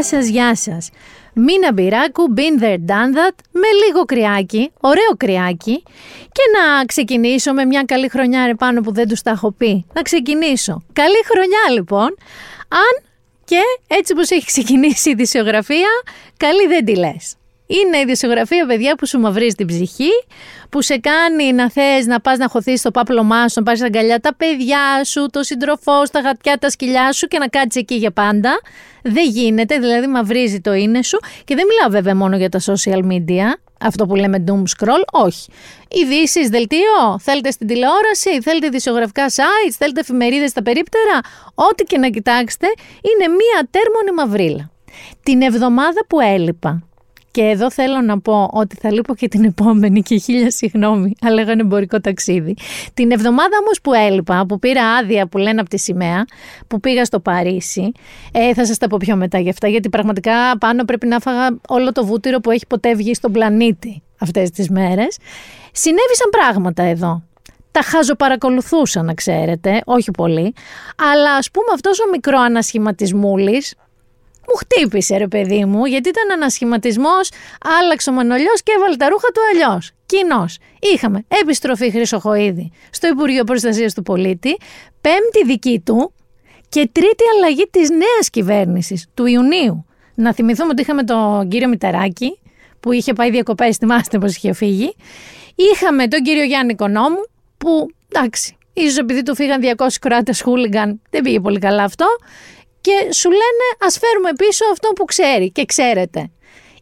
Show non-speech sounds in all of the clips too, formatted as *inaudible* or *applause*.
Γεια σας, γεια σας. Μίνα Μπυράκου, been there, done that, με λίγο κρυάκι, ωραίο κρυάκι και να ξεκινήσω με μια καλή χρονιά ρε πάνω που δεν τους τα έχω πει. Να ξεκινήσω. Καλή χρονιά λοιπόν, αν και έτσι πως έχει ξεκινήσει η δισιογραφία, καλή δεν τη λες. Είναι η δισιογραφία, παιδιά, που σου μαυρίζει την ψυχή, που σε κάνει να θες να πας να χωθείς στο πάπλωμά σου, να πάρεις αγκαλιά τα παιδιά σου, το σύντροφό τα γατιά, τα σκυλιά σου και να κάτσεις εκεί για πάντα. Δεν γίνεται, δηλαδή μαυρίζει το είναι σου. Και δεν μιλάω βέβαια μόνο για τα social media, αυτό που λέμε doom scroll, όχι. Ειδήσεις, δελτίο, θέλετε στην τηλεόραση, θέλετε δισιογραφικά sites, θέλετε εφημερίδες στα περίπτερα. Ό,τι και να κοιτάξετε, είναι μία τέρμονη μαυρίλα. Την εβδομάδα που έλειπα, και εδώ θέλω να πω ότι θα λείπω και την επόμενη και χίλια συγγνώμη, αλλά έχω ένα εμπορικό ταξίδι. Την εβδομάδα όμως που έλειπα, που πήρα άδεια που λένε από τη σημαία, που πήγα στο Παρίσι, ε, θα σας τα πω πιο μετά γι' αυτά, γιατί πραγματικά πάνω πρέπει να φάγα όλο το βούτυρο που έχει ποτέ βγει στον πλανήτη αυτές τις μέρες. Συνέβησαν πράγματα εδώ. Τα χάζω να ξέρετε, όχι πολύ, αλλά ας πούμε αυτός ο μικρό ανασχηματισμούλης, μου χτύπησε ρε παιδί μου, γιατί ήταν ανασχηματισμός, άλλαξε ο Μανολιός και έβαλε τα ρούχα του αλλιώς. Κοινώ. Είχαμε επιστροφή Χρυσοχοίδη στο Υπουργείο Προστασίας του Πολίτη, πέμπτη δική του και τρίτη αλλαγή της νέας κυβέρνησης του Ιουνίου. Να θυμηθούμε ότι είχαμε τον κύριο Μητεράκη, που είχε πάει διακοπές, θυμάστε πώς είχε φύγει. Είχαμε τον κύριο Γιάννη Κονόμου, που εντάξει, ίσως επειδή του φύγαν 200 κράτε χούλιγκαν, δεν πήγε πολύ καλά αυτό και σου λένε ας φέρουμε πίσω αυτό που ξέρει και ξέρετε.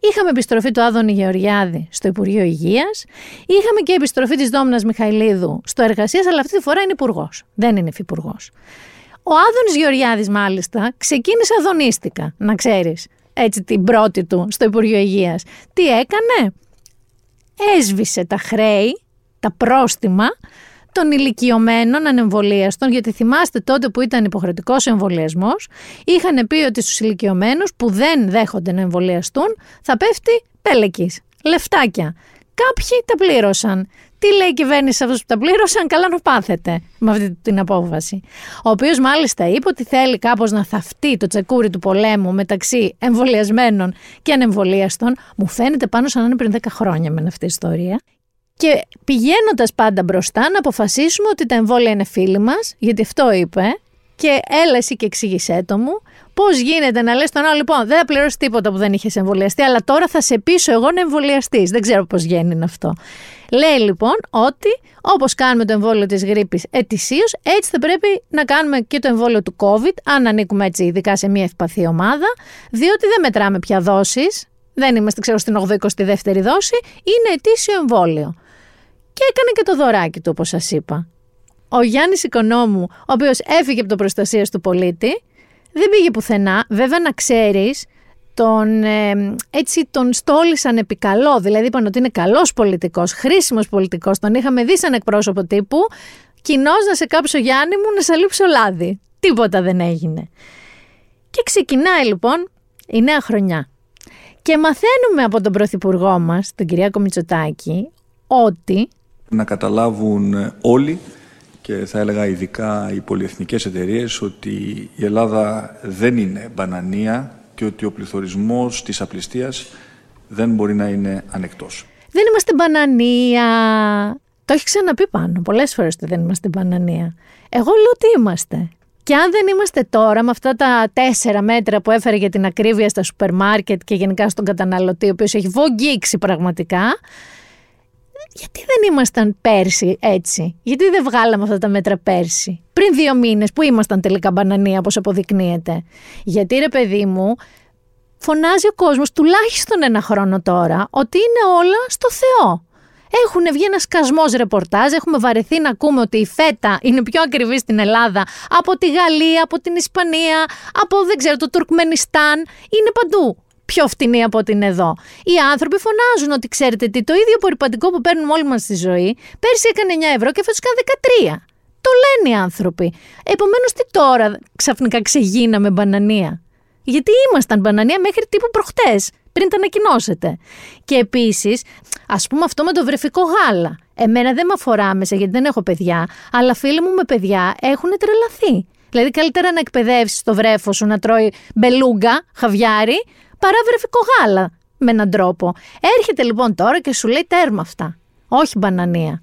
Είχαμε επιστροφή του Άδωνη Γεωργιάδη στο Υπουργείο Υγείας. Είχαμε και επιστροφή της Δόμνας Μιχαηλίδου στο Εργασίας, αλλά αυτή τη φορά είναι υπουργός. Δεν είναι υφυπουργός. Ο Άδωνης Γεωργιάδης, μάλιστα, ξεκίνησε αδονίστικα, να ξέρεις, έτσι την πρώτη του στο Υπουργείο Υγείας. Τι έκανε, έσβησε τα χρέη, τα πρόστιμα των ηλικιωμένων ανεμβολίαστων, γιατί θυμάστε τότε που ήταν υποχρεωτικός ο εμβολιασμός, είχαν πει ότι στους ηλικιωμένους που δεν δέχονται να εμβολιαστούν θα πέφτει πέλεκης. Λεφτάκια. Κάποιοι τα πλήρωσαν. Τι λέει η κυβέρνηση σε αυτούς που τα πλήρωσαν, καλά να πάθετε με αυτή την απόφαση. Ο οποίος μάλιστα είπε ότι θέλει κάπως να θαυτεί το τσεκούρι του πολέμου μεταξύ εμβολιασμένων και ανεμβολίαστων. Μου φαίνεται πάνω σαν να είναι πριν 10 χρόνια με αυτή η ιστορία. Και πηγαίνοντας πάντα μπροστά να αποφασίσουμε ότι τα εμβόλια είναι φίλοι μας, γιατί αυτό είπε, και έλα εσύ και εξήγησέ το μου, πώς γίνεται να λες τον άλλο, λοιπόν, δεν θα πληρώσεις τίποτα που δεν είχες εμβολιαστεί, αλλά τώρα θα σε πείσω εγώ να εμβολιαστείς. Δεν ξέρω πώς γίνει αυτό. Λέει λοιπόν ότι όπως κάνουμε το εμβόλιο της γρήπης ετησίως, έτσι θα πρέπει να κάνουμε και το εμβόλιο του COVID, αν ανήκουμε έτσι ειδικά σε μια ευπαθή ομάδα, διότι δεν μετράμε πια δόσεις. Δεν είμαστε, ξέρω, στην 82η δόση, είναι ετήσιο εμβόλιο και έκανε και το δωράκι του, όπως σας είπα. Ο Γιάννης Οικονόμου, ο οποίος έφυγε από το προστασίας του πολίτη, δεν πήγε πουθενά. Βέβαια να ξέρεις, τον, έτσι τον στόλισαν επικαλό, δηλαδή είπαν ότι είναι καλός πολιτικός, χρήσιμος πολιτικός, τον είχαμε δει σαν εκπρόσωπο τύπου, κοινώ να σε κάψω Γιάννη μου να σε λείψω λάδι. Τίποτα δεν έγινε. Και ξεκινάει λοιπόν η νέα χρονιά. Και μαθαίνουμε από τον Πρωθυπουργό μας, τον Κυριάκο Μητσοτάκη, ότι να καταλάβουν όλοι και θα έλεγα ειδικά οι πολυεθνικές εταιρείες ότι η Ελλάδα δεν είναι μπανανία και ότι ο πληθωρισμός της απληστίας δεν μπορεί να είναι ανεκτός. Δεν είμαστε μπανανία. Το έχει ξαναπεί πάνω πολλές φορές ότι δεν είμαστε μπανανία. Εγώ λέω ότι είμαστε. Και αν δεν είμαστε τώρα με αυτά τα τέσσερα μέτρα που έφερε για την ακρίβεια στα σούπερ μάρκετ και γενικά στον καταναλωτή, ο οποίος έχει βογγίξει πραγματικά, γιατί δεν ήμασταν πέρσι έτσι, γιατί δεν βγάλαμε αυτά τα μέτρα πέρσι, πριν δύο μήνες που ήμασταν τελικά μπανανία, όπως αποδεικνύεται. Γιατί ρε παιδί μου, φωνάζει ο κόσμος τουλάχιστον ένα χρόνο τώρα ότι είναι όλα στο Θεό. Έχουν βγει ένα σκασμός ρεπορτάζ. Έχουμε βαρεθεί να ακούμε ότι η φέτα είναι πιο ακριβή στην Ελλάδα από τη Γαλλία, από την Ισπανία, από δεν ξέρω, το Τουρκμενιστάν. Είναι παντού πιο φτηνή από ότι είναι εδώ. Οι άνθρωποι φωνάζουν ότι ξέρετε τι, το ίδιο απορριπαντικό που παίρνουμε όλοι μας στη ζωή, πέρσι έκανε 9 ευρώ και φέτο έκανε 13. Το λένε οι άνθρωποι. Επομένως, τι τώρα ξαφνικά ξεγίναμε μπανανία; Γιατί ήμασταν μπανανία μέχρι τύπου προχτές, πριν τα ανακοινώσετε. Και επίσης, ας πούμε αυτό με το βρεφικό γάλα. Εμένα δεν με αφορά άμεσα γιατί δεν έχω παιδιά, αλλά φίλοι μου με παιδιά έχουν τρελαθεί. Δηλαδή, καλύτερα να εκπαιδεύσεις το βρέφο σου να τρώει μπελούγκα, χαβιάρι, παρά βρεφικό γάλα με έναν τρόπο. Έρχεται λοιπόν τώρα και σου λέει τέρμα αυτά. Όχι μπανανία.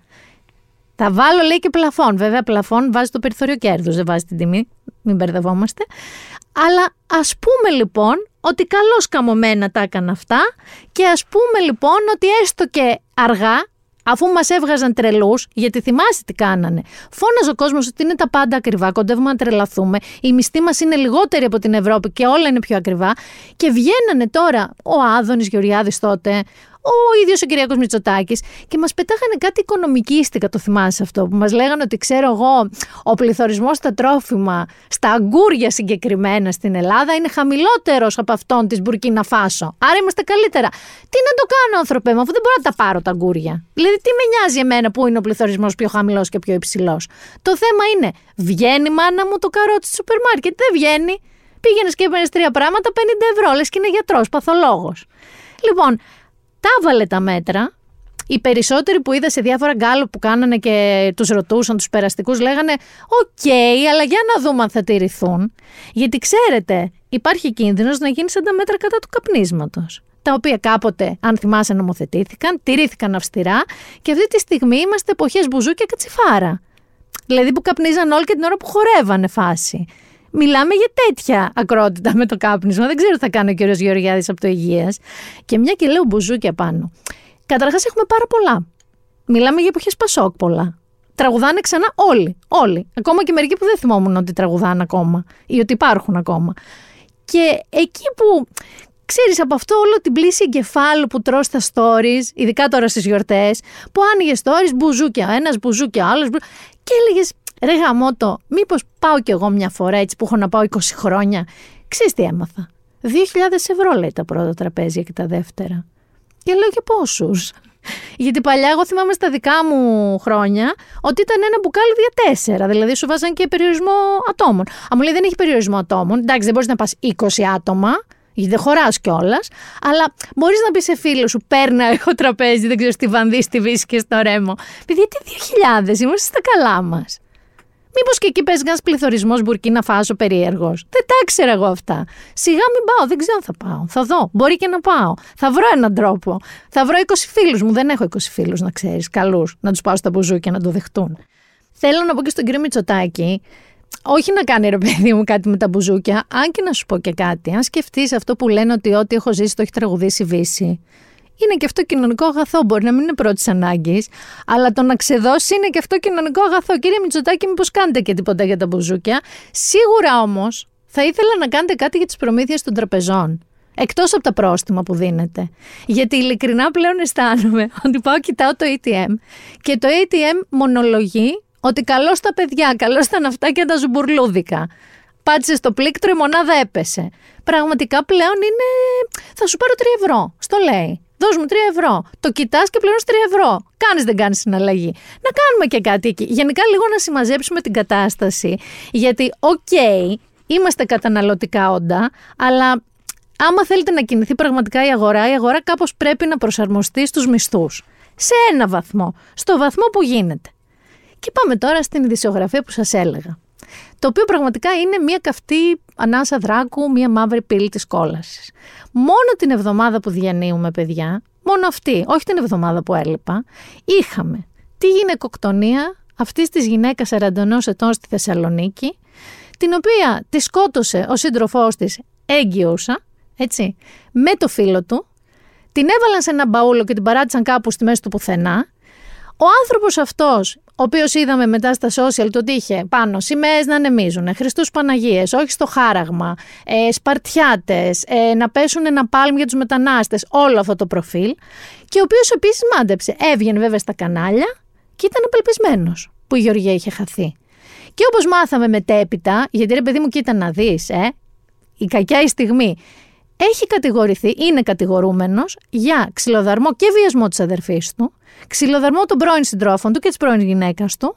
Θα βάλω λέει και πλαφόν. Βέβαια, πλαφόν βάζει το περιθώριο κέρδους, δεν βάζει την τιμή. Μην μπερδευόμαστε. Αλλά ας πούμε λοιπόν ότι καλώς καμωμένα τα έκανα αυτά και ας πούμε λοιπόν ότι έστω και αργά αφού μας έβγαζαν τρελούς, γιατί θυμάστε τι κάνανε. Φώναζε ο κόσμος ότι είναι τα πάντα ακριβά, κοντεύουμε να τρελαθούμε. Οι μισθοί μας είναι λιγότεροι από την Ευρώπη και όλα είναι πιο ακριβά. Και βγαίνανε τώρα ο Άδωνης Γεωργιάδης τότε, ο ίδιος ο Κυριακός Μητσοτάκης και μας πετάγανε κάτι οικονομικίστικα, το θυμάσαι αυτό, που μας λέγανε ότι ξέρω εγώ, ο πληθωρισμός στα τρόφιμα, στα αγκούρια συγκεκριμένα στην Ελλάδα, είναι χαμηλότερος από αυτόν της Μπουρκίνα Φάσο. Άρα είμαστε καλύτερα. Τι να το κάνω, άνθρωπε μου, αφού δεν μπορώ να τα πάρω τα αγκούρια. Δηλαδή, τι με νοιάζει εμένα που είναι ο πληθωρισμός πιο χαμηλός και πιο υψηλός; Το θέμα είναι, βγαίνει μάνα μου το καρότσι του σούπερ μάρκετ, δεν βγαίνει. Πήγαινες και έπαιρνε τρία πράγματα, 50 ευρώ, λες και είναι γιατρός, παθολόγος. Λοιπόν, τα 'βαλε τα μέτρα. Οι περισσότεροι που είδα σε διάφορα γκάλοπ που κάνανε και τους ρωτούσαν τους περαστικούς λέγανε «Οκ, αλλά για να δούμε αν θα τηρηθούν». Γιατί ξέρετε, υπάρχει κίνδυνος να γίνει σαν τα μέτρα κατά του καπνίσματος τα οποία κάποτε, αν θυμάσαι, νομοθετήθηκαν, τηρήθηκαν αυστηρά και αυτή τη στιγμή είμαστε εποχές μπουζούκια κατσιφάρα. Δηλαδή που καπνίζαν όλοι και την ώρα που χορεύανε φάση. Μιλάμε για τέτοια ακρότητα με το κάπνισμα. Δεν ξέρω τι θα κάνει ο κύριος Γεωργιάδης από το Υγείας. Και μια και λέω μπουζούκια πάνω. Καταρχάς έχουμε πάρα πολλά. Μιλάμε για εποχές Πασόκ πολλά. Τραγουδάνε ξανά όλοι. Όλοι. Ακόμα και μερικοί που δεν θυμόμουν ότι τραγουδάνε ακόμα ή ότι υπάρχουν ακόμα. Και εκεί που ξέρεις από αυτό όλο την πλήση εγκεφάλου που τρως στα stories, ειδικά τώρα στις γιορτές, που άνοιγε stories, μπουζούκια ένας, μπουζούκια άλλος. Και έλεγες, Ρε γαμότο, μήπως πάω κι εγώ μια φορά έτσι που έχω να πάω 20 χρόνια; Ξέρεις τι έμαθα; 2.000 ευρώ λέει τα πρώτα τραπέζια και τα δεύτερα. Και λέω και πόσους; Γιατί παλιά εγώ θυμάμαι στα δικά μου χρόνια ότι ήταν ένα μπουκάλι για τέσσερα. Δηλαδή σου βάζαν και περιορισμό ατόμων. Αν μου λέει δεν έχει περιορισμό ατόμων, εντάξει δεν μπορείς να πας 20 άτομα, γιατί δεν χωράς κιόλας, αλλά μπορείς να πεις σε φίλο σου: Παίρνα, έχω τραπέζι, δεν ξέρω στη βανδί, στη βύση και στο ρέμο. Επειδή τι 2.000, είμαστε στα καλά μας. Μήπως και εκεί παίζει ένας πληθωρισμός Μπουρκίνα Φάσο περίεργος. Δεν τα ήξερα εγώ αυτά. Σιγά μην πάω, δεν ξέρω αν θα πάω. Θα δω. Μπορεί και να πάω. Θα βρω έναν τρόπο. Θα βρω 20 φίλους μου. Δεν έχω 20 φίλους, να ξέρεις. Καλούς. Να τους πάω στα μπουζούκια να το δεχτούν. Θέλω να πω και στον κύριο Μητσοτάκη, όχι να κάνει ρε παιδί μου κάτι με τα μπουζούκια, αν και να σου πω και κάτι. Αν σκεφτείς αυτό που λένε ότι ό,τι έχω ζήσει το έχει τραγουδήσει Βύση είναι και αυτό κοινωνικό αγαθό. Μπορεί να μην είναι πρώτης ανάγκης, αλλά το να ξεδώσει είναι και αυτό κοινωνικό αγαθό. Κύριε Μητσοτάκη, μήπως κάνετε και τίποτα για τα μπουζούκια; Σίγουρα όμως θα ήθελα να κάνετε κάτι για τις προμήθειες των τραπεζών. Εκτός από τα πρόστιμα που δίνετε. Γιατί ειλικρινά πλέον αισθάνομαι *laughs* ότι πάω, κοιτάω το ATM και το ATM μονολογεί ότι καλό στα παιδιά, καλό στα ναυτάκια τα ζουμπουρλούδικα. Πάτησε στο πλήκτρο, η μονάδα έπεσε. Πραγματικά πλέον είναι. Θα σου πάρω 3 ευρώ. Στο λέει. Δώσ' μου 3 ευρώ. Το κοιτάς και πληρώνεις 3 ευρώ. Κάνεις, δεν κάνεις συναλλαγή. Να κάνουμε και κάτι εκεί. Γενικά, λίγο να συμμαζέψουμε την κατάσταση. Γιατί, οκ, είμαστε καταναλωτικά όντα, αλλά άμα θέλετε να κινηθεί πραγματικά η αγορά, η αγορά κάπως πρέπει να προσαρμοστεί στους μισθούς. Σε ένα βαθμό. Στο βαθμό που γίνεται. Και πάμε τώρα στην ειδησιογραφία που σας έλεγα. Το οποίο πραγματικά είναι μια καυτή ανάσα δράκου, μια μαύρη πύλη της κόλασης. Μόνο την εβδομάδα που διανύουμε, παιδιά, μόνο αυτή, όχι την εβδομάδα που έλειπα, είχαμε τη γυναικοκτονία αυτής της γυναίκας 41 ετών στη Θεσσαλονίκη, την οποία τη σκότωσε ο σύντροφός της έγκυουσα, έτσι, με το φίλο του, την έβαλαν σε ένα μπαούλο και την παράτησαν κάπου στη μέση του πουθενά. Ο άνθρωπος αυτός ο οποίος είδαμε μετά στα social το ότι είχε πάνω σημαίες να ανεμίζουν, Χριστούς Παναγίες, όχι στο χάραγμα, ε, Σπαρτιάτες, ε, να πέσουν ένα πάλμ για τους μετανάστες, όλο αυτό το προφίλ. Και ο οποίος επίσης μάντεψε. Έβγαινε βέβαια στα κανάλια και ήταν απελπισμένος που η Γεωργία είχε χαθεί. Και όπως μάθαμε μετέπειτα, γιατί ρε παιδί μου, κοίτα να δεις, ε, η κακιά η στιγμή έχει κατηγορηθεί, είναι κατηγορούμενος για ξυλοδαρμό και βιασμό της αδερφής του, ξυλοδαρμό των πρώην συντρόφων του και της πρώην γυναίκας του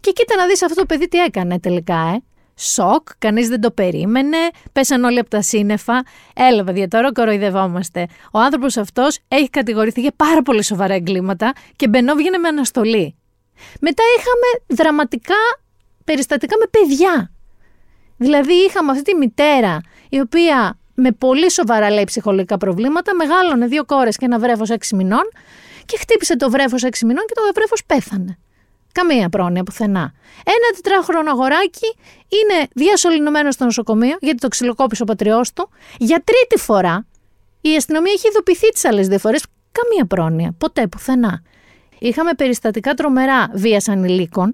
και κοίτα να δεις αυτό το παιδί τι έκανε τελικά, ε. Σοκ, κανείς δεν το περίμενε, πέσαν όλοι από τα σύννεφα. Έλα, παιδιά, τώρα κοροϊδευόμαστε. Ο άνθρωπος αυτός έχει κατηγορηθεί για πάρα πολύ σοβαρά εγκλήματα και μπαινό βγαίνει με αναστολή. Μετά είχαμε δραματικά περιστατικά με παιδιά. Δηλαδή είχαμε αυτή τη μητέρα η οποία με πολύ σοβαρά λέει ψυχολογικά προβλήματα, μεγάλωνε δύο κόρες και ένα βρέφος έξι μηνών και χτύπησε το βρέφος έξι μηνών και το βρέφος πέθανε. Καμία πρόνοια πουθενά. Ένα τετράχρονο αγοράκι είναι διασωληνωμένο στο νοσοκομείο γιατί το ξυλοκόπησε ο πατριός του. Για τρίτη φορά η αστυνομία έχει ειδοποιηθεί τις άλλες δύο φορές. Καμία πρόνοια. Ποτέ πουθενά. Είχαμε περιστατικά τρομερά βίας ανηλίκων.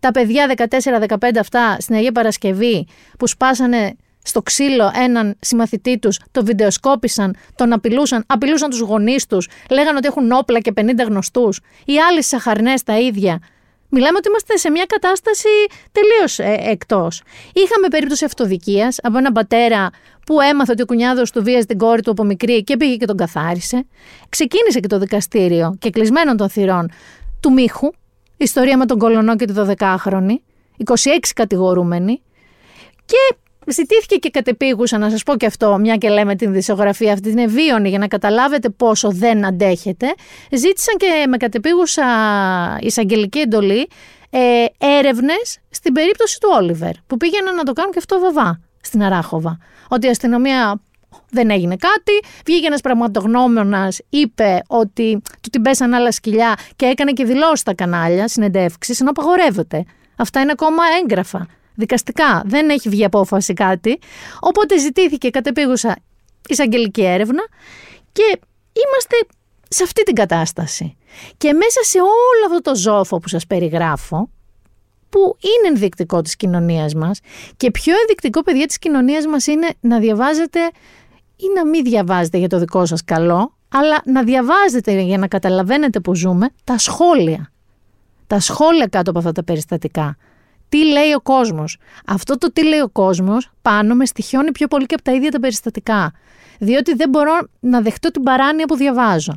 Τα παιδιά 14-15 αυτά στην Αγία Παρασκευή που σπάσανε στο ξύλο έναν συμμαθητή τους, το βιντεοσκόπησαν, τον απειλούσαν, απειλούσαν τους γονείς τους, λέγανε ότι έχουν όπλα και 50 γνωστούς. Οι άλλοι σαχαρνές τα ίδια. Μιλάμε ότι είμαστε σε μια κατάσταση τελείως ε, εκτός. Είχαμε περίπτωση αυτοδικίας από έναν πατέρα που έμαθε ότι ο κουνιάδος του βίαζε την κόρη του από μικρή και πήγε και τον καθάρισε. Ξεκίνησε και το δικαστήριο και κλεισμένων των θυρών του Μίχου, ιστορία με τον Κολονό και τη 12χρονη, 26 κατηγορούμενοι. Και Ζητήθηκε και κατεπίγουσα να σας πω και αυτό, μια και λέμε την δισογραφία αυτή, την ευίωνη για να καταλάβετε πόσο δεν αντέχετε. Ζήτησαν και με κατεπίγουσα εισαγγελική εντολή ε, έρευνες στην περίπτωση του Όλιβερ, που πήγαιναν να το κάνουν και αυτό βαβά στην Αράχοβα. Ότι η αστυνομία δεν έγινε κάτι. Βγήκε ένας πραγματογνώμονας, είπε ότι του την πέσαν άλλα σκυλιά και έκανε και δηλώσεις στα κανάλια, συνεντεύξεις, ενώ απαγορεύεται. Αυτά είναι ακόμα έγγραφα δικαστικά. Δεν έχει βγει απόφαση κάτι. Οπότε ζητήθηκε κατεπίγουσα εισαγγελική έρευνα και είμαστε σε αυτή την κατάσταση. Και μέσα σε όλο αυτό το ζόφο που σας περιγράφω, που είναι ενδεικτικό της κοινωνίας μας και πιο ενδεικτικό παιδιά της κοινωνίας μας είναι να διαβάζετε ή να μην διαβάζετε για το δικό σας καλό, αλλά να διαβάζετε για να καταλαβαίνετε που ζούμε τα σχόλια. Τα σχόλια κάτω από αυτά τα περιστατικά τι λέει ο κόσμος. Αυτό το τι λέει ο κόσμος πάνω με στοιχιώνει πιο πολύ και από τα ίδια τα περιστατικά. Διότι δεν μπορώ να δεχτώ την παράνοια που διαβάζω.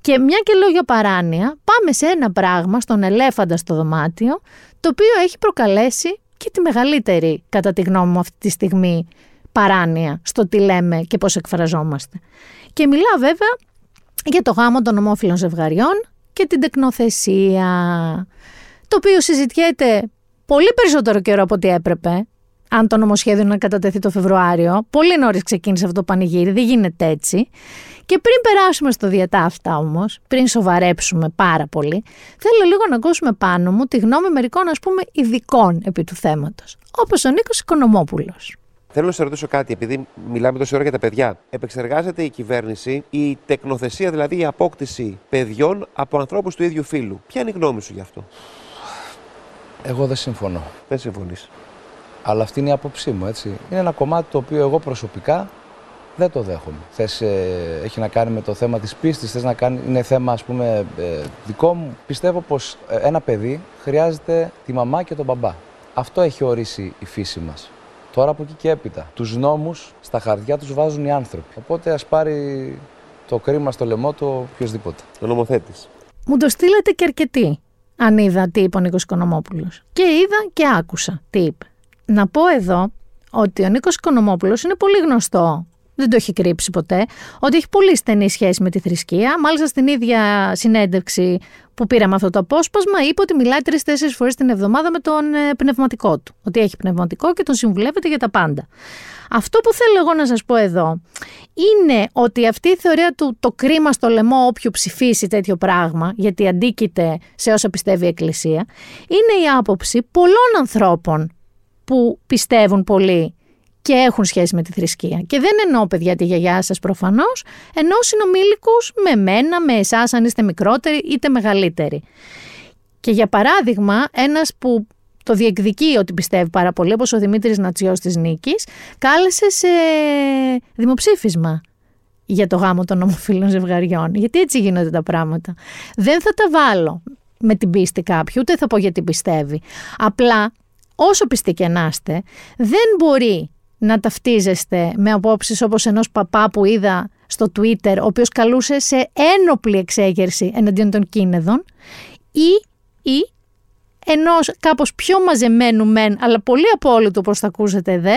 Και μια και λόγια παράνοια, πάμε σε ένα πράγμα, στον ελέφαντα στο δωμάτιο, το οποίο έχει προκαλέσει και τη μεγαλύτερη, κατά τη γνώμη μου αυτή τη στιγμή, παράνοια στο τι λέμε και πώς εκφραζόμαστε. Και μιλάω βέβαια για το γάμο των ομόφυλων ζευγαριών και την τεκνοθεσία, το οποίο συζητιέται πολύ περισσότερο καιρό από ό,τι έπρεπε. Αν το νομοσχέδιο να κατατεθεί το Φεβρουάριο. Πολύ νωρίς ξεκίνησε αυτό το πανηγύρι, δεν γίνεται έτσι. Και πριν περάσουμε στο διατάφτα όμως, πριν σοβαρέψουμε πάρα πολύ, θέλω λίγο να ακούσουμε πάνω μου τη γνώμη μερικών ας πούμε ειδικών επί του θέματος. Όπως ο Νίκος Οικονομόπουλος. Θέλω να σε ρωτήσω κάτι, επειδή μιλάμε τόση ώρα για τα παιδιά. Επεξεργάζεται η κυβέρνηση η τεκνοθεσία, δηλαδή η απόκτηση παιδιών από ανθρώπους του ίδιου φύλου. Ποια είναι η γνώμη σου γι' αυτό; Εγώ δεν συμφωνώ. Δεν συμφωνείς. Αλλά αυτή είναι η άποψή μου, έτσι. Είναι ένα κομμάτι το οποίο εγώ προσωπικά δεν το δέχομαι. Θες, ε, έχει να κάνει με το θέμα της πίστης, θες να κάνει, είναι θέμα ας πούμε ε, δικό μου. Πιστεύω πως ε, ένα παιδί χρειάζεται τη μαμά και τον μπαμπά. Αυτό έχει ορίσει η φύση μας. Τώρα από εκεί και έπειτα, τους νόμους στα χαρτιά τους βάζουν οι άνθρωποι. Οπότε ας πάρει το κρίμα στο λαιμό του οποιοδήποτε. Ο νομοθέτης. Μου το στείλατε και αρκετοί αν είδα τι είπε ο Νίκος Οικονομόπουλος. Και είδα και άκουσα τι είπε. Να πω εδώ ότι ο Νίκος Οικονομόπουλος είναι πολύ γνωστό, δεν το έχει κρύψει ποτέ, ότι έχει πολύ στενή σχέση με τη θρησκεία. Μάλιστα στην ίδια συνέντευξη που πήραμε αυτό το απόσπασμα, είπε ότι μιλάει τρει-τέσσερι φορές την εβδομάδα με τον ε, πνευματικό του. Ότι έχει πνευματικό και τον συμβουλεύεται για τα πάντα. Αυτό που θέλω εγώ να σας πω εδώ είναι ότι αυτή η θεωρία του το κρίμα στο λαιμό όποιου ψηφίσει τέτοιο πράγμα, γιατί αντίκειται σε όσα πιστεύει η Εκκλησία, είναι η άποψη πολλών ανθρώπων που πιστεύουν πολύ και έχουν σχέση με τη θρησκεία. Και δεν εννοώ παιδιά τη γιαγιά σας προφανώς, εννοώ συνομήλικους με μένα, με εσάς, αν είστε μικρότεροι είτε μεγαλύτεροι. Και για παράδειγμα, ένας που το διεκδικεί ότι πιστεύει πάρα πολύ, όπως ο Δημήτρης Νατσιός της Νίκης, κάλεσε σε δημοψήφισμα για το γάμο των ομοφύλων ζευγαριών. Γιατί έτσι γίνονται τα πράγματα. Δεν θα τα βάλω με την πίστη κάποιου, ούτε θα πω γιατί πιστεύει. Απλά, όσο πιστοί και να είστε, δεν μπορεί να ταυτίζεστε με απόψεις όπως ενός παπά που είδα στο Twitter, ο οποίος καλούσε σε ένοπλη εξέγερση εναντίον των κίνεδων ή, ή ενός κάπως πιο μαζεμένου μεν, αλλά πολύ απόλυτο όπω θα ακούσετε δε,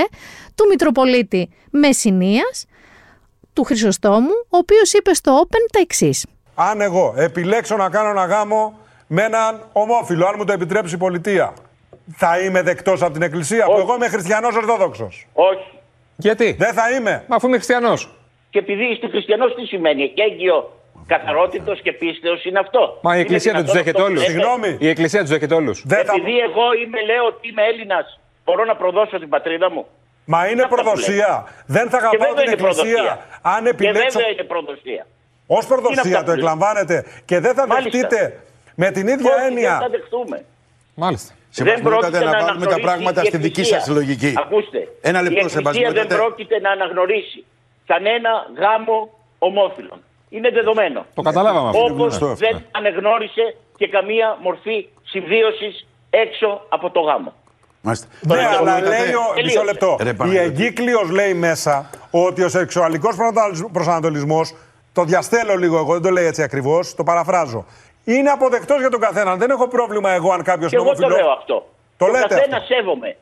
του Μητροπολίτη Μεσσηνίας, του Χρυσοστόμου, ο οποίος είπε στο Open τα εξής. Αν εγώ επιλέξω να κάνω ένα γάμο με έναν ομόφυλο, αν μου το επιτρέψει η πολιτεία, Θα είμαι δεκτός από την Εκκλησία, που Όχι. εγώ είμαι χριστιανός Ορθόδοξος. Όχι. Γιατί, Δεν θα είμαι. Μα αφού είμαι χριστιανός. Και επειδή είστε χριστιανός, τι σημαίνει; Και έγκυο καθαρότητος και πίστεως είναι αυτό. Μα η Είναι Εκκλησία δεν τους δυνατόν δέχεται αυτό που όλους. λέτε; Συγγνώμη. Η Εκκλησία τους δέχεται όλους. Δεν θα... Επειδή εγώ είμαι, λέω ότι είμαι Έλληνας, μπορώ να προδώσω την πατρίδα μου. Μα είναι Αυτά που προδοσία. Δεν θα Και αγαπάω βέβαια την είναι προδοσία. Εκκλησία. Αν Και επιλέξω βέβαια είναι προδοσία. ως Είναι προδοσία αυτά το που λέτε. εκλαμβάνετε και δεν θα Μάλιστα. δεχτείτε με την ίδια Όχι, έννοια. δεν θα δεχτούμε. Μάλιστα. Σεβασμιότατε, να βάλουμε τα αναγνωρίσει πράγματα η στη δική Εκκλησία. σας λογική. Ακούστε. Ένα λεπτό, η Εκκλησία δεν σεβασμιότατε. πρόκειται να αναγνωρίσει κανένα γάμο ομόφυλων. Είναι δεδομένο. Το καταλάβαμε αυτό. Όπως γνωστό αυτό. δεν ανεγνώρισε και καμία μορφή συμβίωσης έξω από το γάμο. Μάλιστα. Ναι, Τώρα, αλλά σεβασμιότατε- λέει ο. Τελείωσε. Μισό λεπτό. Ρε, Η Παναγιώτη. εγκύκλειος λέει μέσα ότι ο σεξουαλικός προσανατολισμό. Το διαστέλω λίγο εγώ, δεν το λέει έτσι ακριβώς, το παραφράζω. Είναι αποδεκτός για τον καθένα. Δεν έχω πρόβλημα εγώ αν κάποιος Και εγώ το λέω αυτό. Το τον λέτε καθένα αυτό. σέβομαι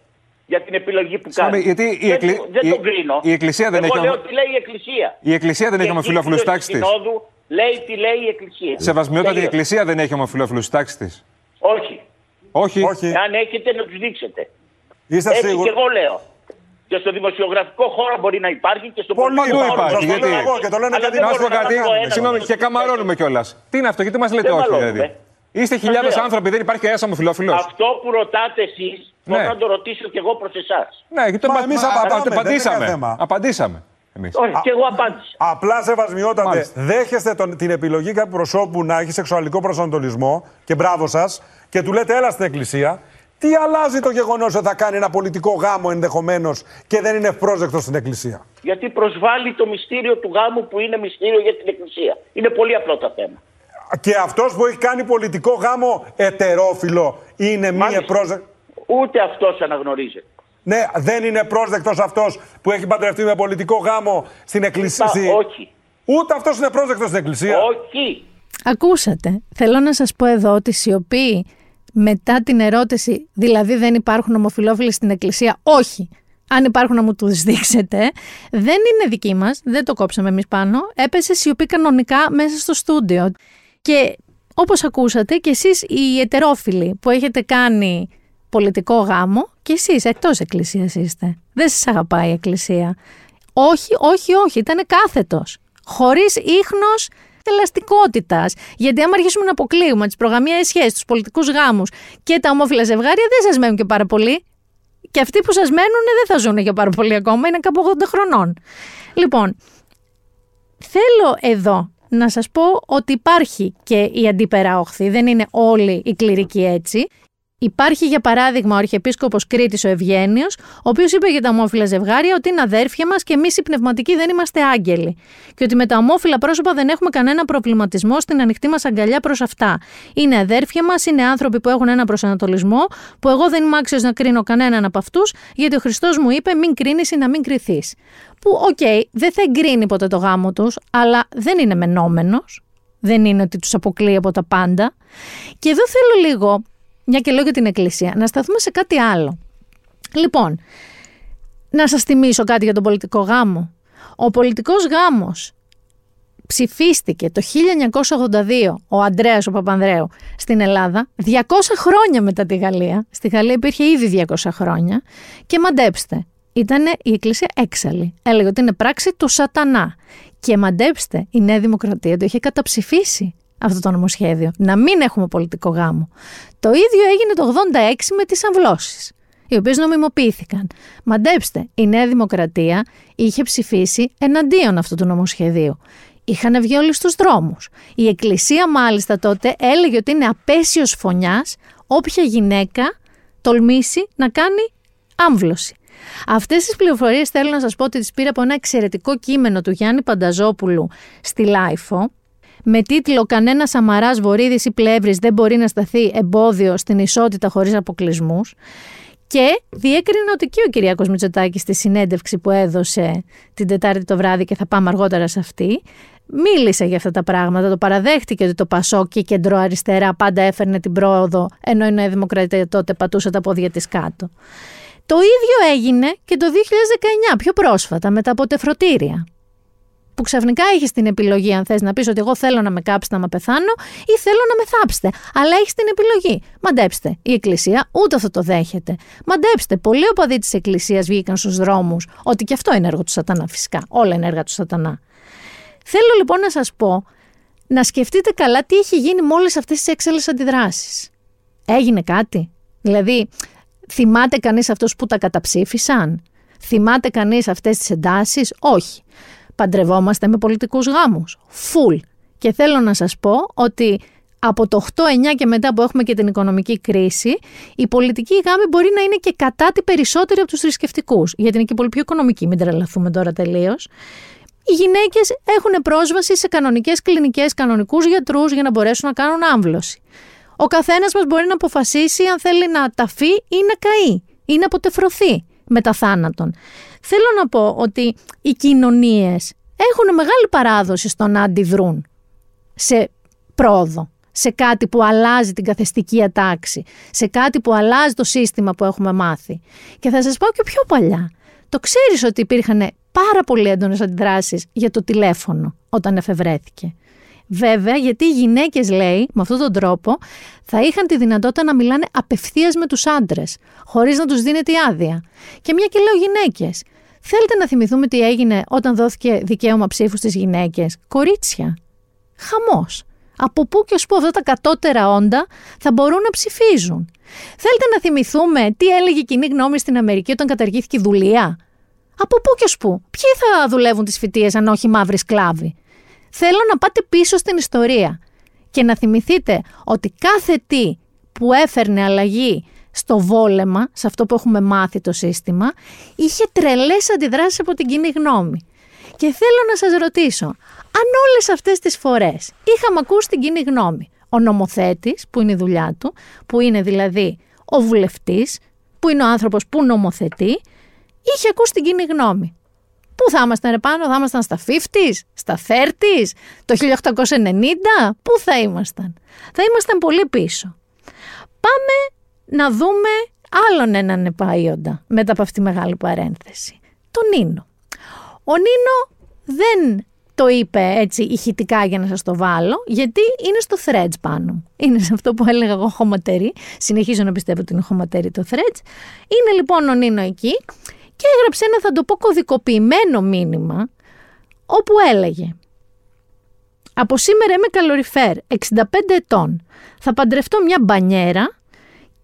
για την επιλογή που Συγγνώμη, κάνει. γιατί η δεν, Εκκλη- το- δεν η- τον κρίνω. η Εκκλησία δεν εγώ έχει λέω ομο- τι λέει η Εκκλησία. Η Εκκλησία δεν Και έχει ομοφυλόφιλου η τάξης της. Συνόδου λέει τι λέει η Εκκλησία. Σεβασμιότατη η Τελείωσε. Εκκλησία δεν έχει ομοφυλόφιλους τάξης της. Όχι. Όχι. Όχι. Αν έχετε να τους δείξετε. Είστε Έτσι και σίγουροι. εγώ λέω. Και στο δημοσιογραφικό χώρο μπορεί να υπάρχει και στο Πολύ πολιτικό Παντού χώρο. υπάρχει, Σας το γιατί- λέω εγώ και το λένε Αλλά γιατί δεν Να σου πω μπορώ να κάτι. κάνω ένα Συγγνώμη, στο και σπίτι. καμαρώνουμε κιόλας. Τι είναι αυτό, γιατί μας λέτε Δεν όχι μαλώνουμε. δηλαδή; Είστε χιλιάδες λέω. άνθρωποι, δεν υπάρχει κανένας ομοφυλόφιλο. Αυτό που ρωτάτε εσείς, μπορώ Ναι. να το ρωτήσω κι εγώ προς εσάς. Ναι, γιατί το Μα απα- εμείς α- απαντάμε, α- το δεν είναι απαντήσαμε. κανένα θέμα. Απαντήσαμε. Εμείς. Όχι, κι εγώ απάντησα. Απλά σεβασμιότατε, Μάλιστα. δέχεστε τον, την επιλογή κάποιου προσώπου να έχει σεξουαλικό προσανατολισμό και μπράβο σας και του λέτε έλα στην εκκλησία. Τι αλλάζει το γεγονός ότι θα κάνει ένα πολιτικό γάμο ενδεχομένως και δεν είναι ευπρόσδεκτο στην εκκλησία; Γιατί προσβάλλει το μυστήριο του γάμου που είναι μυστήριο για την Εκκλησία. Είναι πολύ απλό το θέμα. Και αυτός που έχει κάνει πολιτικό γάμο ετερόφιλο είναι μη Μάλιστα. ευπρόσδεκτο. Ούτε αυτός αναγνωρίζεται. Ναι, δεν είναι πρόσδεκτος αυτός που έχει παντρευτεί με πολιτικό γάμο στην εκκλησία. Μα, στη- όχι. Ούτε αυτός είναι πρόσδεκτος στην εκκλησία. Όχι. Ακούσατε. Θέλω να σας πω εδώ ότι σιωπή μετά την ερώτηση, δηλαδή δεν υπάρχουν ομοφιλόφιλοι στην εκκλησία, όχι. Αν υπάρχουν να μου τους δείξετε, δεν είναι δική μας, δεν το κόψαμε εμείς πάνω, έπεσε σιωπή κανονικά μέσα στο στούντιο. Και όπως ακούσατε και εσείς οι ετερόφιλοι που έχετε κάνει πολιτικό γάμο και εσείς εκτός εκκλησίας είστε. Δεν σας αγαπάει η εκκλησία. Όχι, όχι, όχι, ήταν κάθετος. Χωρίς ίχνος ελαστικότητας. Γιατί άμα αρχίσουμε να αποκλείουμε τις προγαμιαίε σχέσεις, τους πολιτικούς γάμους και τα ομόφυλα ζευγάρια, δεν σας μένουν και πάρα πολύ. Και αυτοί που σας μένουν δεν θα ζουν για πάρα πολύ ακόμα, είναι κάπου 80 χρονών. Λοιπόν, θέλω εδώ να σας πω ότι υπάρχει και η αντίπερα όχθη, δεν είναι όλοι οι κληρικοί έτσι. Υπάρχει για παράδειγμα ο Αρχιεπίσκοπος Κρήτης ο Ευγένιος, ο οποίος είπε για τα ομόφυλα ζευγάρια ότι είναι αδέρφια μας και εμείς οι πνευματικοί δεν είμαστε άγγελοι. Και ότι με τα ομόφυλα πρόσωπα δεν έχουμε κανένα προβληματισμό στην ανοιχτή μας αγκαλιά προς αυτά. Είναι αδέρφια μας, είναι άνθρωποι που έχουν ένα προσανατολισμό, που εγώ δεν είμαι άξιος να κρίνω κανέναν από αυτούς, γιατί ο Χριστός μου είπε μην κρίνεις ή να μην κρυθείς. Που, οκ, δεν θα εγκρίνει ποτέ το γάμο τους, αλλά δεν είναι μαινόμενος. Δεν είναι ότι τους αποκλείει από τα πάντα. Και εδώ θέλω λίγο μια και λέω για την Εκκλησία, να σταθούμε σε κάτι άλλο. Λοιπόν, να σας θυμίσω κάτι για τον πολιτικό γάμο. Ο πολιτικός γάμος ψηφίστηκε το 1982 ο Αντρέας ο Παπανδρέου στην Ελλάδα 200 χρόνια μετά τη Γαλλία. Στη Γαλλία υπήρχε ήδη 200 χρόνια και μαντέψτε, ήταν η Εκκλησία έξαλλη. Έλεγε ότι είναι πράξη του σατανά. Και μαντέψτε, η Νέα Δημοκρατία το είχε καταψηφίσει αυτό το νομοσχέδιο. Να μην έχουμε πολιτικό γάμο. Το ίδιο έγινε το 86 με τις αμβλώσεις, οι οποίες νομιμοποιήθηκαν. Μαντέψτε, η Νέα Δημοκρατία είχε ψηφίσει εναντίον αυτού του νομοσχεδίου. Είχαν βγει όλοι στους δρόμους. Η Εκκλησία μάλιστα τότε έλεγε ότι είναι απέσιος φωνιάς όποια γυναίκα τολμήσει να κάνει άμβλωση. Αυτές τις πληροφορίες θέλω να σας πω ότι τις πήρα από ένα εξαιρετικό κείμενο του Γιάννη Πανταζόπουλου στη Lifo με τίτλο «Κανένας Σαμαράς, Βορύδης ή Πλεύρης δεν μπορεί να σταθεί εμπόδιο στην ισότητα χωρίς αποκλεισμούς. Και διέκρινε ότι και ο Κυριάκος Μητσοτάκης στη συνέντευξη που έδωσε την Τετάρτη το βράδυ και θα πάμε αργότερα σε αυτή, μίλησε για αυτά τα πράγματα, το παραδέχτηκε ότι το Πασόκ και η κεντροαριστερά πάντα έφερνε την πρόοδο, ενώ η Νέα Δημοκρατία τότε πατούσε τα πόδια της κάτω. Το ίδιο έγινε και το 2019, πιο πρόσφατα, με τα αποτεφρωτήρια που ξαφνικά έχεις την επιλογή, αν θες να πεις ότι εγώ θέλω να με κάψετε να με πεθάνω ή θέλω να με θάψετε. Αλλά έχεις την επιλογή. Μαντέψτε, η Εκκλησία ούτε αυτό το δέχεται. Μαντέψτε, πολλοί οπαδοί της Εκκλησίας βγήκαν στους δρόμους, ότι και αυτό είναι έργο του Σατανά, φυσικά. Όλα είναι έργα του Σατανά. Θέλω λοιπόν να σας πω να σκεφτείτε καλά τι έχει γίνει με όλες αυτές τις έξαλλε αντιδράσεις. Έγινε κάτι; Δηλαδή, θυμάται κανείς αυτού που τα καταψήφισαν; Θυμάται κανείς αυτές τις εντάσεις; Όχι. Παντρευόμαστε με πολιτικούς γάμους. Φουλ. Και θέλω να σας πω ότι από το 8-9 και μετά που έχουμε και την οικονομική κρίση, η πολιτική γάμη μπορεί να είναι και κατά τη περισσότερη από τους θρησκευτικούς. Γιατί είναι και πολύ πιο οικονομική, μην τρελαθούμε τώρα τελείως. Οι γυναίκες έχουν πρόσβαση σε κανονικές κλινικές, κανονικούς γιατρούς για να μπορέσουν να κάνουν άμβλωση. Ο καθένας μας μπορεί να αποφασίσει αν θέλει να ταφεί ή να καεί ή να αποτεφρωθεί μετά θάνατον. Θέλω να πω ότι οι κοινωνίες έχουν μεγάλη παράδοση στο να αντιδρούν σε πρόοδο, σε κάτι που αλλάζει την καθεστική ατάξη, σε κάτι που αλλάζει το σύστημα που έχουμε μάθει. Και θα σας πω και πιο παλιά. Το ξέρεις ότι υπήρχαν πάρα πολύ έντονες αντιδράσεις για το τηλέφωνο όταν εφευρέθηκε. Βέβαια, γιατί οι γυναίκες, λέει, με αυτόν τον τρόπο, θα είχαν τη δυνατότητα να μιλάνε απευθείας με τους άντρες, χωρίς να τους δίνεται η άδεια. Και μια και λέω γυναίκες. Θέλετε να θυμηθούμε τι έγινε όταν δόθηκε δικαίωμα ψήφου στις γυναίκες; Κορίτσια. Χαμός. Από πού και ως πού αυτά τα κατώτερα όντα θα μπορούν να ψηφίζουν; Θέλετε να θυμηθούμε τι έλεγε η κοινή γνώμη στην Αμερική όταν καταργήθηκε η δουλεία; Από πού και ως πού; Ποιοι θα δουλεύουν τις φοιτίες αν όχι μαύροι σκλάβοι; Θέλω να πάτε πίσω στην ιστορία και να θυμηθείτε ότι κάθε τι που έφερνε αλλαγή στο βόλεμα, σε αυτό που έχουμε μάθει το σύστημα, είχε τρελές αντιδράσεις από την κοινή γνώμη. Και θέλω να σας ρωτήσω, αν όλες αυτές τις φορές είχαμε ακούσει την κοινή γνώμη, ο νομοθέτης, που είναι η δουλειά του, που είναι δηλαδή ο βουλευτής, που είναι ο άνθρωπος που νομοθετεί, είχε ακούσει την κοινή γνώμη. Πού θα ήμασταν επάνω, θα ήμασταν στα 50s, στα 30s, το 1890, πού θα ήμασταν; Θα ήμασταν πολύ πίσω. Πάμε να δούμε άλλον έναν επαΐοντα μετά από αυτή τη μεγάλη παρένθεση. Τον Νίνο. Ο Νίνο δεν το είπε έτσι ηχητικά για να σας το βάλω, γιατί είναι στο threads πάνω. Είναι σε αυτό που έλεγα εγώ χωματερή. Συνεχίζω να πιστεύω ότι είναι χωματερή το threads. Είναι λοιπόν ο Νίνο εκεί και έγραψε ένα θα το πω κωδικοποιημένο μήνυμα όπου έλεγε «Από σήμερα είμαι καλοριφέρ, 65 ετών. Θα παντρευτώ μια μπανιέρα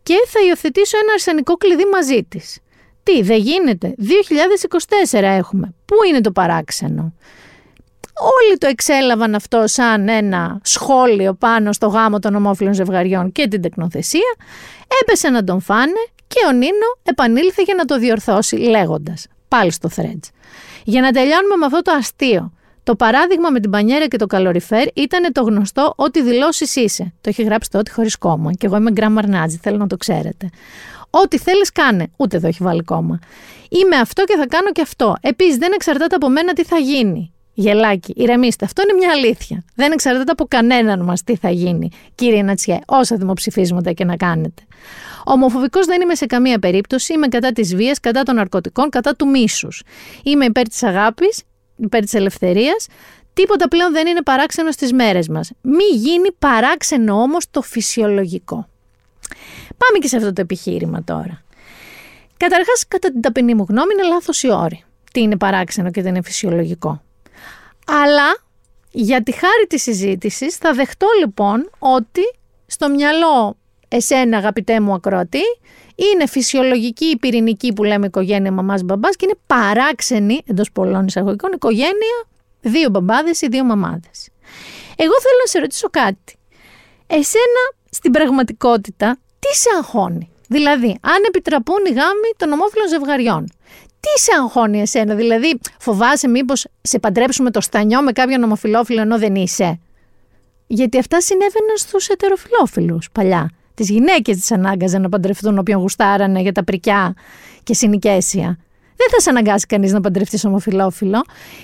και θα υιοθετήσω ένα αρσενικό κλειδί μαζί της. Τι, δεν γίνεται; 2024 έχουμε. Πού είναι το παράξενο; Όλοι το εξέλαβαν αυτό σαν ένα σχόλιο πάνω στο γάμο των ομόφυλων ζευγαριών και την τεκνοθεσία. Έπεσε να τον φάνε και ο Νίνο επανήλθε για να το διορθώσει λέγοντας, πάλι στο Threads. Για να τελειώνουμε με αυτό το αστείο. Το παράδειγμα με την πανιέρα και το καλοριφέρ ήταν το γνωστό ότι δηλώσεις είσαι. Το έχει γράψει το ότι χωρίς κόμμα. Και εγώ είμαι γκράμμαρ νάτζι, θέλω να το ξέρετε. Ό,τι θέλεις, κάνε. Ούτε εδώ έχει βάλει κόμμα. Είμαι αυτό και θα κάνω και αυτό. Επίσης, δεν εξαρτάται από μένα τι θα γίνει. Γελάκι, ηρεμήστε. Αυτό είναι μια αλήθεια. Δεν εξαρτάται από κανέναν μας τι θα γίνει, κύριε Νατσιέ, όσα δημοψηφίσματα και να κάνετε. Ομοφοβικός δεν είμαι σε καμία περίπτωση. Είμαι κατά της βίας, κατά των ναρκωτικών, κατά του μίσους. Είμαι υπέρ της αγάπης, υπέρ της ελευθερίας. Τίποτα πλέον δεν είναι παράξενο στις μέρες μας. Μη γίνει παράξενο όμως το φυσιολογικό. Πάμε και σε αυτό το επιχείρημα τώρα. Καταρχάς, κατά την ταπεινή μου γνώμη, είναι λάθος η όρη. Τι είναι παράξενο και τι είναι φυσιολογικό. Αλλά για τη χάρη της συζήτησης θα δεχτώ λοιπόν ότι στο μυαλό εσένα αγαπητέ μου ακροατή είναι φυσιολογική η πυρηνική που λέμε οικογένεια μαμάς μπαμπάς και είναι παράξενη εντός πολλών εισαγωγικών οικογένεια δύο μπαμπάδες ή δύο μαμάδες. Εγώ θέλω να σε ρωτήσω κάτι. Εσένα στην πραγματικότητα τι σε αγχώνει; Δηλαδή, αν επιτραπούν οι γάμοι των ομόφυλων ζευγαριών, τι σε αγχώνει εσένα, δηλαδή φοβάσαι μήπως σε παντρέψουμε το στανιό με κάποιον ομοφιλόφιλο ενώ δεν είσαι; Γιατί αυτά συνέβαιναν στους ετεροφιλόφιλους παλιά. Τις γυναίκες τις ανάγκαζαν να παντρευτούν όποιον γουστάρανε για τα πρικιά και συνοικέσια. Δεν θα σε αναγκάσει κανείς να παντρευτείς ομοφυλόφιλο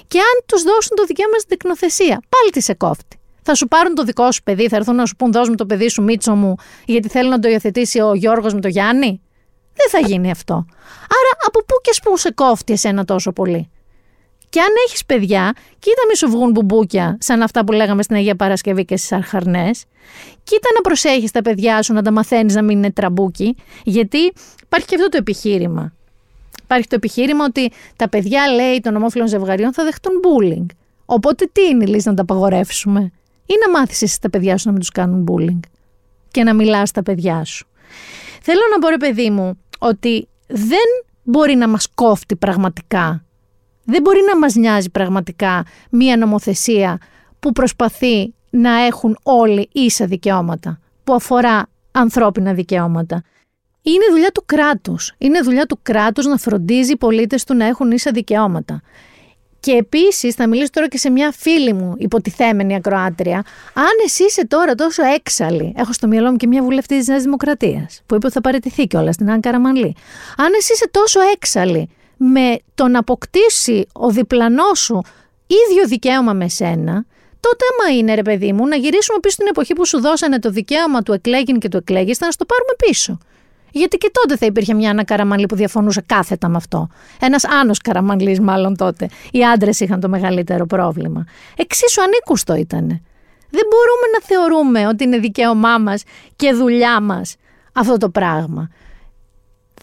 και αν τους δώσουν το δικαίωμα στην τεκνοθεσία, πάλι τι σε κόφτει. Θα σου πάρουν το δικό σου παιδί, θα έρθουν να σου πούν δώσ' μου το παιδί σου Μίτσο μου, γιατί θέλει να το υιοθετήσει ο Γιώργος με το Γιάννη. Δεν θα γίνει αυτό. Άρα από πού κι ως πού σε κόφτει εσένα τόσο πολύ; Και αν έχεις παιδιά, κοίτα μη σου βγουν μπουμπούκια, σαν αυτά που λέγαμε στην Αγία Παρασκευή και στις Αχαρνές. Κοίτα να προσέχεις τα παιδιά σου, να τα μαθαίνεις να μην είναι τραμπούκι, γιατί υπάρχει και αυτό το επιχείρημα. Υπάρχει το επιχείρημα ότι τα παιδιά, λέει, των ομόφυλων ζευγαριών θα δεχτούν bullying. Οπότε τι είναι η λύση να τα απαγορεύσουμε, ή να μάθεις εσύ τα παιδιά σου να μην τους κάνουν bullying και να μιλάς στα παιδιά σου. Θέλω να πω, ρε παιδί μου, ότι δεν μπορεί να μας κόφτει πραγματικά. Δεν μπορεί να μας νοιάζει πραγματικά μία νομοθεσία που προσπαθεί να έχουν όλοι ίσα δικαιώματα, που αφορά ανθρώπινα δικαιώματα. Είναι δουλειά του κράτους. Είναι δουλειά του κράτους να φροντίζει οι πολίτες του να έχουν ίσα δικαιώματα. Και επίσης, θα μιλήσω τώρα και σε μια φίλη μου υποτιθέμενη ακροάτρια. Αν εσύ είσαι τώρα τόσο έξαλλη, έχω στο μυαλό μου και μια βουλευτή της Νέας Δημοκρατίας, που είπε ότι θα παραιτηθεί κιόλας στην Άνκα Ραμανλή. Αν εσύ είσαι τόσο έξαλλη με το να αποκτήσει ο διπλανός σου ίδιο δικαίωμα με σένα, τότε άμα είναι ρε παιδί μου να γυρίσουμε πίσω στην εποχή που σου δώσανε το δικαίωμα του εκλέγην και του εκλέγηστα να στο πάρουμε πίσω. Γιατί και τότε θα υπήρχε μια Άννα Καραμανλή που διαφωνούσε κάθετα με αυτό. Ένας Άνω Καραμανλή, μάλλον τότε. Οι άντρες είχαν το μεγαλύτερο πρόβλημα. Εξίσου ανήκουστο ήταν. Δεν μπορούμε να θεωρούμε ότι είναι δικαίωμά μας και δουλειά μας αυτό το πράγμα.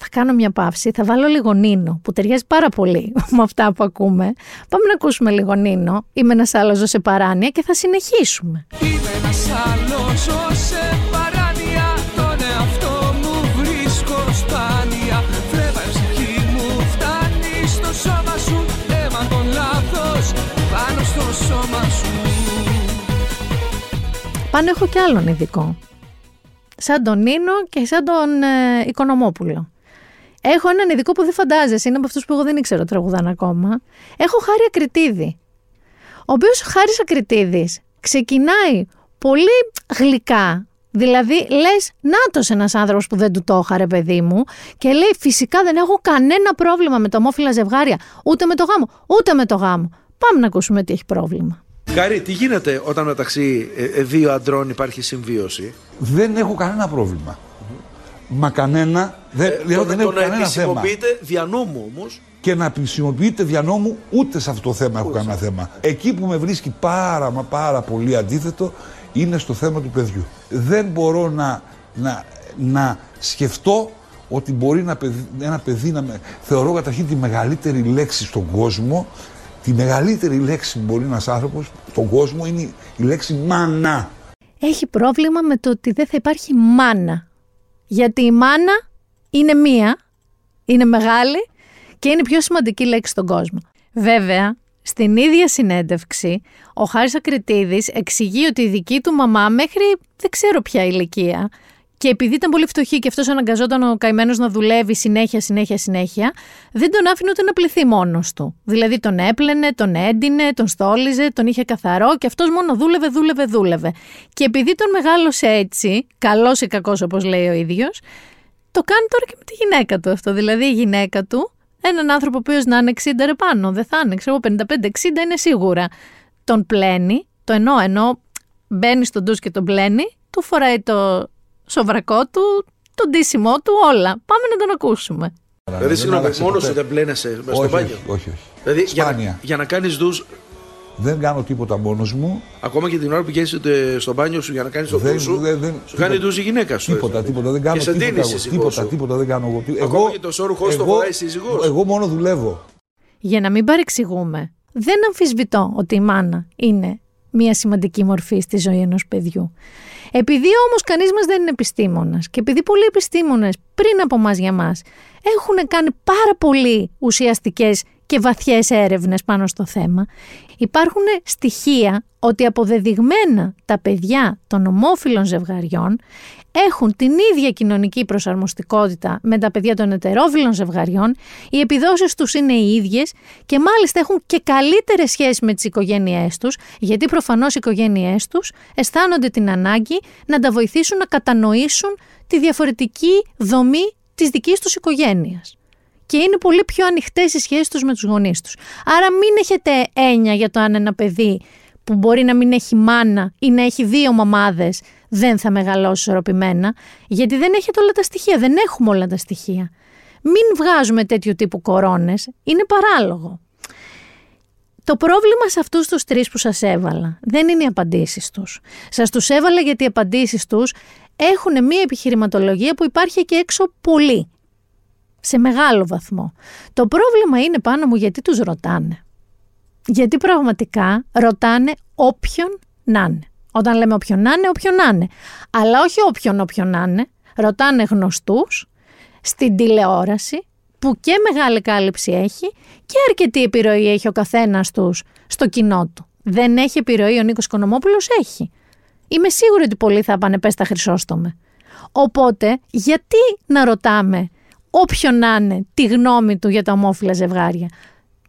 Θα κάνω μια παύση, θα βάλω λίγο Νίνο, που ταιριάζει πάρα πολύ *laughs* με αυτά που ακούμε. Πάμε να ακούσουμε λίγο Νίνο. Είμαι ένας άλλος σε παράνοια και θα συνεχίσουμε. Είμαι ένας άλλος σε παράνοια Τον εαυτό μου βρίσκω σπάνια Φρέβα η ψυχή μου φτάνει στο σώμα σου Αίμα τον λάθος πάνω στο σώμα σου Πάνω έχω κι άλλον ειδικό. Σαν τον Νίνο και σαν τον ε, Οικονομόπουλο. Έχω έναν ειδικό που δεν φαντάζεσαι, είναι από αυτούς που εγώ δεν ήξερα τραγουδάν ακόμα. Έχω Χάρη Ακριτίδη. Ο οποίος Χάρης Ακριτίδης ξεκινάει πολύ γλυκά. Δηλαδή, λες, νάτο ένας άνθρωπος που δεν του το είχα, ρε παιδί μου, και λέει: Φυσικά δεν έχω κανένα πρόβλημα με το ομόφυλα ζευγάρια, ούτε με το γάμο, ούτε με το γάμο. Πάμε να ακούσουμε τι έχει πρόβλημα. Γάρη, τι γίνεται όταν μεταξύ ε, ε, δύο αντρών υπάρχει συμβίωση; Δεν έχω κανένα πρόβλημα. Μα κανένα. Δεν, Ε, λέω, το, δεν το έχω να κανένα θέμα. επισημοποιείτε δια νόμου όμως. Και να επισημοποιείτε δια νόμου ούτε σε αυτό το θέμα έχω κανένα θέμα. Εκεί που με βρίσκει πάρα μα πάρα πολύ αντίθετο είναι στο θέμα του παιδιού. Δεν μπορώ να, να, να σκεφτώ ότι μπορεί να παιδί- ένα παιδί να με... Θεωρώ καταρχήν τη μεγαλύτερη λέξη στον κόσμο, τη μεγαλύτερη λέξη που μπορεί ένας άνθρωπος στον κόσμο είναι η λέξη μάνα. Έχει πρόβλημα με το ότι δεν θα υπάρχει μάνα. Γιατί η μάνα είναι μία, είναι μεγάλη και είναι η πιο σημαντική λέξη στον κόσμο. Βέβαια, στην ίδια συνέντευξη, ο Χάρης Ακριτίδης εξηγεί ότι η δική του μαμά μέχρι δεν ξέρω ποια ηλικία και επειδή ήταν πολύ φτωχή και αυτός αναγκαζόταν ο καημένος να δουλεύει συνέχεια, συνέχεια, συνέχεια, δεν τον άφηνε ούτε να πληθεί μόνος του. Δηλαδή τον έπλαινε, τον έντυνε, τον στόλιζε, τον είχε καθαρό και αυτός μόνο δούλευε, δούλευε, δούλευε. Και επειδή τον μεγάλωσε έτσι, καλός ή κακός όπως λέει ο ίδιος, το κάνει τώρα και με τη γυναίκα του αυτό. Δηλαδή η γυναίκα του, έναν άνθρωπο ο οποίος να είναι 60 ρε πάνω, δεν θα είναι, ξέρω εγώ 55-60 είναι σίγουρα. Τον πλένει, το εννοώ, ενώ μπαίνει στον ντους και τον πλένει, του φοράει το σοβρακό του, το ντύσιμό του, όλα. Πάμε να τον ακούσουμε. Δηλαδή, δεν συγγνώμη, άλλαξε μόνος ποτέ. σου δεν πλένεσαι μέσα στο όχι, μπάνιο; όχι, όχι, όχι. Δηλαδή, για, Σπάνια. να- για να κάνεις ντου, Δεν κάνω τίποτα μόνος μου. ακόμα και την ώρα που πηγαίνει στο μπάνιο σου για να κάνεις το Δεν- ντου σου, δεν- δεν- σου κάνει τίποτα. ντου η γυναίκα σου. Τίποτα, έτσι. τίποτα. Δεν κάνω και σε τίποτα. ντύνεις η εγώ. σύζυγός Τίποτα, σου. τίποτα δεν κάνω εγώ. Ακόμα και το σόρουχό σου το εγώ- φοράει η σύζυγός. Εγώ μόνο δουλεύω. Για να μην παρεξηγούμε, δεν αμφισβητώ ότι η μάνα είναι μια σημαντική μορφή στη ζωή ενός παιδιού. Επειδή όμως κανείς μας δεν είναι επιστήμονας και επειδή πολλοί επιστήμονες πριν από μας για μας έχουν κάνει πάρα πολύ ουσιαστικές και βαθιές έρευνες πάνω στο θέμα, υπάρχουν στοιχεία ότι αποδεδειγμένα τα παιδιά των ομόφυλων ζευγαριών έχουν την ίδια κοινωνική προσαρμοστικότητα με τα παιδιά των ετερόφυλων ζευγαριών, οι επιδόσεις τους είναι οι ίδιες και μάλιστα έχουν και καλύτερες σχέσεις με τις οικογένειές τους, γιατί προφανώς οι οικογένειές τους αισθάνονται την ανάγκη να τα βοηθήσουν να κατανοήσουν τη διαφορετική δομή της δικής τους οικογένειας. Και είναι πολύ πιο ανοιχτές οι σχέσεις τους με τους γονείς τους. Άρα, μην έχετε έννοια για το αν ένα παιδί που μπορεί να μην έχει μάνα ή να έχει δύο μαμάδες δεν θα μεγαλώσει ισορροπημένα, γιατί δεν έχετε όλα τα στοιχεία. Δεν έχουμε όλα τα στοιχεία. Μην βγάζουμε τέτοιου τύπου κορώνες. Είναι παράλογο. Το πρόβλημα σε αυτούς τους τρεις που σας έβαλα δεν είναι οι απαντήσεις τους. Σας τους έβαλα γιατί οι απαντήσεις τους έχουν μία επιχειρηματολογία που υπάρχει και έξω πολύ. Σε μεγάλο βαθμό. Το πρόβλημα είναι πάνω μου γιατί τους ρωτάνε. Γιατί πραγματικά ρωτάνε όποιον να είναι. Όταν λέμε όποιον να είναι, όποιον να είναι. Αλλά όχι όποιον όποιον να είναι. Ρωτάνε γνωστούς στην τηλεόραση που και μεγάλη κάλυψη έχει και αρκετή επιρροή έχει ο καθένας τους στο κοινό του. Δεν έχει επιρροή ο Νίκος Κονομόπουλος, έχει. Είμαι σίγουρη ότι πολλοί θα πάνε πες τα χρυσόστομε. Οπότε, γιατί να ρωτάμε όποιον να είναι τη γνώμη του για τα ομόφυλα ζευγάρια;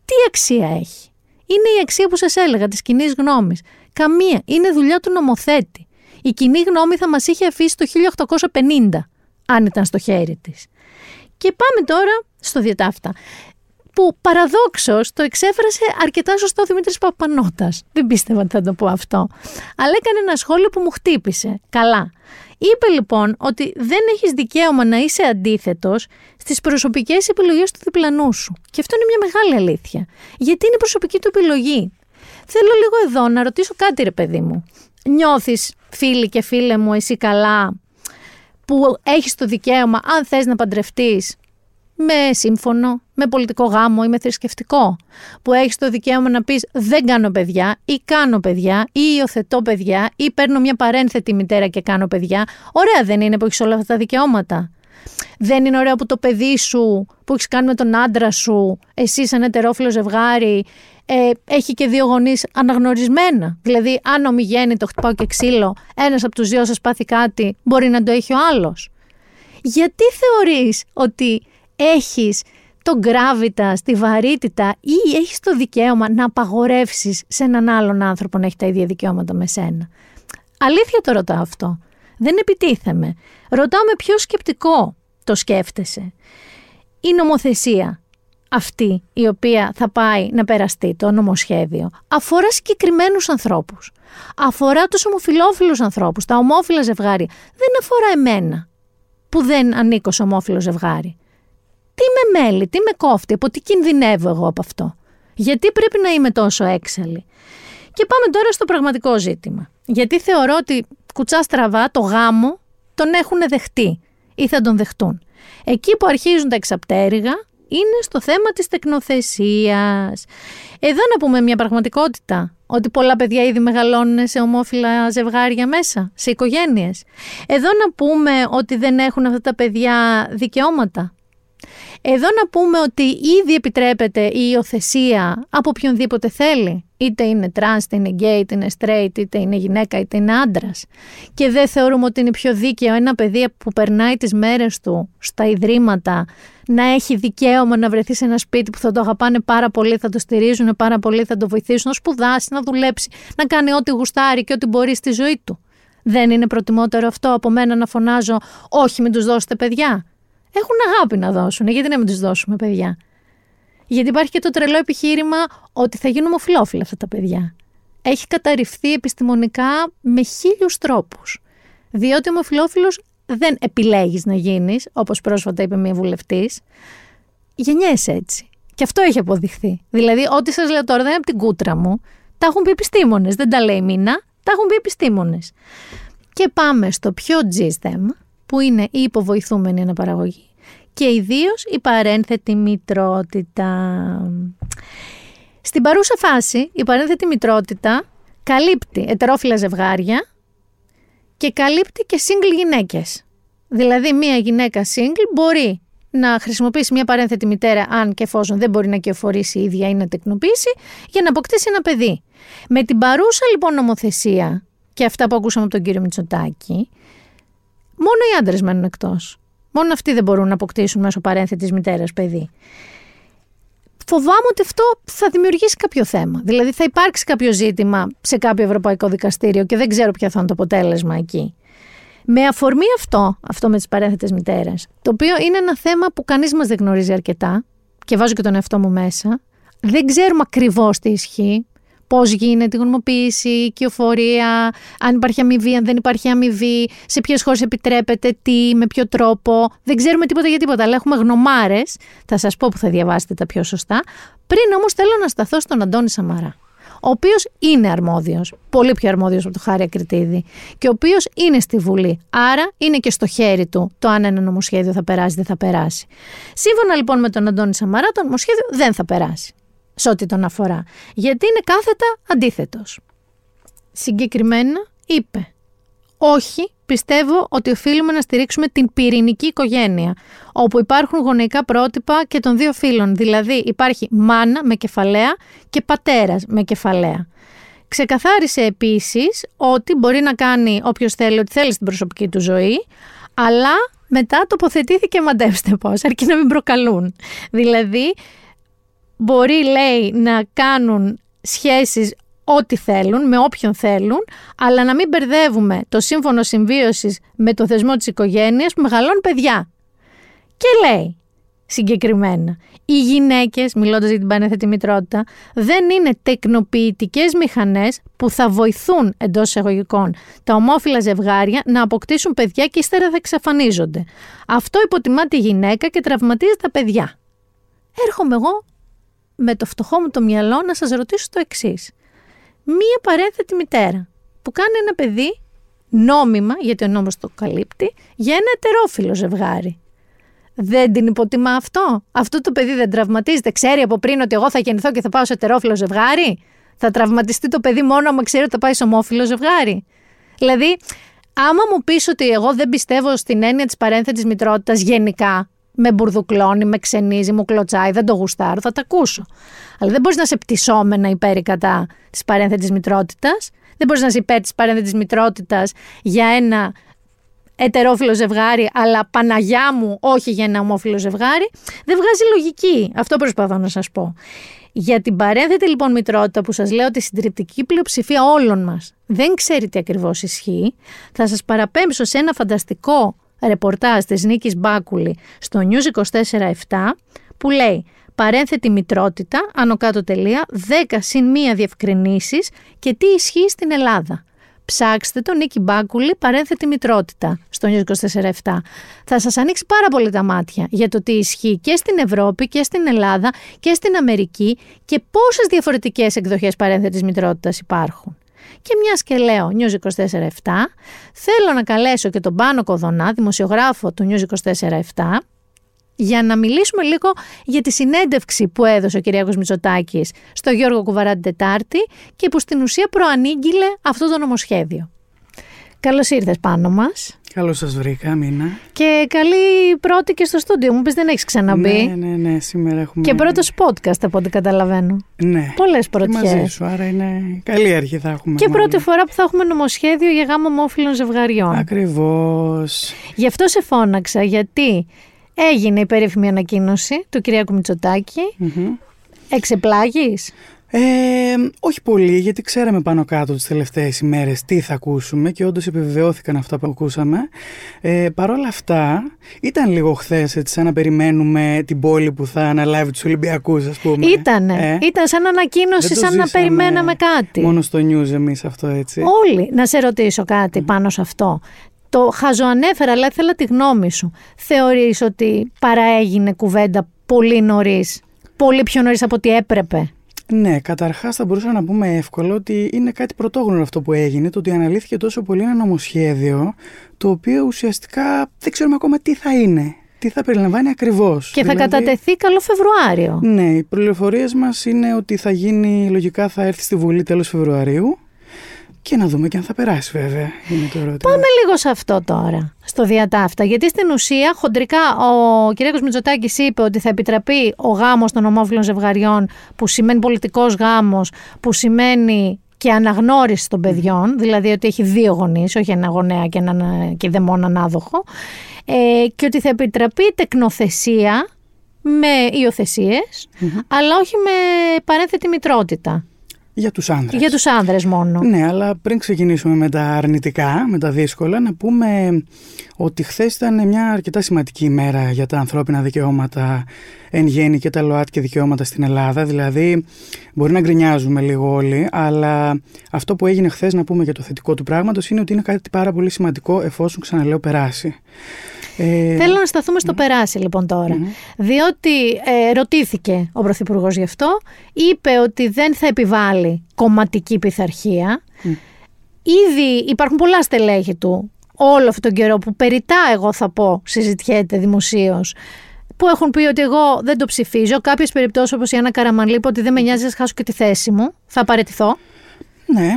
Τι αξία έχει; Είναι η αξία που σας έλεγα της κοινής γνώμης. Καμία. Είναι δουλειά του νομοθέτη. Η κοινή γνώμη θα μας είχε αφήσει το 1850, αν ήταν στο χέρι της. Και πάμε τώρα στο διατάφτα. Που παραδόξως το εξέφρασε αρκετά σωστό ο Δημήτρης Παπανότα. Δεν πίστευα ότι θα το πω αυτό. Αλλά έκανε ένα σχόλιο που μου χτύπησε. Καλά. Είπε λοιπόν ότι δεν έχεις δικαίωμα να είσαι αντίθετος στις προσωπικές επιλογές του διπλανού σου. Και αυτό είναι μια μεγάλη αλήθεια. Γιατί είναι η προσωπική του επιλογή; Θέλω λίγο εδώ να ρωτήσω κάτι, ρε παιδί μου. Νιώθεις, φίλοι και φίλε μου, εσύ καλά, που έχεις το δικαίωμα, αν θες να παντρευτείς, με σύμφωνο, με πολιτικό γάμο ή με θρησκευτικό. Που έχεις το δικαίωμα να πεις δεν κάνω παιδιά ή κάνω παιδιά ή υιοθετώ παιδιά ή παίρνω μια παρένθετη μητέρα και κάνω παιδιά. Ωραία δεν είναι που έχεις όλα αυτά τα δικαιώματα. Δεν είναι ωραίο που το παιδί σου που έχεις κάνει με τον άντρα σου, εσύ σαν ετερόφιλο ζευγάρι, ε, έχει και δύο γονείς αναγνωρισμένα. Δηλαδή, αν ομιγέννη το χτυπάω και ξύλο, ένας από τους δύο σας πάθει κάτι, μπορεί να το έχει ο άλλος. Γιατί θεωρείς ότι έχεις το γκράβιτα, τη βαρύτητα ή έχεις το δικαίωμα να απαγορεύσεις σε έναν άλλον άνθρωπο να έχει τα ίδια δικαιώματα με σένα; Αλήθεια το ρωτάω αυτό. Δεν επιτίθεμαι. Ρωτάω με ποιο σκεπτικό το σκέφτεσαι. Η νομοθεσία αυτή η οποία θα πάει να περαστεί το νομοσχέδιο αφορά συγκεκριμένους ανθρώπους. Αφορά τους ομοφιλόφιλους ανθρώπους, τα ομόφυλα ζευγάρια. Δεν αφορά εμένα που δεν ανήκω σε ομόφυλο ζευγάρι. Τι με μέλη, τι με κόφτει, από τι κινδυνεύω εγώ από αυτό; Γιατί πρέπει να είμαι τόσο έξαλλη; Και πάμε τώρα στο πραγματικό ζήτημα. Γιατί θεωρώ ότι κουτσά στραβά το γάμο τον έχουν δεχτεί ή θα τον δεχτούν. Εκεί που αρχίζουν τα εξαπτέρυγα είναι στο θέμα της τεκνοθεσίας. Εδώ να πούμε μια πραγματικότητα, ότι πολλά παιδιά ήδη μεγαλώνουν σε ομόφυλα ζευγάρια μέσα, σε οικογένειες. Εδώ να πούμε ότι δεν έχουν αυτά τα παιδιά δικαιώματα. Εδώ να πούμε ότι ήδη επιτρέπεται η υιοθεσία από οποιονδήποτε θέλει. Είτε είναι τρανς, είτε είναι γκέι, είτε είναι straight, είτε είναι γυναίκα, είτε είναι άντρας. Και δεν θεωρούμε ότι είναι πιο δίκαιο ένα παιδί που περνάει τις μέρες του στα ιδρύματα να έχει δικαίωμα να βρεθεί σε ένα σπίτι που θα το αγαπάνε πάρα πολύ, θα το στηρίζουν πάρα πολύ, θα το βοηθήσουν να σπουδάσει, να δουλέψει, να κάνει ό,τι γουστάρει και ό,τι μπορεί στη ζωή του. Δεν είναι προτιμότερο αυτό από μένα να φωνάζω όχι μην τους δώσετε παιδιά. Έχουν αγάπη να δώσουν, γιατί να μην τους δώσουμε παιδιά; Γιατί υπάρχει και το τρελό επιχείρημα ότι θα γίνουν ομοφυλόφιλα αυτά τα παιδιά. Έχει καταρριφθεί επιστημονικά με χίλιους τρόπους. Διότι ο ομοφυλόφιλος δεν επιλέγεις να γίνεις, όπως πρόσφατα είπε μια βουλευτής, γεννιέσαι έτσι. Και αυτό έχει αποδειχθεί. Δηλαδή, ό,τι σας λέω τώρα δεν είναι από την κούτρα μου. Τα έχουν πει επιστήμονες. Δεν τα λέει η Μίνα, τα έχουν πει επιστήμονες. Και πάμε στο πιο G θέμα, που είναι η υποβοηθούμενη αναπαραγωγή και ιδίως η παρένθετη μητρότητα. Στην παρούσα φάση, η παρένθετη μητρότητα καλύπτει ετερόφιλα ζευγάρια και καλύπτει και single γυναίκες. Δηλαδή, μία γυναίκα single μπορεί να χρησιμοποιήσει μια παρένθετη μητέρα, αν και εφόσον δεν μπορεί να κυοφορήσει η ίδια ή να τεκνοποιήσει, για να αποκτήσει ένα παιδί. Με την παρούσα λοιπόν νομοθεσία και αυτά που ακούσαμε από τον κύριο Μητσοτάκη, μόνο οι άντρες μένουν εκτός. Μόνο αυτοί δεν μπορούν να αποκτήσουν μέσω παρένθετης μητέρας παιδί. Φοβάμαι ότι αυτό θα δημιουργήσει κάποιο θέμα. Δηλαδή θα υπάρξει κάποιο ζήτημα σε κάποιο ευρωπαϊκό δικαστήριο και δεν ξέρω ποιο θα είναι το αποτέλεσμα εκεί. Με αφορμή αυτό, αυτό με τις παρένθετες μητέρες, το οποίο είναι ένα θέμα που κανείς μας δεν γνωρίζει αρκετά, και βάζω και τον εαυτό μου μέσα, δεν ξέρουμε ακριβώς τι ισχύει, πώς γίνεται η γονιμοποίηση, η οικειοφορία, αν υπάρχει αμοιβή, αν δεν υπάρχει αμοιβή, σε ποιες χώρες επιτρέπεται, τι, με ποιο τρόπο. Δεν ξέρουμε τίποτα για τίποτα, αλλά έχουμε γνωμάρες. Θα σας πω που θα διαβάσετε τα πιο σωστά. Πριν όμως θέλω να σταθώ στον Αντώνη Σαμαρά ο οποίος είναι αρμόδιος, πολύ πιο αρμόδιος από το Χάρη Ακριτίδη, και ο οποίος είναι στη Βουλή. Άρα είναι και στο χέρι του το αν ένα νομοσχέδιο θα περάσει ή δεν θα περάσει. Σύμφωνα λοιπόν με τον Αντώνη Σαμαρά, το νομοσχέδιο δεν θα περάσει σε ό,τι τον αφορά. Γιατί είναι κάθετα αντίθετος. Συγκεκριμένα είπε όχι, πιστεύω ότι οφείλουμε να στηρίξουμε την πυρηνική οικογένεια, όπου υπάρχουν γονεϊκά πρότυπα και των δύο φίλων. Δηλαδή υπάρχει μάνα με κεφαλαία και πατέρας με κεφαλαία. Ξεκαθάρισε επίσης ότι μπορεί να κάνει όποιος θέλει ό,τι θέλει στην προσωπική του ζωή, αλλά μετά τοποθετήθηκε μαντέψτε πώς, αρκεί να μην προκαλούν. Δηλαδή, μπορεί λέει να κάνουν σχέσεις ό,τι θέλουν, με όποιον θέλουν, αλλά να μην μπερδεύουμε το σύμφωνο συμβίωσης με το θεσμό της οικογένειας που μεγαλώνουν παιδιά. Και λέει συγκεκριμένα, οι γυναίκες, μιλώντας για την πανέθετη μητρότητα, δεν είναι τεκνοποιητικές μηχανές που θα βοηθούν εντός εισαγωγικών τα ομόφυλα ζευγάρια να αποκτήσουν παιδιά και ύστερα θα εξαφανίζονται. Αυτό υποτιμά τη γυναίκα και τραυματίζει τα παιδιά. Έρχομαι εγώ με το φτωχό μου το μυαλό να σας ρωτήσω το εξής μία παρένθετη μητέρα που κάνει ένα παιδί νόμιμα, γιατί ο νόμος το καλύπτει, για ένα ετερόφιλο ζευγάρι. Δεν την υποτιμά αυτό; Αυτό το παιδί δεν τραυματίζεται; Ξέρει από πριν ότι εγώ θα γεννηθώ και θα πάω σε ετερόφιλο ζευγάρι; Θα τραυματιστεί το παιδί μόνο άμα ξέρει ότι θα πάει σε ομόφιλο ζευγάρι; Δηλαδή, άμα μου πεις ότι εγώ δεν πιστεύω στην έννοια της παρένθετης μητρότητας γενικά, με μπουρδουκλώνει, με ξενίζει, μου κλωτσάει, δεν το γουστάρω, θα τα ακούσω. Αλλά δεν μπορείς να είσαι πτυσσόμενα υπέρ ή κατά της παρένθετης μητρότητας. Δεν μπορείς να είσαι υπέρ της παρένθετης μητρότητας για ένα ετερόφιλο ζευγάρι, αλλά Παναγιά μου, όχι για ένα ομόφιλο ζευγάρι. Δεν βγάζει λογική. Αυτό προσπαθώ να σας πω. Για την παρένθετη λοιπόν μητρότητα που σας λέω ότι η συντριπτική πλειοψηφία όλων μας δεν ξέρει τι ακριβώς ισχύει, θα σας παραπέμψω σε ένα φανταστικό ρεπορτάζ της Νίκης Μπάκουλη στο News 24-7 που λέει παρένθετη μητρότητα, άνω κάτω τελεία, 10 συν μία διευκρινήσεις και τι ισχύει στην Ελλάδα. Ψάξτε το Νίκη Μπάκουλη παρένθετη μητρότητα στο News 24-7. Θα σας ανοίξει πάρα πολύ τα μάτια για το τι ισχύει και στην Ευρώπη και στην Ελλάδα και στην Αμερική και πόσες διαφορετικές εκδοχές παρένθετης μητρότητας υπάρχουν. Και μιας και λέω News 24-7, θέλω να καλέσω και τον Πάνο Κοδονά, δημοσιογράφο του News 24-7, για να μιλήσουμε λίγο για τη συνέντευξη που έδωσε ο Κυριάκος Μητσοτάκης στο Γιώργο Κουβαράτη Τετάρτη και που στην ουσία προανήγγειλε αυτό το νομοσχέδιο. Καλώς ήρθες πάνω μας. Καλώς σας βρήκα, Μίνα. Και καλή πρώτη και στο στούντιο. Μου πεις δεν έχεις ξαναμπεί. Ναι, ναι, ναι, σήμερα έχουμε. Και πρώτος podcast από ό,τι καταλαβαίνω. Ναι. Πολλές πρωτιέ. Μαζί σου, άρα είναι καλή αρχή θα έχουμε. Και πρώτη φορά που θα έχουμε νομοσχέδιο για γάμο ομόφυλων ζευγαριών. Ακριβώς. Γι' αυτό σε φώναξα, γιατί έγινε η περίφημη ανακοίνωση του Κυριάκου Μητσοτάκη. Mm-hmm. Εξεπλάγεις; Ε, όχι πολύ, γιατί ξέραμε πάνω κάτω τις τελευταίες ημέρες τι θα ακούσουμε και όντως επιβεβαιώθηκαν αυτά που ακούσαμε. Ε, Παρ' όλα αυτά, ήταν λίγο χθες έτσι σαν να περιμένουμε την πόλη που θα αναλάβει τους Ολυμπιακούς, ας πούμε. Ήτανε. Ε, Ήταν σαν ανακοίνωση, σαν να περιμέναμε κάτι. Μόνο στο news εμείς αυτό έτσι. Όλοι. Να σε ρωτήσω κάτι πάνω σε αυτό. Το χαζοανέφερα, αλλά ήθελα τη γνώμη σου. Θεωρείς ότι παραέγινε κουβέντα πολύ νωρίς, πολύ πιο νωρίς από ό,τι έπρεπε; Ναι, καταρχάς θα μπορούσα να πούμε εύκολο ότι είναι κάτι πρωτόγνωρο αυτό που έγινε, το ότι αναλύθηκε τόσο πολύ ένα νομοσχέδιο, το οποίο ουσιαστικά δεν ξέρουμε ακόμα τι θα είναι. Τι θα περιλαμβάνει ακριβώς. Και θα δηλαδή, κατατεθεί καλό Φεβρουάριο. Ναι, οι πληροφορίες μας είναι ότι θα γίνει, λογικά θα έρθει στη Βουλή τέλος Φεβρουαρίου. Και να δούμε και αν θα περάσει, βέβαια. Είναι το ερώτημα. Πάμε λίγο σε αυτό τώρα, στο διατάφτα. Γιατί στην ουσία, χοντρικά, ο κ. Μητσοτάκης είπε ότι θα επιτραπεί ο γάμος των ομόφυλων ζευγαριών, που σημαίνει πολιτικός γάμος, που σημαίνει και αναγνώριση των παιδιών, δηλαδή ότι έχει δύο γονείς, όχι ένα γονέα και, ένα, και δεν μόνο ανάδοχο, ε, και ότι θα επιτραπεί τεκνοθεσία με υιοθεσιε αλλά όχι με παρένθετη μητρότητα. Για τους άνδρες. Για τους άνδρες μόνο. Ναι, αλλά πριν ξεκινήσουμε με τα αρνητικά, με τα δύσκολα, να πούμε ότι χθες ήταν μια αρκετά σημαντική ημέρα για τα ανθρώπινα δικαιώματα εν γέννη και τα ΛΟΑΤ δικαιώματα στην Ελλάδα. Δηλαδή, μπορεί να γκρινιάζουμε λίγο όλοι, αλλά αυτό που έγινε χθες, να πούμε για το θετικό του πράγματος, είναι ότι είναι κάτι πάρα πολύ σημαντικό εφόσον ξαναλέω περάσει. Ε, Θέλω να σταθούμε στο περάσει λοιπόν τώρα. Διότι ε, ρωτήθηκε ο Πρωθυπουργός γι' αυτό, είπε ότι δεν θα επιβάλλει κομματική πειθαρχία. Ήδη υπάρχουν πολλά στελέχη του όλο αυτόν τον καιρό που περιτά εγώ θα πω συζητιέται δημοσίως που έχουν πει ότι εγώ δεν το ψηφίζω. Κάποιες περιπτώσεις όπως η Άννα Καραμανλή είπε ότι δεν με νοιάζει να χάσω και τη θέση μου. Θα παραιτηθώ. Ναι.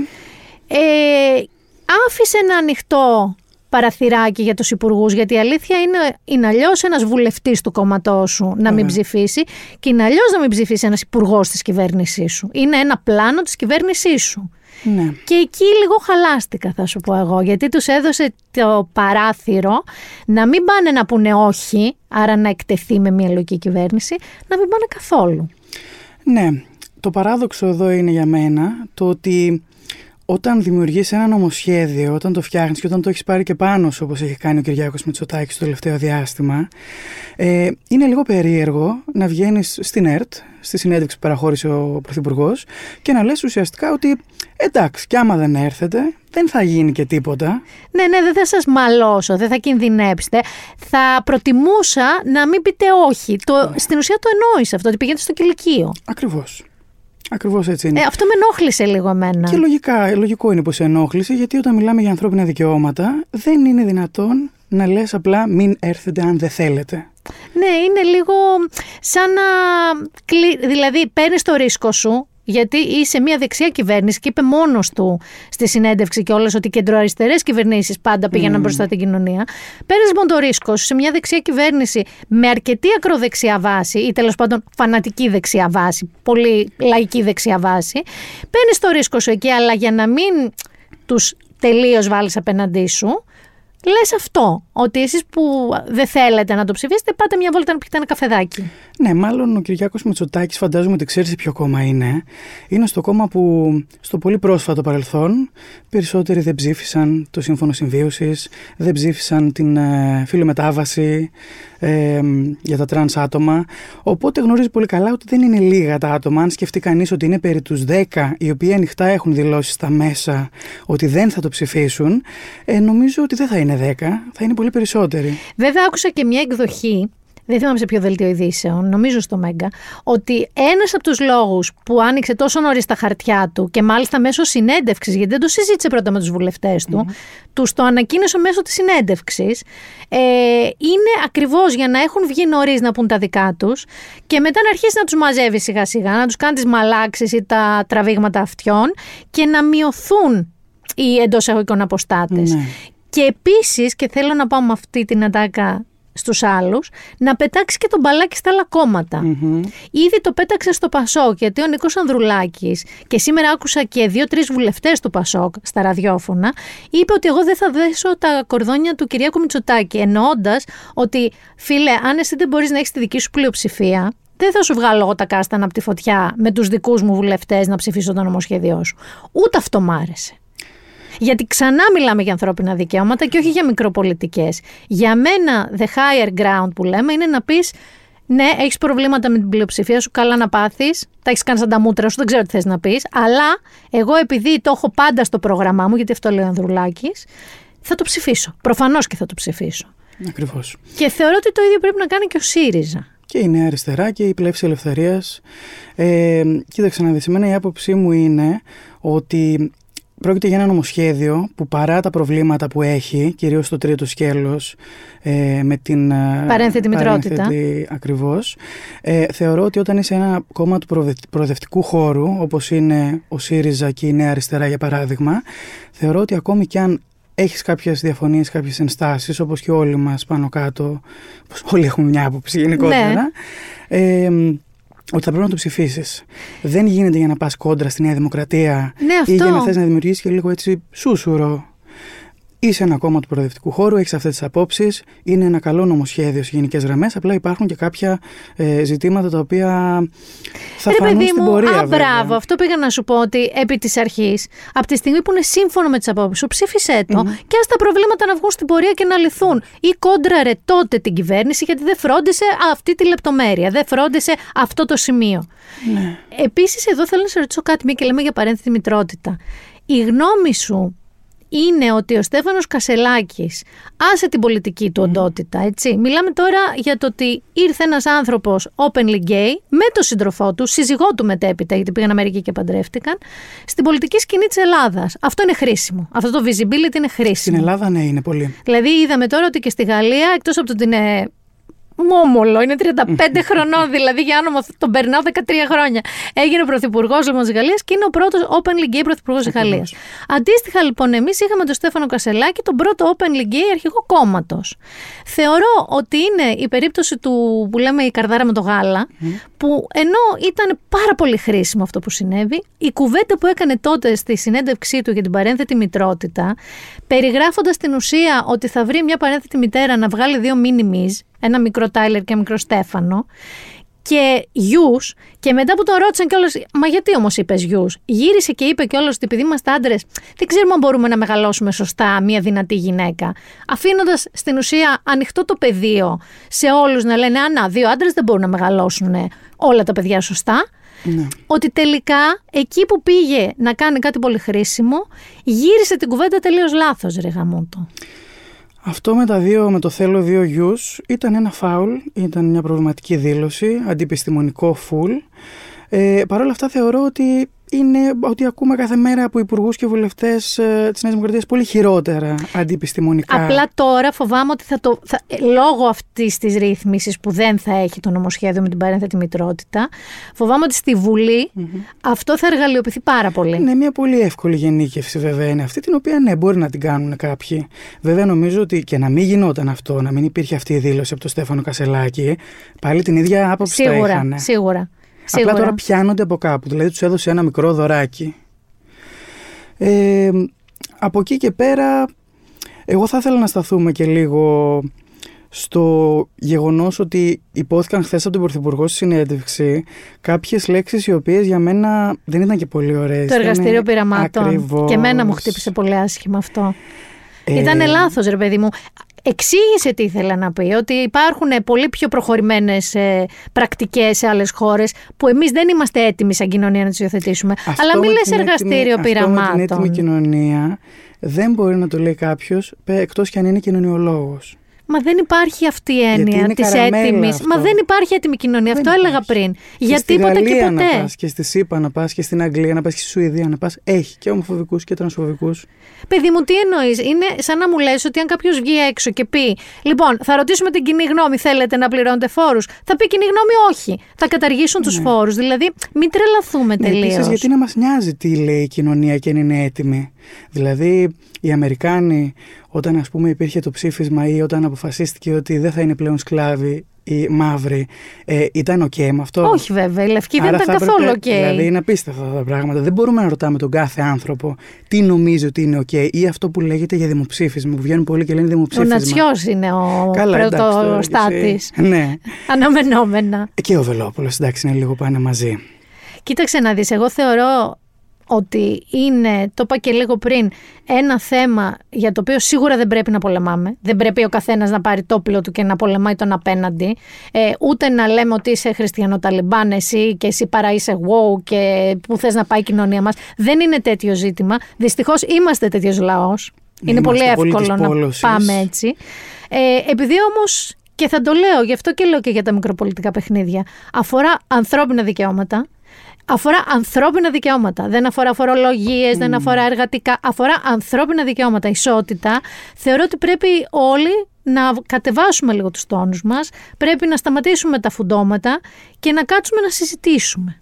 Ε, άφησε ένα ανοιχτό παραθυράκι για τους υπουργούς, γιατί η αλήθεια είναι, είναι αλλιώς ένας βουλευτής του κόμματός σου να μην ψηφίσει και είναι αλλιώς να μην ψηφίσει ένας υπουργός της κυβέρνησής σου. Είναι ένα πλάνο της κυβέρνησής σου. Ναι. Και εκεί λίγο χαλάστηκα θα σου πω εγώ, γιατί τους έδωσε το παράθυρο να μην πάνε να πούνε όχι, άρα να εκτεθεί με μια λογική κυβέρνηση, να μην πάνε καθόλου. Ναι, το παράδοξο εδώ είναι για μένα το ότι όταν δημιουργείς ένα νομοσχέδιο, όταν το φτιάχνεις και όταν το έχεις πάρει και πάνω σου όπως έχει κάνει ο Κυριάκος Μητσοτάκης το τελευταίο διάστημα ε, είναι λίγο περίεργο να βγαίνεις στην ΕΡΤ, στη συνέντευξη που παραχώρησε ο Πρωθυπουργός και να λες ουσιαστικά ότι εντάξει και άμα δεν έρθετε δεν θα γίνει και τίποτα. Ναι, ναι, δεν θα σας μαλώσω, δεν θα κινδυνέψετε. Θα προτιμούσα να μην πείτε όχι. Το, Ναι. Στην ουσία το εννοείς αυτό, ότι πηγαίνετε στο κηλικείο. Ακριβώς. Ακριβώς έτσι είναι. Ε, αυτό με ενόχλησε λίγο εμένα. Και λογικά, λογικό είναι που σε ενόχλησε, γιατί όταν μιλάμε για ανθρώπινα δικαιώματα, δεν είναι δυνατόν να λες απλά μην έρθετε αν δεν θέλετε. Ναι, είναι λίγο σαν να. κλει- Δηλαδή, παίρνεις το ρίσκο σου, γιατί είσαι μια δεξιά κυβέρνηση και είπε μόνος του στη συνέντευξη και ότι οι κεντροαριστερές κυβερνήσεις πάντα πήγαιναν Μμμ. μπροστά την κοινωνία. Παίρνει λοιπόν το ρίσκο σου σε μια δεξιά κυβέρνηση με αρκετή ακροδεξιά βάση ή τέλος πάντων φανατική δεξιά βάση, πολύ λαϊκή δεξιά βάση. Παίρνει το ρίσκο σου εκεί, αλλά για να μην τους τελείως βάλεις απέναντί σου, Λες αυτό, ότι εσείς που δεν θέλετε να το ψηφίσετε, πάτε μια βόλτα να πιείτε ένα καφεδάκι. Ναι, μάλλον ο Κυριάκος Μητσοτάκης, φαντάζομαι ότι ξέρεις σε ποιο κόμμα είναι. Είναι στο κόμμα που στο πολύ πρόσφατο παρελθόν περισσότεροι δεν ψήφισαν το Σύμφωνο Συμβίωσης, δεν ψήφισαν την ε, φυλομετάβαση ε, για τα τρανς άτομα. Οπότε γνωρίζει πολύ καλά ότι δεν είναι λίγα τα άτομα. Αν σκεφτεί κανείς ότι είναι περί τους 10 οι οποίοι ανοιχτά έχουν δηλώσει στα μέσα ότι δεν θα το ψηφίσουν, ε, νομίζω ότι δεν θα είναι 10, θα είναι πολύ περισσότεροι. Βέβαια, άκουσα και μια εκδοχή, δεν θυμάμαι σε ποιο δελτίο ειδήσεων, νομίζω στο Μέγκα, ότι ένας από τους λόγους που άνοιξε τόσο νωρίς τα χαρτιά του και μάλιστα μέσω συνέντευξης, γιατί δεν το συζήτησε πρώτα με τους βουλευτές του, τους το ανακοίνωσε μέσω της συνέντευξης, ε, είναι ακριβώς για να έχουν βγει νωρίς να πούν τα δικά τους και μετά να αρχίσει να τους μαζεύει σιγά σιγά, να τους κάνει τις μαλάξεις ή τα τραβήγματα αυτιών και να μειωθούν οι εντός εγωικών αποστάτες. Ναι. Και επίσης, και θέλω να πάω με αυτή την ατάκα στους άλλους, να πετάξει και τον μπαλάκι στα άλλα κόμματα. Ήδη το πέταξε στο Πασόκ, γιατί ο Νίκος Ανδρουλάκης, και σήμερα άκουσα και δύο-τρεις βουλευτές του Πασόκ στα ραδιόφωνα, είπε ότι εγώ δεν θα δέσω τα κορδόνια του Κυριάκου Μητσοτάκη, εννοώντας ότι φίλε, αν εσύ δεν μπορείς να έχεις τη δική σου πλειοψηφία, δεν θα σου βγάλω εγώ τα κάστανα από τη φωτιά με τους δικούς μου βουλευτές να ψηφίσω το νομοσχέδιό σου. Ούτε αυτό μ' άρεσε. Γιατί ξανά μιλάμε για ανθρώπινα δικαιώματα και όχι για μικροπολιτικές. Για μένα, the higher ground που λέμε είναι να πεις ναι, έχεις προβλήματα με την πλειοψηφία σου, καλά να πάθεις. Τα έχεις κάνει σαν τα μούτρα σου, δεν ξέρω τι θες να πεις. Αλλά εγώ, επειδή το έχω πάντα στο πρόγραμμά μου, γιατί αυτό λέει ο Ανδρουλάκης, θα το ψηφίσω. Προφανώς και θα το ψηφίσω. Ακριβώς. Και θεωρώ ότι το ίδιο πρέπει να κάνει και ο ΣΥΡΙΖΑ. Και η Νέα Αριστερά και η Πλεύση Ελευθερίας. Ε, κοίταξε να δεις, εμένα η άποψή μου είναι ότι πρόκειται για ένα νομοσχέδιο που παρά τα προβλήματα που έχει, κυρίως στο τρίτο σκέλος, ε, με την ε, Παρένθετη μητρότητα. παρένθετη ακριβώς, ε, θεωρώ ότι όταν είσαι ένα κόμμα του προοδε- προοδευτικού χώρου, όπως είναι ο ΣΥΡΙΖΑ και η Νέα Αριστερά για παράδειγμα, θεωρώ ότι ακόμη και αν έχεις κάποιες διαφωνίες, κάποιες ενστάσεις, όπως και όλοι μας πάνω κάτω, όπως όλοι έχουμε μια άποψη γενικότερα, ε, ότι θα πρέπει να το ψηφίσεις. Δεν γίνεται για να πας κόντρα στη Νέα Δημοκρατία Ναι, ή για αυτό. να θες να δημιουργήσεις και λίγο έτσι σούσουρο. Είσαι ένα κόμμα του προοδευτικού χώρου, έχεις αυτές τις απόψεις. Είναι ένα καλό νομοσχέδιο σε γενικές γραμμές. Απλά υπάρχουν και κάποια ε, ζητήματα τα οποία θα Ρε φανούν παιδί στην μου, πορεία. α, βέβαια. μπράβο, αυτό πήγα να σου πω ότι επί της αρχής, από τη στιγμή που είναι σύμφωνο με τις απόψεις σου, ψήφισέ το και ας τα προβλήματα να βγουν στην πορεία και να λυθούν. Ή κόντραρε τότε την κυβέρνηση γιατί δεν φρόντισε αυτή τη λεπτομέρεια, δεν φρόντισε αυτό το σημείο. Ναι. Επίσης, εδώ θέλω να σε ρωτήσω κάτι, μια και λέμε για παρένθετη μητρότητα. Η γνώμη σου είναι ότι ο Στέφανος Κασελάκης άσε την πολιτική του οντότητα, έτσι. Μιλάμε τώρα για το ότι ήρθε ένας άνθρωπος openly gay με τον σύντροφό του, σύζυγό του μετέπειτα, γιατί πήγαν Αμερική και παντρεύτηκαν, στην πολιτική σκηνή της Ελλάδας. Αυτό είναι χρήσιμο. Αυτό το visibility είναι χρήσιμο. Στην Ελλάδα, ναι, είναι πολύ. Δηλαδή είδαμε τώρα ότι και στη Γαλλία, εκτός από το ότι είναι μόμολο, είναι 35 *laughs* χρονών, δηλαδή για άνομα τον περνάω 13 χρόνια. Έγινε πρωθυπουργός λοιπόν τη Γαλλίας και είναι ο πρώτος openly gay πρωθυπουργός της Γαλλίας. Αντίστοιχα λοιπόν, εμείς είχαμε τον Στέφανο Κασελάκη, τον πρώτο openly gay αρχηγό κόμματος. Θεωρώ ότι είναι η περίπτωση του που λέμε η καρδάρα με το γάλα, που ενώ ήταν πάρα πολύ χρήσιμο αυτό που συνέβη, η κουβέντα που έκανε τότε στη συνέντευξή του για την παρένθετη μητρότητα, περιγράφοντας την ουσία ότι θα βρει μια παρένθετη μητέρα να βγάλει δύο μίνιμις, ένα μικρό Τάιλερ και ένα μικρό Στέφανο, και γιους, και μετά που τον ρώτησαν κιόλας, Μα γιατί όμως είπες γιους, γύρισε και είπε κιόλας ότι επειδή είμαστε άντρες, δεν ξέρουμε αν μπορούμε να μεγαλώσουμε σωστά μια δυνατή γυναίκα. Αφήνοντας στην ουσία ανοιχτό το πεδίο σε όλους να λένε Α, να, δύο άντρες δεν μπορούν να μεγαλώσουν όλα τα παιδιά σωστά. Ναι. Ότι τελικά εκεί που πήγε να κάνει κάτι πολύ χρήσιμο, γύρισε την κουβέντα τελείως λάθος, ρε γαμότο. Αυτό με, τα δύο, με το θέλω δύο γιους ήταν ένα φάουλ, ήταν μια προβληματική δήλωση, αντιπιστημονικό φουλ. Ε, Παρ' όλα αυτά θεωρώ ότι είναι ότι ακούμε κάθε μέρα από υπουργούς και βουλευτές ε, της Νέας Δημοκρατίας πολύ χειρότερα αντιπιστημονικά. Απλά τώρα φοβάμαι ότι θα το, θα, ε, λόγω αυτής της ρύθμισης που δεν θα έχει το νομοσχέδιο με την παρένθετη μητρότητα, φοβάμαι ότι στη βουλη αυτό θα εργαλειοποιηθεί πάρα πολύ. Είναι μια πολύ εύκολη γενίκευση βέβαια είναι αυτή, την οποία ναι, μπορεί να την κάνουν κάποιοι. Βέβαια νομίζω ότι και να μην γινόταν αυτό, να μην υπήρχε αυτή η δήλωση από τον Στέφανο Κασελάκη, πάλι την ίδια άποψη θα Σίγουρα, είχαν. σίγουρα. Απλά Σίγουρα. τώρα πιάνονται από κάπου. Δηλαδή τους έδωσε ένα μικρό δωράκι. Ε, από εκεί και πέρα, εγώ θα ήθελα να σταθούμε και λίγο στο γεγονός ότι υπόθηκαν χθες από τον Πρωθυπουργό στη συνέντευξη κάποιες λέξεις οι οποίες για μένα δεν ήταν και πολύ ωραίες. Το εργαστήριο Ήταν πειραμάτων. ακριβώς. Και εμένα μου χτύπησε πολύ άσχημα αυτό. Ε, Ήταν λάθος, ρε παιδί μου. Εξήγησε τι ήθελα να πει, ότι υπάρχουν πολύ πιο προχωρημένες ε, πρακτικές σε άλλες χώρες που εμείς δεν είμαστε έτοιμοι σαν κοινωνία να τις υιοθετήσουμε. Αυτό Αλλά μην με λες την εργαστήριο έτοιμη- Αυτό με την πειραμάτων. έτοιμη κοινωνία δεν μπορεί να το λέει κάποιος εκτός κι αν είναι κοινωνιολόγος. Μα δεν υπάρχει αυτή η έννοια είναι της καραμέλα έτοιμης. αυτό. Μα δεν υπάρχει έτοιμη κοινωνία. Δεν αυτό έλεγα πριν. Και Για στη τίποτα και Γαλλία να ποτέ. πας και στη ΣΥΠΑ να πας και στην Αγγλία να πας και στη Σουηδία να πας έχει και ομοφοβικούς και τρανσφοβικούς. Παιδί μου, τι εννοείς; Είναι σαν να μου λες ότι αν κάποιος βγει έξω και πει: Λοιπόν, θα ρωτήσουμε την κοινή γνώμη, θέλετε να πληρώνετε φόρους; Θα πει κοινή γνώμη, όχι. Θα καταργήσουν τους του φόρους. Δηλαδή, μην τρελαθούμε Ναι, τελείως. επίσης, γιατί να μας νοιάζει τι λέει η κοινωνία και αν είναι έτοιμη. Δηλαδή, οι Αμερικάνοι, όταν ας πούμε υπήρχε το ψήφισμα ή όταν αποφασίστηκε ότι δεν θα είναι πλέον σκλάβοι οι μαύροι, ε, ήταν οκ με αυτό; Όχι, βέβαια. Η Λευκή δεν Άρα ήταν θα έπρεπε- καθόλου οκ. Δηλαδή είναι απίστευτα αυτά τα πράγματα. Δεν μπορούμε να ρωτάμε τον κάθε άνθρωπο τι νομίζει ότι είναι οκ ή αυτό που λέγεται για δημοψήφισμα. Που βγαίνουν πολλοί και λένε Ο δημοψήφισμα. Νατσιός είναι ο Καλά, εντάξει, τώρα κι πρωτοστάτης. εσύ. Ναι. Αναμενόμενα. Και ο Βελόπουλος, εντάξει, είναι λίγο πάνε μαζί. Κοίταξε να δεις, εγώ θεωρώ ότι είναι, το είπα και λίγο πριν, ένα θέμα για το οποίο σίγουρα δεν πρέπει να πολεμάμε. Δεν πρέπει ο καθένας να πάρει το όπλο του και να πολεμάει τον απέναντι. Ε, ούτε να λέμε ότι είσαι χριστιανοταλιμπάν εσύ και εσύ παραείσαι woke και που θες να πάει η κοινωνία μας. Δεν είναι τέτοιο ζήτημα. Δυστυχώς είμαστε τέτοιος λαός. Είναι Είμαστε πολύ πολύ εύκολο της να πόλωσης. πάμε έτσι. Ε, επειδή όμως, και θα το λέω, γι' αυτό και λέω και για τα μικροπολιτικά παιχνίδια, αφορά ανθρώπινα δικαιώματα, αφορά ανθρώπινα δικαιώματα. Δεν αφορά φορολογίες, δεν αφορά εργατικά. Αφορά ανθρώπινα δικαιώματα, ισότητα. Θεωρώ ότι πρέπει όλοι να κατεβάσουμε λίγο τους τόνους μας, πρέπει να σταματήσουμε τα φουντώματα και να κάτσουμε να συζητήσουμε.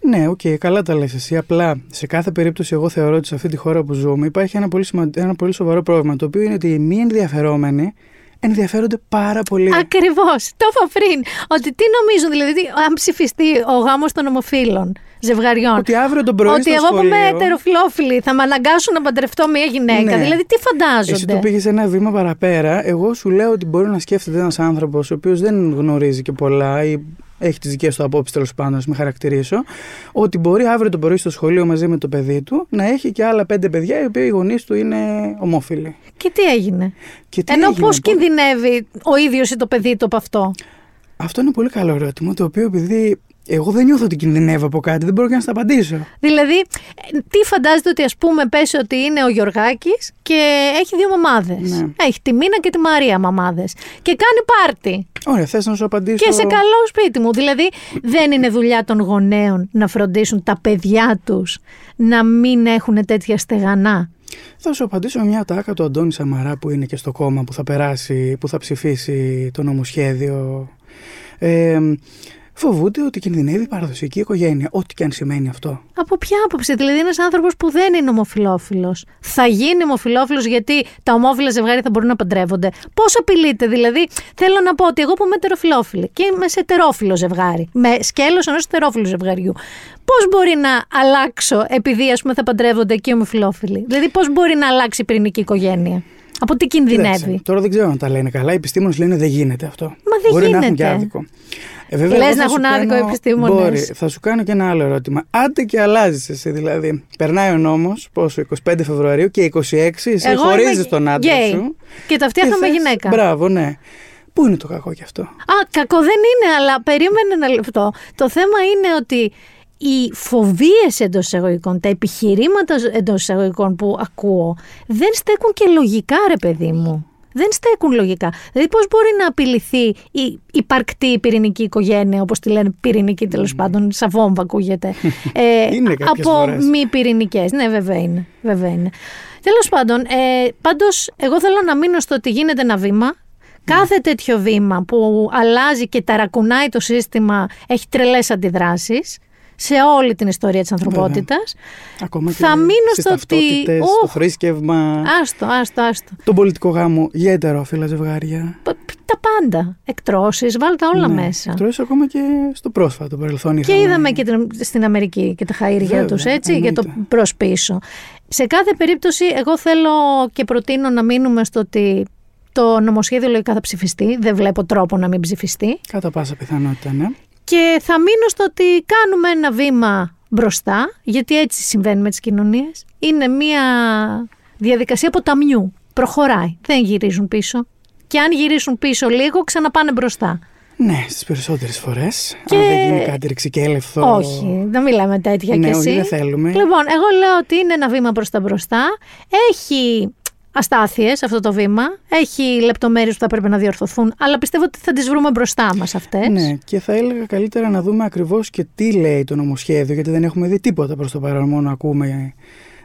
Ναι, οκ, καλά τα λες εσύ. Απλά σε κάθε περίπτωση, εγώ θεωρώ ότι σε αυτή τη χώρα που ζούμε υπάρχει ένα πολύ, σημα... ένα πολύ σοβαρό πρόβλημα. Το οποίο είναι ότι οι μη ενδιαφερόμενοι ενδιαφέρονται πάρα πολύ. Ακριβώς. Το είπα πριν. Ότι τι νομίζουν, δηλαδή, τι- αν ψηφιστεί ο γάμος των ομοφύλων. ζευγαριών. Ότι αύριο τον πρωί Ότι στο εγώ που σχολείο- είμαι ετεροφιλόφιλη θα με αναγκάσουν να παντρευτώ μια γυναίκα. Ναι. Δηλαδή, τι φαντάζονται; Εσύ το πήγες ένα βήμα παραπέρα. Εγώ σου λέω ότι μπορεί να σκέφτεται ένας άνθρωπος ο οποίος δεν γνωρίζει και πολλά ή έχει τις δικές του απόψεις τέλος πάντων, να με χαρακτηρίσω, ότι μπορεί αύριο το πρωί στο σχολείο μαζί με το παιδί του να έχει και άλλα πέντε παιδιά οι οποίοι οι γονείς του είναι ομόφυλοι. Και τι έγινε; Και τι Ενώ έγινε, πώς πώς- κινδυνεύει ο ίδιος ή το παιδί του από αυτό; Αυτό είναι πολύ καλό ερώτημα, το οποίο επειδή εγώ δεν νιώθω ότι κινδυνεύω από κάτι, δεν μπορώ και να στα απαντήσω. Δηλαδή, ε, τι φαντάζεται ότι ας πούμε πέσει ότι είναι ο Γιωργάκης και έχει δύο μαμάδες. Ναι. Έχει τη Μίνα και τη Μαρία μαμάδες. Και κάνει πάρτι. Ωραία, θες να σου απαντήσω. Και σε καλό σπίτι μου. Δηλαδή, δεν είναι δουλειά των γονέων να φροντίσουν τα παιδιά τους να μην έχουν τέτοια στεγανά. Θα σου απαντήσω με μια τάκα του Αντώνη Σαμαρά που είναι και στο κόμμα που θα περάσει, που θα ψηφίσει το νομοσχέδιο. Ε, φοβούνται ότι κινδυνεύει η παραδοσιακή οικογένεια, ό,τι και αν σημαίνει αυτό. Από ποια άποψη, δηλαδή ένας άνθρωπος που δεν είναι ομοφυλόφιλος θα γίνει ομοφυλόφιλος γιατί τα ομόφυλα ζευγάρια θα μπορούν να παντρεύονται; Πώς απειλείται, δηλαδή, θέλω να πω ότι εγώ που είμαι ετεροφιλόφιλη και είμαι σε ετερόφιλο ζευγάρι, με σκέλος ενός ετερόφιλου ζευγαριού, πώς μπορεί να αλλάξω επειδή ας πούμε θα παντρεύονται και οι ομοφυλόφιλοι; Δηλαδή, πώς μπορεί να αλλάξει η πυρηνική οικογένεια; Από τι κινδυνεύει; Κοίταξε, τώρα δεν ξέρω αν τα λένε καλά. Οι επιστήμονες λένε δεν γίνεται αυτό. Μα δεν Μπορεί να έχουν γίνεται. και άδικο. Ε, Λες εγώ να θα έχουν σου άδικο οι κάνω- επιστήμονες. Μπορεί. Θα σου κάνω και ένα άλλο ερώτημα. Άντε και αλλάζεις εσύ, δηλαδή. Περνάει ο νόμος, πόσο, 25 Φεβρουαρίου και 26, εσύ Εγώ χωρίζεις είμαι τον άντρα γκέι σου. Και τα φτιάχνω με θες- γυναίκα. Μπράβο, ναι. Πού είναι το κακό γι' αυτό; Α, κακό δεν είναι, αλλά περίμενε ένα λεπτό. Το θέμα είναι ότι οι φοβίες εντός εισαγωγικών, τα επιχειρήματα εντός εισαγωγικών που ακούω, δεν στέκουν και λογικά, ρε παιδί μου. Δεν στέκουν λογικά. Δηλαδή, πώς μπορεί να απειληθεί η υπαρκτή πυρηνική οικογένεια, όπως τη λένε πυρηνική τέλος πάντων, σαν βόμβα ακούγεται. *laughs* ε, Είναι κάποιες από φορές. μη πυρηνικές. Ναι, βέβαια είναι. Βέβαια είναι. Τέλος πάντων, ε, πάντως, εγώ θέλω να μείνω στο ότι γίνεται ένα βήμα. Κάθε τέτοιο βήμα που αλλάζει και ταρακουνάει το σύστημα έχει τρελές αντιδράσεις σε όλη την ιστορία της ανθρωπότητας. Ακόμα Θα και μείνω στις στο ότι- ταυτότητες, Οχ. το θρήσκευμα, Άστο, άστο, άστο. τον πολιτικό γάμο για ετερόφιλα ζευγάρια. Π- Τα πάντα. Εκτρώσεις, βάλ τα όλα Ναι, μέσα. εκτός ακόμα και στο πρόσφατο παρελθόν Και είχαμε- είδαμε και την- στην Αμερική και τα χαΐρια Βέβαια, τους, έτσι, για το εννοείται. προς πίσω. Σε κάθε περίπτωση, εγώ θέλω και προτείνω να μείνουμε στο ότι το νομοσχέδιο λογικά θα ψηφιστεί. Δεν βλέπω τρόπο να μην ψηφιστεί. Κατά πάσα πιθανότητα, ναι. Και θα μείνω στο ότι κάνουμε ένα βήμα μπροστά, γιατί έτσι συμβαίνει με τις κοινωνίες. Είναι μια διαδικασία ποταμιού. Προχωράει. Δεν γυρίζουν πίσω. Και αν γυρίσουν πίσω λίγο, ξαναπάνε μπροστά. Ναι, στις περισσότερες φορές. Και- Αν δεν γίνει κάτι ρηξικέλευθο. Όχι, δεν μιλάμε τέτοια Ναι, κι όχι, εσύ. δεν θέλουμε. Λοιπόν, εγώ λέω ότι είναι ένα βήμα προς τα μπροστά. Έχει αστάθειες αυτό το βήμα. Έχει λεπτομέρειες που θα πρέπει να διορθωθούν. Αλλά πιστεύω ότι θα τις βρούμε μπροστά μας αυτές. Ναι, και θα έλεγα καλύτερα να δούμε ακριβώς και τι λέει το νομοσχέδιο, γιατί δεν έχουμε δει τίποτα προς το παρόν, μόνο ακούμε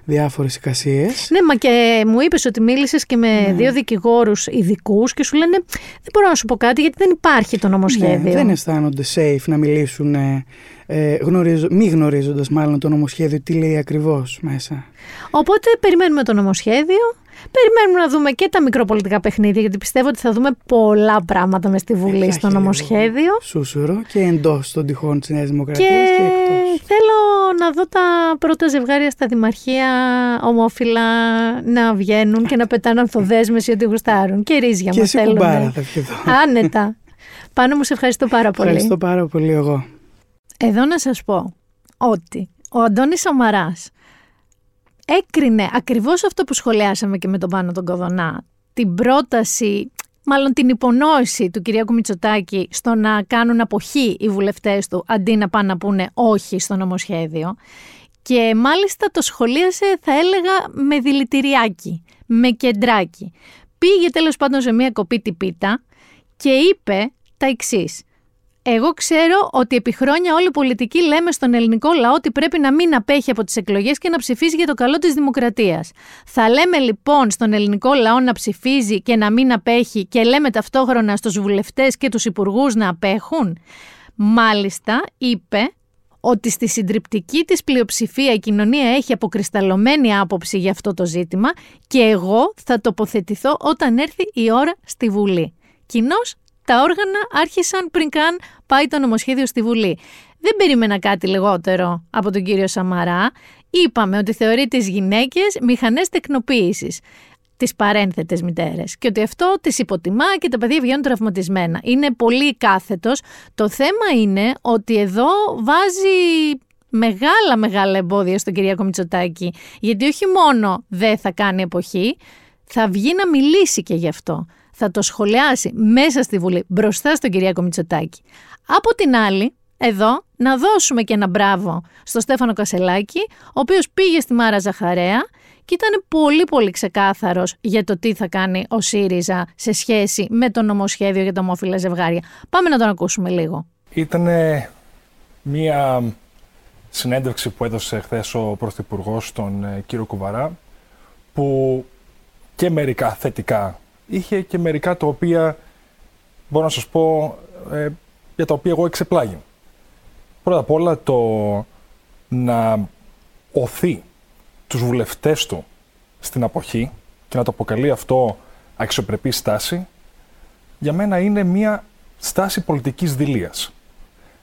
διάφορες εικασίες. Ναι, μα και μου είπες ότι μίλησες και με δύο δικηγόρους ειδικούς και σου λένε Δεν μπορώ να σου πω κάτι γιατί δεν υπάρχει το νομοσχέδιο. Ναι, δεν αισθάνονται safe να μιλήσουν ε, ε, γνωρίζ, μη γνωρίζοντας μάλλον το νομοσχέδιο τι λέει ακριβώς μέσα. Οπότε περιμένουμε το νομοσχέδιο. Περιμένουμε να δούμε και τα μικροπολιτικά παιχνίδια, γιατί πιστεύω ότι θα δούμε πολλά πράγματα μες στη Βουλή στο νομοσχέδιο. Σούσουρο και εντός των τυχών της Νέας Δημοκρατίας Και και, εκτός. θέλω να δω τα πρώτα ζευγάρια στα δημαρχία ομόφυλα να βγαίνουν και να πετάνε ανθοδέσμες ότι γουστάρουν. Και ρίζια Και μας εσύ θέλουν. κουμπάρα θα ευχηθώ. Άνετα. Πάνω μου σε ευχαριστώ πάρα πολύ. Ευχαριστώ πάρα πολύ εγώ. Εδώ να σας πω ότι ο Αντώνης Σαμαράς έκρινε ακριβώς αυτό που σχολιάσαμε και με τον Πάνο τον Κοδονά, την πρόταση, μάλλον την υπονόηση του Κυριάκου Μητσοτάκη στο να κάνουν αποχή οι βουλευτές του αντί να πάνε να πούνε όχι στο νομοσχέδιο. Και μάλιστα το σχολίασε, θα έλεγα, με δηλητηριάκι, με κεντράκι. Πήγε τέλος πάντων σε μια κοπή τυπίτα και είπε τα εξής. Εγώ ξέρω ότι επί χρόνια όλοι οι πολιτικοί λέμε στον ελληνικό λαό ότι πρέπει να μην απέχει από τις εκλογές και να ψηφίζει για το καλό της δημοκρατίας. Θα λέμε λοιπόν στον ελληνικό λαό να ψηφίζει και να μην απέχει και λέμε ταυτόχρονα στους βουλευτές και τους υπουργούς να απέχουν; Μάλιστα είπε ότι στη συντριπτική της πλειοψηφία η κοινωνία έχει αποκρισταλωμένη άποψη για αυτό το ζήτημα και εγώ θα τοποθετηθώ όταν έρθει η ώρα στη Βουλή. Κοινώς τα όργανα άρχισαν πριν καν πάει το νομοσχέδιο στη Βουλή. δεν περίμενα κάτι λιγότερο από τον κύριο Σαμαρά. Είπαμε ότι θεωρεί τις γυναίκες μηχανές τεκνοποίησης τις παρένθετες μητέρες και ότι αυτό τις υποτιμά και τα παιδιά βγαίνουν τραυματισμένα. Είναι πολύ κάθετος. Το θέμα είναι ότι εδώ βάζει μεγάλα μεγάλα εμπόδια στον Κυριάκο Μητσοτάκη γιατί όχι μόνο δεν θα κάνει εποχή, θα βγει να μιλήσει και γι' αυτό. Θα το σχολιάσει μέσα στη Βουλή μπροστά στον Κυριάκο Μητσοτάκη. Από την άλλη, εδώ να δώσουμε και ένα μπράβο στο Στέφανο Κασελάκη, ο οποίος πήγε στη Μάρα Ζαχαρέα και ήταν πολύ πολύ ξεκάθαρος για το τι θα κάνει ο ΣΥΡΙΖΑ σε σχέση με το νομοσχέδιο για τα ομόφυλα ζευγάρια. Πάμε να τον ακούσουμε λίγο. Ήταν μία συνέντευξη που έδωσε χθες ο Πρωθυπουργός τον ε, κύριο Κουβαρά που και μερικά θετικά είχε και μερικά τα οποία μπορώ να σας πω ε, για τα οποία εγώ εξεπλάγει. Πρώτα απ' όλα το να οθεί τους βουλευτές του στην αποχή και να το αποκαλεί αυτό αξιοπρεπή στάση, για μένα είναι μια στάση πολιτικής δηλίας.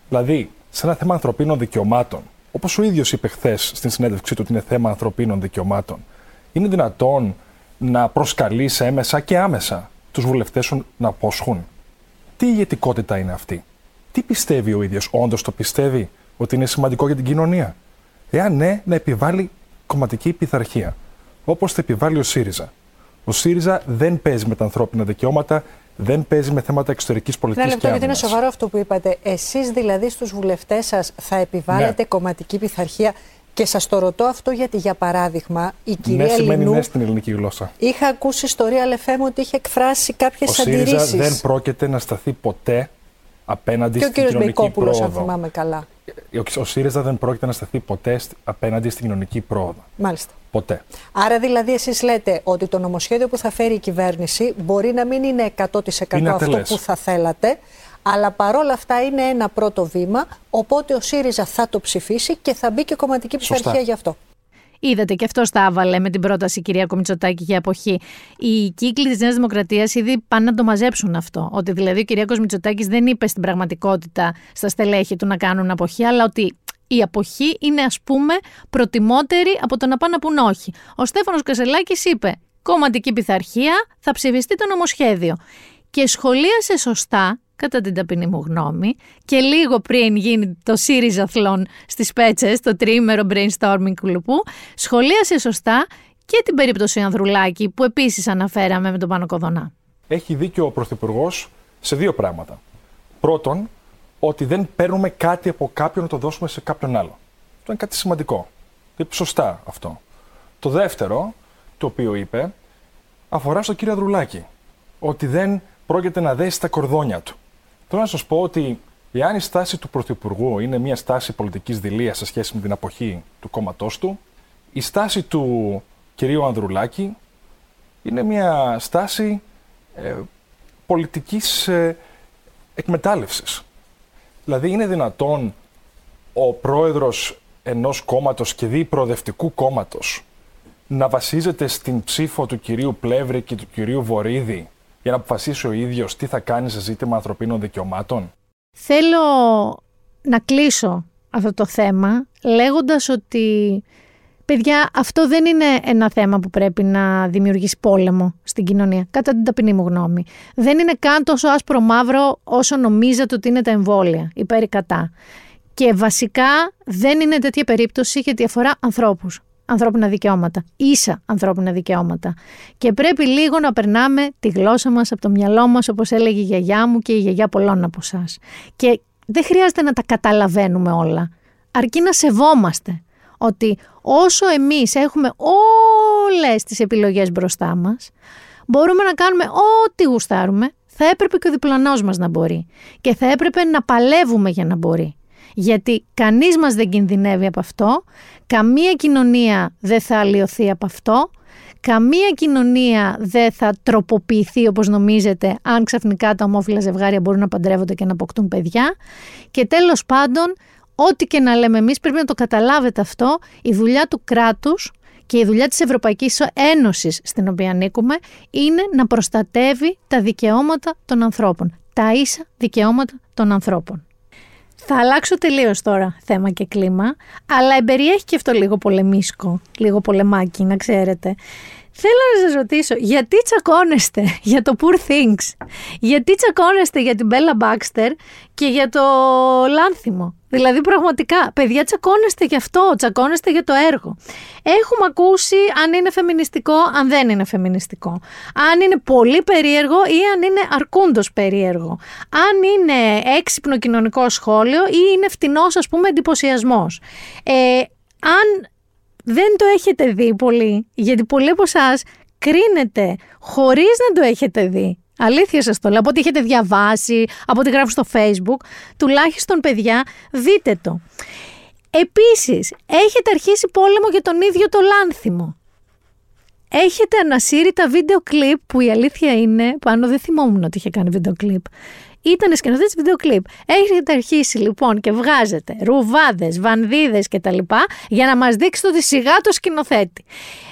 Δηλαδή, σε ένα θέμα ανθρωπίνων δικαιωμάτων, όπως ο ίδιος είπε χθες στην συνέντευξή του ότι είναι θέμα ανθρωπίνων δικαιωμάτων, είναι δυνατόν να προσκαλείς σε έμεσα και άμεσα τους βουλευτές σου να απόσχουν. Τι ηγετικότητα είναι αυτή; Τι πιστεύει ο ίδιος, όντως το πιστεύει ότι είναι σημαντικό για την κοινωνία; Εάν ναι, να επιβάλλει κομματική πειθαρχία, όπως θα επιβάλλει ο ΣΥΡΙΖΑ. Ο ΣΥΡΙΖΑ δεν παίζει με τα ανθρώπινα δικαιώματα, δεν παίζει με θέματα εξωτερικής πολιτικής. Ένα λεπτό, γιατί είναι σοβαρό αυτό που είπατε. Εσείς δηλαδή στους βουλευτές σας θα επιβάλλετε Ναι. κομματική πειθαρχία. Και σας το ρωτώ αυτό γιατί, για παράδειγμα, η κυρία Ναι, σημαίνει Λινού. ναι στην ελληνική γλώσσα. Είχα ακούσει ιστορία Αλεφέμ ότι είχε εκφράσει κάποιες Ο ΣΥΡΙΖΑ αντιρρήσεις. δεν πρόκειται να σταθεί ποτέ απέναντι Και ο στην κύριος κοινωνική Μπεϊκόπουλο, αν πρόοδο. θυμάμαι καλά. Ο- Ο ΣΥΡΙΖΑ δεν πρόκειται να σταθεί ποτέ στ- απέναντι στην κοινωνική πρόοδο. Μάλιστα. Ποτέ. Άρα δηλαδή εσείς λέτε ότι το νομοσχέδιο που θα φέρει η κυβέρνηση μπορεί να μην είναι 100% Είναι αυτό ατελές. που θα θέλατε, αλλά παρόλα αυτά είναι ένα πρώτο βήμα, οπότε ο ΣΥΡΙΖΑ θα το ψηφίσει και θα μπει και κομματική Σωστά. πειθαρχία γι' αυτό. Είδατε και αυτό τα έβαλε με την πρόταση κυρία Μητσοτάκη για αποχή. Οι κύκλοι της Νέας Δημοκρατίας ήδη πάνε να το μαζέψουν αυτό. Ότι δηλαδή ο Κυριάκο Μητσοτάκη δεν είπε στην πραγματικότητα στα στελέχη του να κάνουν αποχή, αλλά ότι η αποχή είναι ας πούμε προτιμότερη από το να πάνε να πούν όχι. Ο Στέφανος Κασελάκης είπε κομματική πειθαρχία, θα ψηφιστεί το νομοσχέδιο. Και σχολίασε σωστά, κατά την ταπεινή μου γνώμη, και λίγο πριν γίνει το ΣΥΡΙΖΑθλον στις Πέτσες, το τριήμερο brainstorming κουλουπού, σχολίασε σωστά και την περίπτωση Ανδρουλάκη που επίσης αναφέραμε με τον Πάνο Κοδονά. Έχει δίκιο ο Πρωθυπουργός σε δύο πράγματα. Πρώτον, ότι δεν παίρνουμε κάτι από κάποιον να το δώσουμε σε κάποιον άλλο. Αυτό είναι κάτι σημαντικό. Το είπε σωστά αυτό. Το δεύτερο, το οποίο είπε, αφορά στον κύριο Ανδρουλάκη. Ότι δεν πρόκειται να δέσει τα κορδόνια του. Θέλω να σας πω ότι εάν η στάση του Πρωθυπουργού είναι μια στάση πολιτικής δηλίας σε σχέση με την αποχή του κόμματός του, η στάση του κυρίου Ανδρουλάκη είναι μια στάση ε, πολιτικής ε, εκμετάλλευσης. Δηλαδή είναι δυνατόν ο πρόεδρος ενός κόμματος και δι προοδευτικού κόμματος να βασίζεται στην ψήφο του κυρίου Πλεύρη και του κυρίου Βορύδη για να αποφασίσει ο ίδιος τι θα κάνει σε ζήτημα ανθρωπίνων δικαιωμάτων; Θέλω να κλείσω αυτό το θέμα λέγοντας ότι παιδιά αυτό δεν είναι ένα θέμα που πρέπει να δημιουργήσει πόλεμο στην κοινωνία κατά την ταπεινή μου γνώμη. Δεν είναι καν τόσο άσπρο μαύρο όσο νομίζετε ότι είναι τα εμβόλια υπέρ ή κατά. Και βασικά δεν είναι τέτοια περίπτωση γιατί αφορά ανθρώπους ανθρώπινα δικαιώματα, ίσα ανθρώπινα δικαιώματα. Και πρέπει λίγο να περνάμε τη γλώσσα μας από το μυαλό μας, όπως έλεγε η γιαγιά μου και η γιαγιά πολλών από εσάς. Και δεν χρειάζεται να τα καταλαβαίνουμε όλα, αρκεί να σεβόμαστε ότι όσο εμείς έχουμε όλες τις επιλογές μπροστά μας, μπορούμε να κάνουμε ό,τι γουστάρουμε, θα έπρεπε και ο διπλανός μας να μπορεί. Και θα έπρεπε να παλεύουμε για να μπορεί. Γιατί κανείς μας δεν κινδυνεύει από αυτό, καμία κοινωνία δεν θα αλλοιωθεί από αυτό, καμία κοινωνία δεν θα τροποποιηθεί όπως νομίζετε αν ξαφνικά τα ομόφυλα ζευγάρια μπορούν να παντρεύονται και να αποκτούν παιδιά. Και τέλος πάντων, ό,τι και να λέμε εμείς πρέπει να το καταλάβετε αυτό, η δουλειά του κράτους και η δουλειά της Ευρωπαϊκής Ένωσης στην οποία ανήκουμε είναι να προστατεύει τα δικαιώματα των ανθρώπων, τα ίσα δικαιώματα των ανθρώπων. Θα αλλάξω τελείως τώρα θέμα και κλίμα, αλλά εμπεριέχει και αυτό λίγο πολεμίσκο, λίγο πολεμάκι, να ξέρετε. Θέλω να σας ρωτήσω, γιατί τσακώνεστε για το Poor Things, γιατί τσακώνεστε για την Bella Baxter και για το Λάνθιμο; Δηλαδή πραγματικά, παιδιά τσακώνεστε για αυτό, τσακώνεστε για το έργο. Έχουμε ακούσει αν είναι φεμινιστικό, αν δεν είναι φεμινιστικό. Αν είναι πολύ περίεργο ή αν είναι αρκούντος περίεργο. Αν είναι έξυπνο κοινωνικό σχόλιο ή είναι φτηνός ας πούμε εντυπωσιασμός. Ε, αν δεν το έχετε δει πολύ, γιατί πολλοί από εσάς κρίνετε χωρίς να το έχετε δει. Αλήθεια σας το λέω, από ό,τι έχετε διαβάσει, από ό,τι γράφω στο facebook, τουλάχιστον παιδιά δείτε το. Επίσης, έχετε αρχίσει πόλεμο για τον ίδιο το λάνθιμο. Έχετε ανασύρει τα βίντεο κλιπ που η αλήθεια είναι, πάνω δεν θυμόμουν ότι είχε κάνει βίντεο κλιπ. Ήταν σκηνοθέτης βίντεο κλιπ. Έχετε αρχίσει λοιπόν και βγάζετε ρουβάδες, βανδίδες κτλ. για να μας δείξετε ότι σιγά το σκηνοθέτη.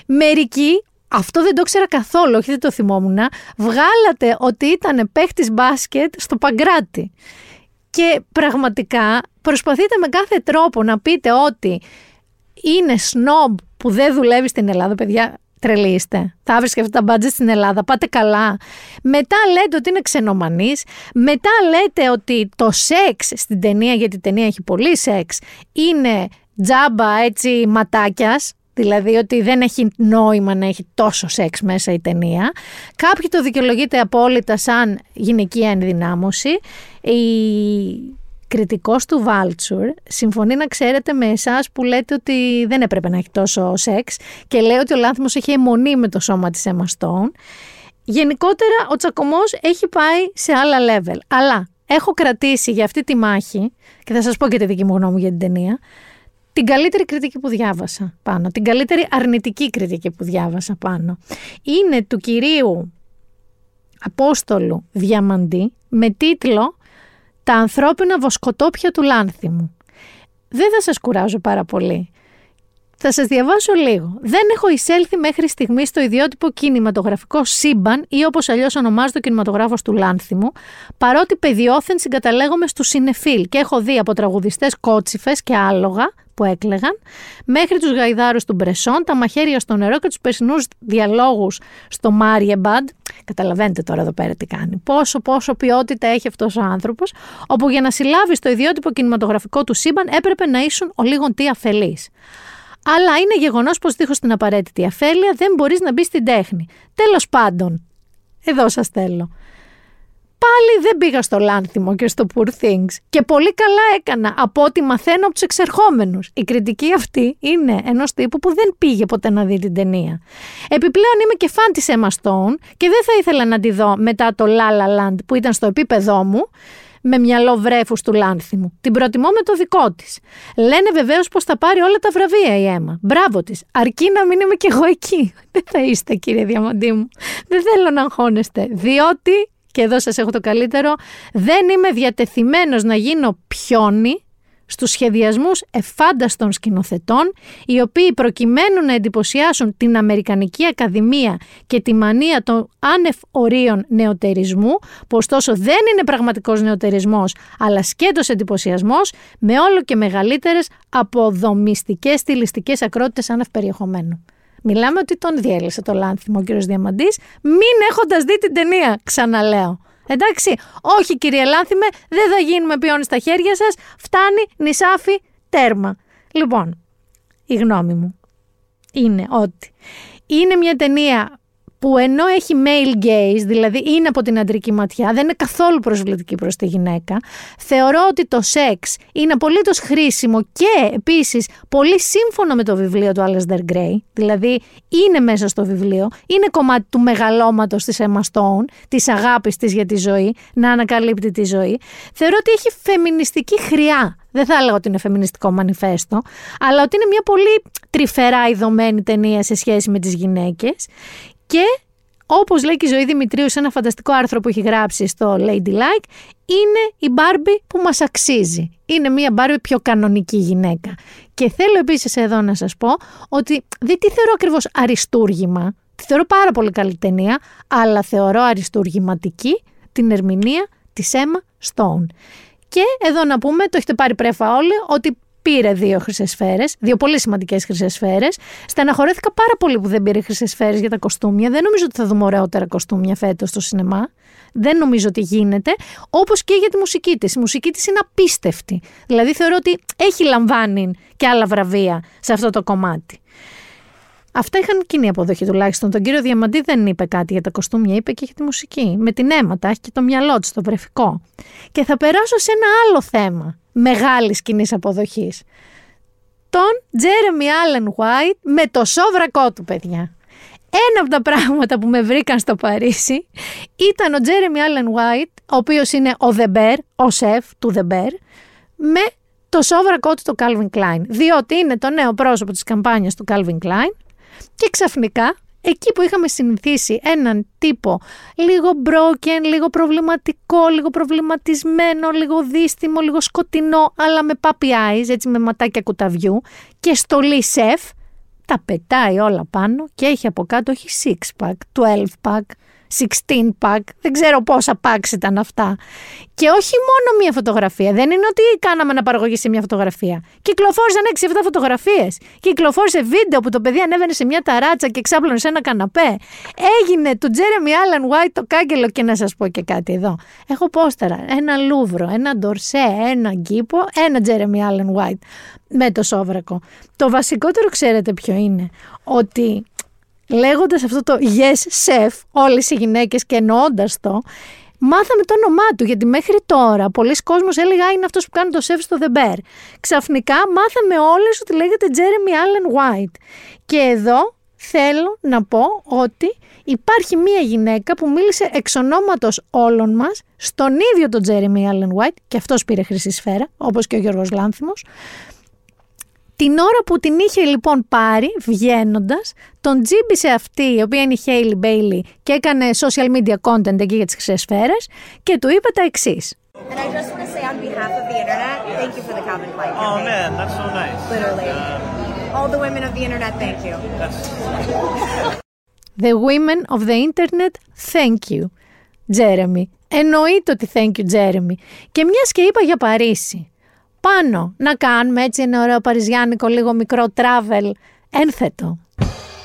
Μερικοί αυτό δεν το ήξερα καθόλου, όχι δεν το θυμόμουν. Βγάλατε ότι ήταν παίχτης μπάσκετ στο Παγκράτη. Και πραγματικά προσπαθείτε με κάθε τρόπο να πείτε ότι είναι σνόμπ που δεν δουλεύει στην Ελλάδα, παιδιά. Τρελήστε. Θα βρίσκε αυτά τα μπάτζετ στην Ελλάδα. Πάτε καλά. Μετά λέτε ότι είναι ξενομανής. Μετά λέτε ότι το σεξ στην ταινία, γιατί η ταινία έχει πολύ σεξ, είναι τζάμπα έτσι ματάκιας. Δηλαδή ότι δεν έχει νόημα να έχει τόσο σεξ μέσα η ταινία. Κάποιοι το δικαιολογείτε απόλυτα σαν γυναικεία ενδυνάμωση. Η κριτικός του Βάλτσουρ συμφωνεί να ξέρετε με εσάς που λέτε ότι δεν έπρεπε να έχει τόσο σεξ και λέει ότι ο Λάνθιμος έχει αιμονή με το σώμα της Emma Stone. Γενικότερα ο τσακωμός έχει πάει σε άλλα level. Αλλά έχω κρατήσει για αυτή τη μάχη και θα σας πω και τη δική μου γνώμη για την ταινία την καλύτερη κριτική που διάβασα πάνω, την καλύτερη αρνητική κριτική που διάβασα πάνω. Είναι του κυρίου Απόστολου Διαμαντή με τίτλο «Τα ανθρώπινα βοσκοτόπια του Λάνθιμου». Δεν θα σας κουράζω πάρα πολύ. Θα σας διαβάσω λίγο. Δεν έχω εισέλθει μέχρι στιγμής στο ιδιότυπο κινηματογραφικό σύμπαν ή όπως αλλιώς ονομάζεται ο κινηματογράφος του Λάνθιμου, παρότι παιδιόθεν συγκαταλέγομαι στους συνεφίλ και έχω δει από τραγουδιστές κότσιφες και άλογα που έκλεγαν, μέχρι τους γαϊδάρους του Μπρεσόν, τα μαχαίρια στο νερό και τους περσινούς διαλόγους στο Μάριεμπαντ. Καταλαβαίνετε τώρα εδώ πέρα τι κάνει. Πόσο, πόσο ποιότητα έχει αυτός ο άνθρωπος, όπου για να συλλάβεις το ιδιότυπο κινηματογραφικό του σύμπαν έπρεπε να ήσουν ο λίγον τι αφελής. Αλλά είναι γεγονός πως δίχως την απαραίτητη αφέλεια δεν μπορείς να μπεις στην τέχνη. Τέλος πάντων, εδώ σας θέλω. Πάλι δεν πήγα στο Λάνθιμο και στο Poor Things και πολύ καλά έκανα από ό,τι μαθαίνω από τους εξερχόμενους. Η κριτική αυτή είναι ενός τύπου που δεν πήγε ποτέ να δει την ταινία. Επιπλέον είμαι και φαν της Emma Stone και δεν θα ήθελα να τη δω μετά το La La Land που ήταν στο επίπεδό μου με μυαλό βρέφους του Λάνθιμου. Την προτιμώ με το δικό της. Λένε βεβαίως πως θα πάρει όλα τα βραβεία η Έμα. Μπράβο της. Αρκεί να μην είμαι κι εγώ εκεί. *laughs* Δεν θα είστε, κύριε Διαμαντή μου. Δεν θέλω να αγχώνεστε. Διότι, και εδώ σας έχω το καλύτερο, δεν είμαι διατεθειμένος να γίνω πιόνι στους σχεδιασμούς εφάνταστων σκηνοθετών, οι οποίοι προκειμένου να εντυπωσιάσουν την Αμερικανική Ακαδημία και τη μανία των άνευ ορίων νεοτερισμού, που ωστόσο δεν είναι πραγματικός νεοτερισμός, αλλά σκέτος εντυπωσιασμός, με όλο και μεγαλύτερες αποδομιστικές στιλιστικές ακρότητες άνευ περιεχομένου. Μιλάμε ότι τον διέλυσε το λάνθιμο ο κύριος Διαμαντής, μην έχοντας δει την ταινία, ξαναλέω. Εντάξει, όχι κύριε Λάνθιμε, δεν θα γίνουμε πιόνι στα χέρια σας, φτάνει, νησάφι, τέρμα. Λοιπόν, η γνώμη μου είναι ότι είναι μια ταινία που ενώ έχει male gaze, δηλαδή είναι από την αντρική ματιά, δεν είναι καθόλου προσβλητική προς τη γυναίκα, θεωρώ ότι το σεξ είναι απολύτως χρήσιμο και επίσης πολύ σύμφωνο με το βιβλίο του Alasdair Gray, δηλαδή είναι μέσα στο βιβλίο, είναι κομμάτι του μεγαλώματος της Emma Stone, της αγάπης της για τη ζωή, να ανακαλύπτει τη ζωή. Θεωρώ ότι έχει φεμινιστική χρειά. Δεν θα έλεγα ότι είναι φεμινιστικό μανιφέστο, αλλά ότι είναι μια πολύ τρυφερά ειδωμένη ταινία σε σχέση με τις γυναίκες και όπως λέει και η Ζωή Δημητρίους σε ένα φανταστικό άρθρο που έχει γράψει στο Ladylike, είναι η Μπάρμπι που μας αξίζει. Είναι μια Μπάρμπι πιο κανονική γυναίκα. Και θέλω επίσης εδώ να σας πω ότι δεν τη θεωρώ ακριβώς αριστούργημα. Τη θεωρώ πάρα πολύ καλή ταινία, αλλά θεωρώ αριστούργηματική την ερμηνεία της Emma Stone. Και εδώ να πούμε, το έχετε πάρει πρέφα όλοι, ότι πήρε δύο χρυσές σφαίρες, δύο πολύ σημαντικές χρυσές σφαίρες. Στεναχωρέθηκα πάρα πολύ που δεν πήρε χρυσές σφαίρες για τα κοστούμια. Δεν νομίζω ότι θα δούμε ωραιότερα κοστούμια φέτος στο σινεμά. Δεν νομίζω ότι γίνεται. Όπως και για τη μουσική της. Η μουσική της είναι απίστευτη. Δηλαδή θεωρώ ότι έχει λαμβάνει και άλλα βραβεία σε αυτό το κομμάτι. Αυτά είχαν κοινή αποδοχή τουλάχιστον. Τον κύριο Διαμαντή δεν είπε κάτι για τα κοστούμια, είπε και για τη μουσική. Με την αίματα, έχει και το μυαλό της, το βρεφικό. Και θα περάσω σε ένα άλλο θέμα μεγάλης κοινής αποδοχής. Τον Τζέρεμι Allen White με το σόβρακό του, παιδιά. Ένα από τα πράγματα που με βρήκαν στο Παρίσι ήταν ο Τζέρεμι Allen White, ο οποίος είναι ο The Bear, ο σεφ του The Bear, με το σόβρακό του το Calvin Klein. Διότι είναι το νέο πρόσωπο της καμπάνιας του Calvin Klein και ξαφνικά εκεί που είχαμε συνηθίσει έναν τύπο λίγο broken, λίγο προβληματικό, λίγο προβληματισμένο, λίγο δύστημο, λίγο σκοτεινό, αλλά με puppy eyes, έτσι με ματάκια κουταβιού και στολή σεφ, τα πετάει όλα πάνω και έχει από κάτω όχι 6 pack, 12 pack, 16 pack, δεν ξέρω πόσα packs ήταν αυτά. Και όχι μόνο μία φωτογραφία. Δεν είναι ότι κάναμε αναπαραγωγή σε μία φωτογραφία. Κυκλοφόρησαν 6-7 φωτογραφίες. Κυκλοφόρησε βίντεο που το παιδί ανέβαινε σε μια ταράτσα και ξάπλωνε σε ένα καναπέ. Έγινε του Τζέρεμι Άλαν White το κάγκελο και να σας πω και κάτι εδώ. Έχω πόστερα. Ένα Λούβρο, ένα Ντορσέ, ένα Γκίπο, ένα Τζέρεμι Άλαν White με το σόβρακο. Το βασικότερο ξέρετε ποιο είναι; Ότι λέγοντας αυτό το yes chef όλες οι γυναίκες και εννοώντας το, μάθαμε το όνομά του, γιατί μέχρι τώρα πολλοί κόσμος έλεγα είναι αυτός που κάνει το chef στο The Bear. Ξαφνικά μάθαμε όλες ότι λέγεται Jeremy Allen White. Και εδώ θέλω να πω ότι υπάρχει μία γυναίκα που μίλησε εξ ονόματος όλων μας στον ίδιο τον Jeremy Allen White και αυτός πήρε χρυσή σφαίρα, όπως και ο Γιώργος Λάνθιμος, την ώρα που την είχε λοιπόν πάρει, βγαίνοντα, τον τζίμπησε αυτή, η οποία είναι η Hailey Bailey και έκανε social media content εκεί για τι χρυσέ σφαίρε και του είπε τα εξή. And I just want to say on behalf of the internet, thank you for the Calvin Klein. Oh man, that's so nice. Literally. All the women of the internet, thank you. The women of the internet, thank you. Jeremy. Εννοείται ότι thank you, Jeremy. Και μια και είπα για Παρίσι πάνω. Να κάνουμε έτσι ένα ωραίο παριζιάνικο λίγο μικρό travel ένθετο.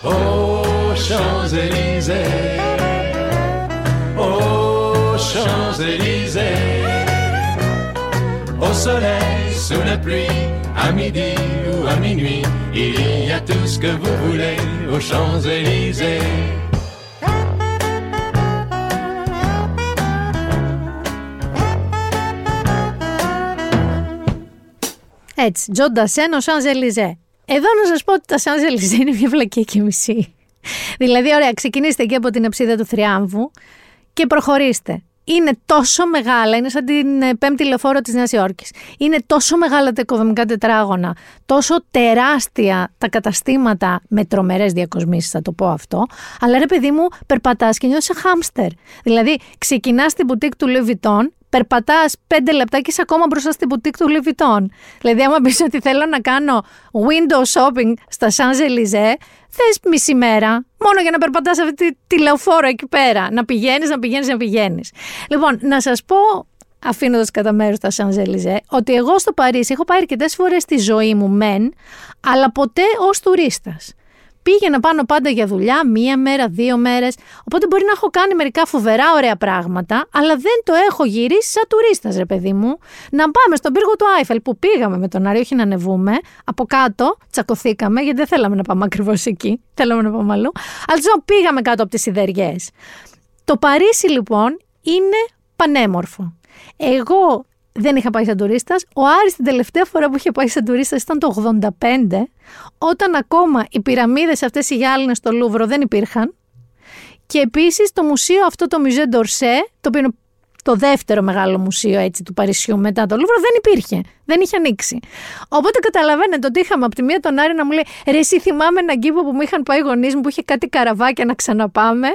Aux Champs-Élysées, aux Champs-Élysées, au soleil, sous la pluie, à midi ou à minuit, il y a tout ce que vous voulez aux Champs-Élysées. Έτσι, Τζο Ντασέν, ο Σανζελιζέ. Εδώ να σας πω ότι τα Σανζελιζέ είναι μια βλακία και μισή. δηλαδή, ωραία, ξεκινήστε εκεί από την εψίδα του Θριάμβου και προχωρήστε. Είναι τόσο μεγάλα, είναι σαν την ε, πέμπτη λεωφόρο της Νέας Υόρκης. Είναι τόσο μεγάλα τα οικοδομικά τετράγωνα, τόσο τεράστια τα καταστήματα με τρομερές διακοσμήσεις θα το πω αυτό, αλλά ρε παιδί μου περπατάς και νιώθεις σαν χάμστερ. Δηλαδή ξεκινάς στην μπουτίκ του Louis Vuitton, περπατάς πέντε λεπτά και είσαι ακόμα μπροστά στην μπουτίκ του Louis Vuitton. Δηλαδή, άμα πεις ότι θέλω να κάνω window shopping στα Champs-Élysées, θες μισή μέρα, μόνο για να περπατάς αυτή τη, τη λεωφόρο εκεί πέρα. Να πηγαίνεις, να πηγαίνεις, να πηγαίνεις. Λοιπόν, να σας πω αφήνοντας κατά μέρος τα Champs-Élysées, ότι εγώ στο Παρίσι έχω πάει αρκετές φορές στη ζωή μου, μεν, αλλά ποτέ ως τουρίστας. Πήγαινα πάνω πάντα για δουλειά, μία μέρα, δύο μέρες. Οπότε μπορεί να έχω κάνει μερικά φοβερά ωραία πράγματα, αλλά δεν το έχω γυρίσει σαν τουρίστας, ρε παιδί μου. Να πάμε στον πύργο του Άιφελ που πήγαμε με τον Άρη, όχι να ανεβούμε. Από κάτω τσακωθήκαμε, γιατί δεν θέλαμε να πάμε ακριβώς εκεί. Θέλαμε να πάμε αλλού. Αλλά πήγαμε κάτω από τις σιδεριές. Το Παρίσι λοιπόν είναι πανέμορφο. Εγώ δεν είχα πάει σαν τουρίστας. Ο Άρης την τελευταία φορά που είχε πάει σαν τουρίστας ήταν το 85, όταν ακόμα οι πυραμίδες αυτές οι γυάλινες στο Λούβρο δεν υπήρχαν. Και επίσης το μουσείο αυτό το Musée d'Orsay, το οποίο είναι το δεύτερο μεγάλο μουσείο έτσι του Παρισιού μετά το Λούβρο, δεν υπήρχε. Δεν είχε ανοίξει. Οπότε καταλαβαίνετε ότι είχαμε από τη μία τον Άρη να μου λέει Ρε, εσύ θυμάμαι έναν κήπο που μου είχαν πάει οι γονείς μου που είχε κάτι καραβάκια να ξαναπάμε.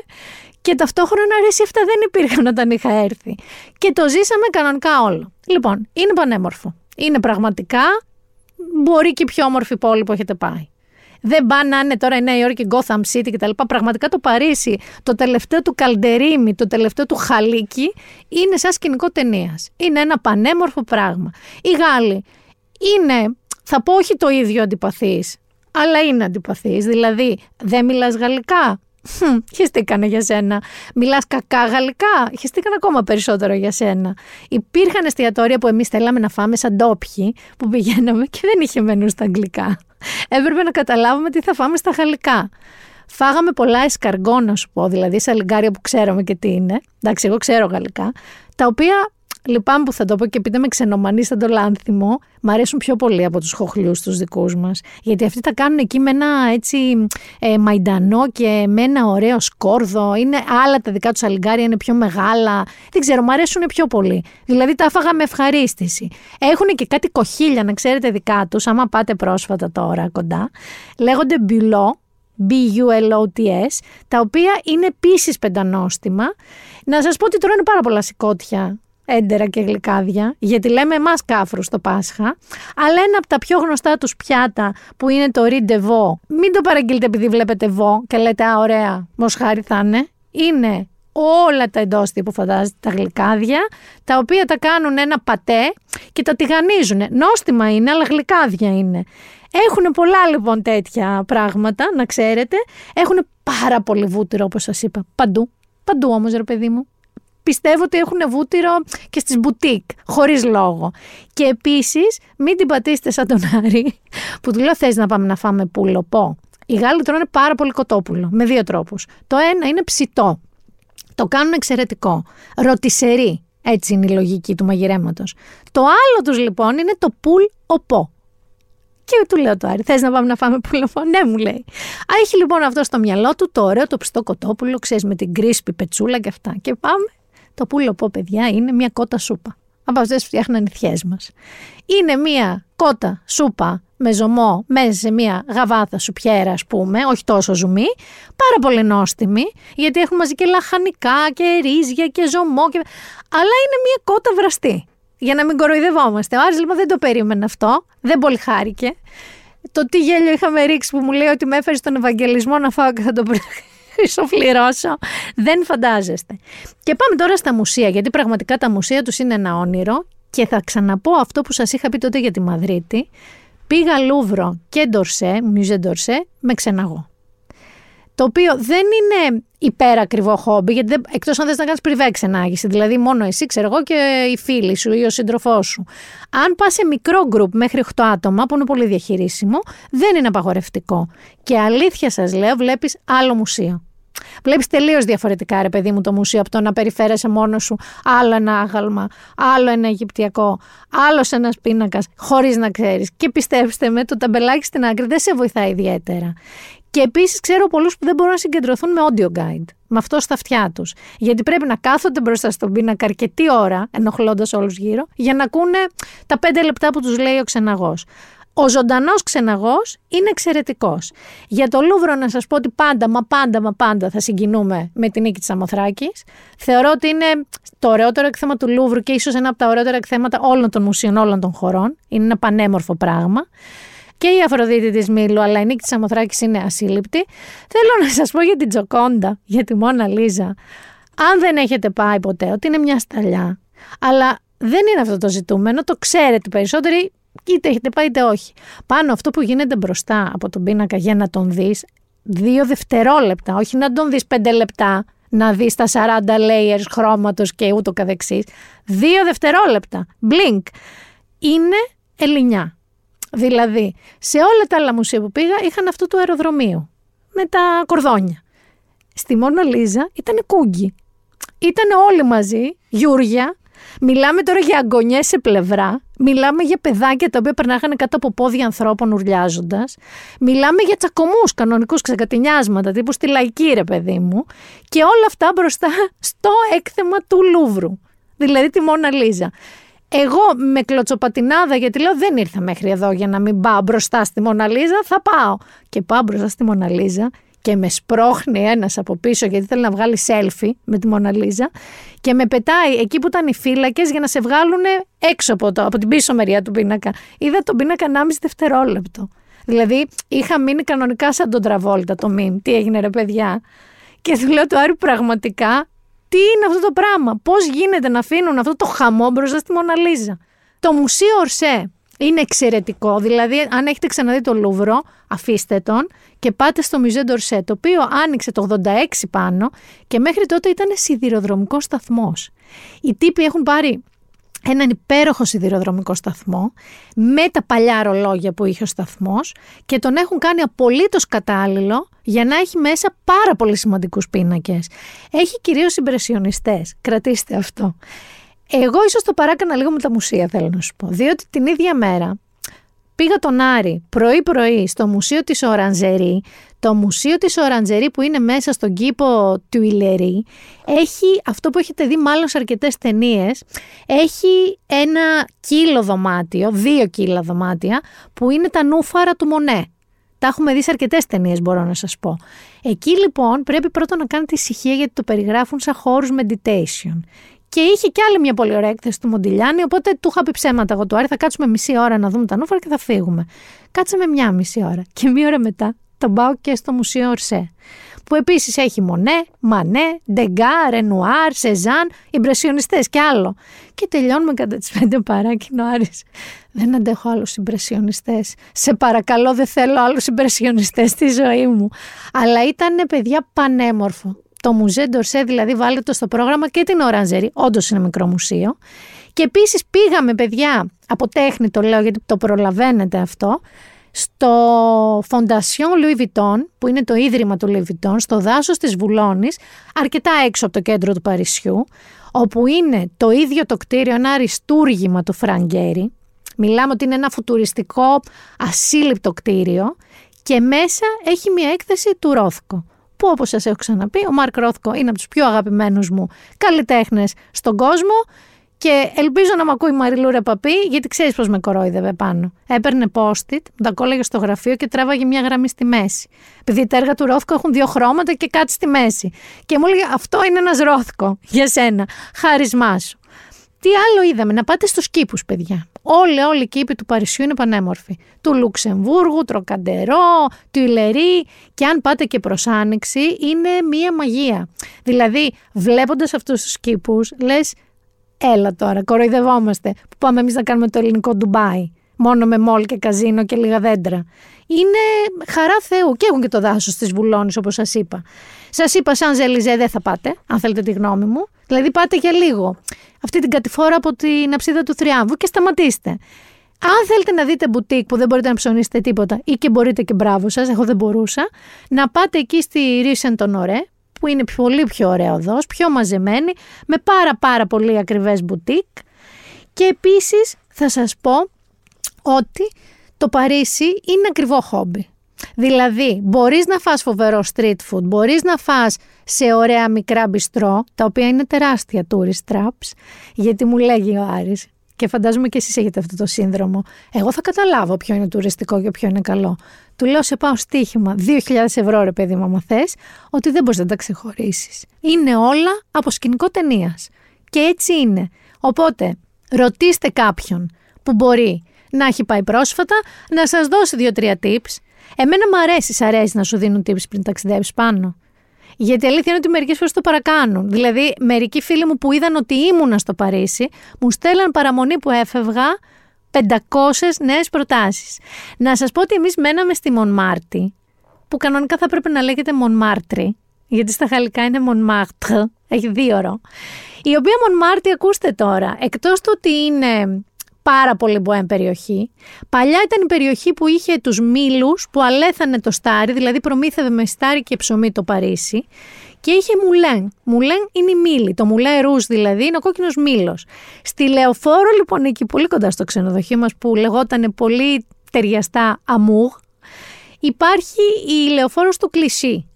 Και ταυτόχρονα αρέσει αυτά δεν υπήρχαν όταν είχα έρθει. Και το ζήσαμε κανονικά όλο. Λοιπόν, είναι πανέμορφο. Είναι πραγματικά, μπορεί και η πιο όμορφη πόλη που έχετε πάει. Δεν πάνε να είναι τώρα η Νέα Υόρκη, Gotham City κτλ. Πραγματικά το Παρίσι, το τελευταίο του Καλντερίμι, το τελευταίο του Χαλίκι, είναι σαν σκηνικό ταινίας. Είναι ένα πανέμορφο πράγμα. Οι Γάλλοι είναι, θα πω όχι το ίδιο αντιπαθή, αλλά είναι αντιπαθή. Δηλαδή, δεν μιλάς γαλλικά. Χμ, χεστήκανε για σένα. Μιλάς κακά γαλλικά. Χεστήκαν ακόμα περισσότερο για σένα. Υπήρχαν εστιατόρια που εμείς θέλαμε να φάμε σαν ντόπιοι που πηγαίναμε και δεν είχε μενούς στα αγγλικά. Έπρεπε να καταλάβουμε τι θα φάμε στα γαλλικά. Φάγαμε πολλά εσκαργό, να σου πω, δηλαδή σε λιγκάρια που ξέρουμε και τι είναι. Εντάξει, εγώ ξέρω γαλλικά. Τα οποία Λυπάμαι που θα το πω και επειδή με ξενομανίστα το λάνθιμο, μ' αρέσουν πιο πολύ από τους χοχλιούς τους δικούς μας. Γιατί αυτοί τα κάνουν εκεί με ένα έτσι ε, μαϊντανό και με ένα ωραίο σκόρδο. Είναι άλλα τα δικά τους αλιγκάρια, είναι πιο μεγάλα. Δεν ξέρω, μ' αρέσουν πιο πολύ. Δηλαδή τα έφαγα με ευχαρίστηση. Έχουν και κάτι κοχύλια, να ξέρετε δικά τους, άμα πάτε πρόσφατα τώρα κοντά. Λέγονται μπιλό, B-U-L-O-T-S, τα οποία είναι επίσης πεντανόστιμα. Να σας πω ότι τρώνε πάρα πολλά σηκώτια έντερα και γλυκάδια, γιατί λέμε εμάς κάφρου στο Πάσχα, αλλά ένα από τα πιο γνωστά τους πιάτα που είναι το ριντεβό, μην το παραγγείλετε επειδή βλέπετε βό και λέτε Α, ωραία, μοσχάρι θα είναι. Είναι όλα τα εντόστια που φαντάζεστε, τα γλυκάδια, τα οποία τα κάνουν ένα πατέ και τα τηγανίζουν. Νόστιμα είναι, αλλά γλυκάδια είναι. Έχουν πολλά λοιπόν τέτοια πράγματα, να ξέρετε. Έχουν πάρα πολύ βούτυρο, όπως σας είπα. Παντού. Παντού όμως, ρε παιδί μου πιστεύω ότι έχουν βούτυρο και στις μπουτίκ, χωρίς λόγο. Και επίσης, μην την πατήσετε σαν τον Άρη, που του λέω θες να πάμε να φάμε πουλο, πω. Οι Γάλλοι τρώνε πάρα πολύ κοτόπουλο, με δύο τρόπους. Το ένα είναι ψητό. Το κάνουν εξαιρετικό. Ρωτισερή. Έτσι είναι η λογική του μαγειρέματος. Το άλλο τους λοιπόν είναι το πουλ οπό. Και του λέω το Άρη, θες να πάμε να φάμε πουλοπό. Ναι, μου λέει. Α, έχει λοιπόν αυτό στο μυαλό του το ωραίο, το ψητό κοτόπουλο, ξέρεις με την κρίσπη πετσούλα και αυτά. Και πάμε το πουλο πω, παιδιά, είναι μια κότα σούπα. Από αυτέ φτιάχναν οι θιέ μας. Είναι μια κότα σούπα με ζωμό μέσα σε μια γαβάθα σουπιέρα, ας πούμε, όχι τόσο ζουμί, πάρα πολύ νόστιμη, γιατί έχουμε μαζί και λαχανικά και ρύζια και ζωμό. Και... Αλλά είναι μια κότα βραστή. Για να μην κοροϊδευόμαστε. Ο Άρης λοιπόν δεν το περίμενε αυτό, δεν πολύ χάρηκε. Το τι γέλιο είχαμε ρίξει που μου λέει ότι με έφερε στον Ευαγγελισμό να φάω και θα το χρυσοφληρώσω. Δεν φαντάζεστε. Και πάμε τώρα στα μουσεία, γιατί πραγματικά τα μουσεία τους είναι ένα όνειρο και θα ξαναπώ αυτό που σας είχα πει τότε για τη Μαδρίτη. Πήγα Λούβρο και Ντορσέ, Μιουζέ Ντορσέ, με ξεναγώ. Το οποίο δεν είναι υπερακριβό χόμπι, γιατί δεν, εκτός αν θες να κάνεις πριβέ ξενάγηση, δηλαδή μόνο εσύ, ξέρω εγώ, και οι φίλοι σου ή ο σύντροφός σου. Αν πας σε μικρό γκρουπ μέχρι 8 άτομα, που είναι πολύ διαχειρίσιμο, δεν είναι απαγορευτικό. Και αλήθεια σας λέω, βλέπεις άλλο μουσείο. Βλέπεις τελείως διαφορετικά, ρε παιδί μου, το μουσείο από το να περιφέρεσαι μόνος σου άλλο ένα άγαλμα, άλλο ένα Αιγυπτιακό, άλλο ένας πίνακας, χωρίς να ξέρεις. Και πιστέψτε με, το ταμπελάκι στην άκρη δεν σε βοηθάει ιδιαίτερα. Και επίσης ξέρω πολλούς που δεν μπορούν να συγκεντρωθούν με audio guide, με αυτό στα αυτιά τους. Γιατί πρέπει να κάθονται μπροστά στον πίνακα αρκετή ώρα, ενοχλώντας όλους γύρω, για να ακούνε τα πέντε λεπτά που τους λέει ο ξεναγός. Ο ζωντανός ξεναγός είναι εξαιρετικός. Για το Λούβρο, να σας πω ότι πάντα, μα πάντα, μα πάντα θα συγκινούμαι με την νίκη της Σαμοθράκης. Θεωρώ ότι είναι το ωραιότερο έκθεμα του Λούβρου και ίσως ένα από τα ωραιότερα εκθέματα όλων των μουσείων όλων των χωρών. Είναι ένα πανέμορφο πράγμα. Και η Αφροδίτη της Μήλου, αλλά η νίκη της Σαμοθράκης είναι ασύλληπτη. Θέλω να σας πω για την Τζοκόντα, για τη Μόνα Λίζα. Αν δεν έχετε πάει ποτέ, ότι είναι μια σταλιά. Αλλά δεν είναι αυτό το ζητούμενο, το ξέρετε περισσότεροι είτε έχετε πάει είτε όχι. Πάνω αυτό που γίνεται μπροστά από τον πίνακα για να τον δεις, δύο δευτερόλεπτα, όχι να τον δεις πέντε λεπτά, να δεις τα 40 layers χρώματος και ούτω καθεξής. Δύο δευτερόλεπτα, blink. Είναι Ελληνιά. Δηλαδή, σε όλα τα άλλα μουσεία που πήγα είχαν αυτό του αεροδρομίου, με τα κορδόνια. Στη Μόνα Λίζα ήταν κούγκι. Ήταν όλοι μαζί, γιούρια, Μιλάμε τώρα για αγωνιέ σε πλευρά. Μιλάμε για παιδάκια τα οποία περνάγανε κάτω από πόδια ανθρώπων ουρλιάζοντας. Μιλάμε για τσακωμούς κανονικούς ξεκατηνιάσματα τύπου στη λαϊκή, ρε παιδί μου. Και όλα αυτά μπροστά στο έκθεμα του Λούβρου. Δηλαδή τη Μόνα Λίζα. Εγώ με κλωτσοπατινάδα, γιατί λέω δεν ήρθα μέχρι εδώ για να μην πάω μπροστά στη Μοναλίζα, θα πάω. Και πάω μπροστά στη Μοναλίζα και με σπρώχνει ένας από πίσω γιατί θέλει να βγάλει selfie με τη Μοναλίζα και με πετάει εκεί που ήταν οι φύλακες για να σε βγάλουν έξω από, το, από την πίσω μεριά του πίνακα. Είδα τον πίνακα 1,5 δευτερόλεπτο. Δηλαδή, είχα μείνει κανονικά σαν τον Τραβόλτα το μιμ. Τι έγινε, ρε παιδιά; Και του λέω του Άρη πραγματικά, τι είναι αυτό το πράγμα; Πώς γίνεται να αφήνουν αυτό το χαμό μπροστά στη Μοναλίζα. Το Μουσείο Ορσέ είναι εξαιρετικό. Δηλαδή, αν έχετε ξαναδεί το Λούβρο, αφήστε τον και πάτε στο Μουζέ Ντορσέ, το οποίο άνοιξε το 86 πάνω και μέχρι τότε ήταν σιδηροδρομικό σταθμός. Οι τύποι έχουν πάρει έναν υπέροχο σιδηροδρομικό σταθμό με τα παλιά ρολόγια που είχε ο σταθμός και τον έχουν κάνει απολύτως κατάλληλο για να έχει μέσα πάρα πολύ σημαντικούς πίνακες. Έχει κυρίως συμπρεσιονιστές, κρατήστε αυτό. Εγώ ίσως το παράκανα λίγο με τα μουσεία θέλω να σου πω, διότι την ίδια μέρα πήγα τον Άρη πρωί-πρωί στο Μουσείο της Οραντζερή. Το Μουσείο της Οραντζερή που είναι μέσα στον κήπο του Ιλερή έχει αυτό που έχετε δει μάλλον σε αρκετές ταινίες. Έχει ένα κύλο δωμάτιο, δύο κύλα δωμάτια που είναι τα νούφαρα του Μονέ. Τα έχουμε δει σε αρκετές ταινίες, μπορώ να σας πω. Εκεί λοιπόν πρέπει πρώτα να κάνετε ησυχία γιατί το περιγράφουν σαν χώρους meditation. Και είχε και άλλη μια πολύ ωραία έκθεση του Μοντιλιάνη, οπότε του είχα πει ψέματα εγώ του Άρη. Θα κάτσουμε μισή ώρα να δούμε τα νούφαρα και θα φύγουμε. Κάτσαμε μια μισή ώρα. Και μία ώρα μετά τον πάω και στο Μουσείο Ορσέ. Που επίσης έχει Μονέ, Μανέ, Ντεγκά, Ρενουάρ, Σεζάν, Ιμπρεσιονιστές και άλλο. Και τελειώνουμε κατά τις πέντε παρά και είναι ο Άρης. Δεν αντέχω άλλους Ιμπρεσιονιστές. Σε παρακαλώ, δεν θέλω άλλους Ιμπρεσιονιστές στη ζωή μου. Αλλά ήταν παιδιά πανέμορφο. Το Μουζέ Ντορσέ δηλαδή βάλετε το στο πρόγραμμα και την Ορανζέρη. Όντως είναι μικρό μουσείο. Και επίσης πήγαμε, παιδιά, από τέχνη το λέω γιατί το προλαβαίνετε αυτό, στο Fondation Louis Vuitton, που είναι το ίδρυμα του Louis Vuitton, στο δάσος της Βουλώνης, αρκετά έξω από το κέντρο του Παρισιού, όπου είναι το ίδιο το κτίριο, ένα αριστούργημα του Φραγκέρι. Μιλάμε ότι είναι ένα φουτουριστικό ασύλληπτο κτίριο και μέσα έχει μια έκθεση του Ρόθκο που όπως σας έχω ξαναπεί, ο Μάρκ Ρόθκο είναι από τους πιο αγαπημένους μου καλλιτέχνες στον κόσμο και ελπίζω να μ' ακούει η Μαριλούρα Παπή, γιατί ξέρεις πώς με κορόιδευε πάνω. Έπαιρνε post-it, τα κόλλαγε στο γραφείο και τράβαγε μια γραμμή στη μέση. Επειδή τα έργα του Ρόθκο έχουν δύο χρώματα και κάτι στη μέση. Και μου έλεγε Αυτό είναι ένας Ρόθκο για σένα. Χάρισμά σου. Τι άλλο είδαμε, να πάτε στους κήπους, παιδιά. Όλοι, όλοι οι κήποι του Παρισιού είναι πανέμορφοι. Του Λουξεμβούργου, Τροκαντερό, του Ιλερή και αν πάτε και προς Άνοιξη είναι μία μαγεία. Δηλαδή βλέποντας αυτούς τους κήπους λες έλα τώρα κοροϊδευόμαστε που πάμε εμείς να κάνουμε το ελληνικό Ντουμπάι μόνο με μόλ και καζίνο και λίγα δέντρα. Είναι χαρά Θεού και έχουν και το δάσος της Βουλώνης όπως σας είπα. Σας είπα σαν Ζελιζέ δεν θα πάτε αν θέλετε τη γνώμη μου. Δηλαδή πάτε για λίγο αυτή την κατηφόρα από την αψίδα του Θριάμβου και σταματήστε. Αν θέλετε να δείτε μπουτίκ που δεν μπορείτε να ψωνίσετε τίποτα ή και μπορείτε και μπράβο σας, εγώ δεν μπορούσα, να πάτε εκεί στη Ρίσεν τον Ωρέ, που είναι πολύ πιο ωραίο οδός, πιο μαζεμένη, με πάρα πάρα πολύ ακριβές μπουτίκ. Και επίσης θα σας πω ότι το Παρίσι είναι ακριβό χόμπι. Δηλαδή, μπορείς να φας φοβερό street food, μπορείς να φας σε ωραία μικρά μπιστρό, τα οποία είναι τεράστια tourist traps, γιατί μου λέγει ο Άρης, και φαντάζομαι και εσείς έχετε αυτό το σύνδρομο, εγώ θα καταλάβω ποιο είναι τουριστικό και ποιο είναι καλό. Του λέω σε πάω στοίχημα 2.000 ευρώ ρε παιδί μου άμα θες, ότι δεν μπορείς να τα ξεχωρίσεις. Είναι όλα από σκηνικό ταινίας. Και έτσι είναι. Οπότε, ρωτήστε κάποιον που μπορεί να έχει πάει πρόσφατα, να σας δώσει δύο-τρία tips. Εμένα μου αρέσει, σ' αρέσει να σου δίνουν tips πριν ταξιδέψεις πάνω. Γιατί η αλήθεια είναι ότι μερικές φορές το παρακάνουν. Δηλαδή, μερικοί φίλοι μου που είδαν ότι ήμουνα στο Παρίσι, μου στέλναν παραμονή που έφευγα 500 νέες προτάσεις. Να σας πω ότι εμείς μέναμε στη Μονμάρτη, που κανονικά θα πρέπει να λέγεται Μονμάρτρι, γιατί στα γαλλικά είναι Μονμάρτρ, έχει δύο ρο. Η οποία Μονμάρτη, ακούστε τώρα, εκτός του ότι είναι πάρα πολύ μποέμ περιοχή. Παλιά ήταν η περιοχή που είχε τους μήλους που αλέθανε το στάρι, δηλαδή προμήθευε με στάρι και ψωμί το Παρίσι και είχε μουλέν. Μουλέν είναι η μήλη. Το μουλέ ρούς δηλαδή είναι ο κόκκινος μήλος. Στη Λεωφόρο λοιπόν εκεί πολύ κοντά στο ξενοδοχείο μας που λεγόταν πολύ ταιριαστά αμούγ υπάρχει η Λεωφόρος του Κλισί.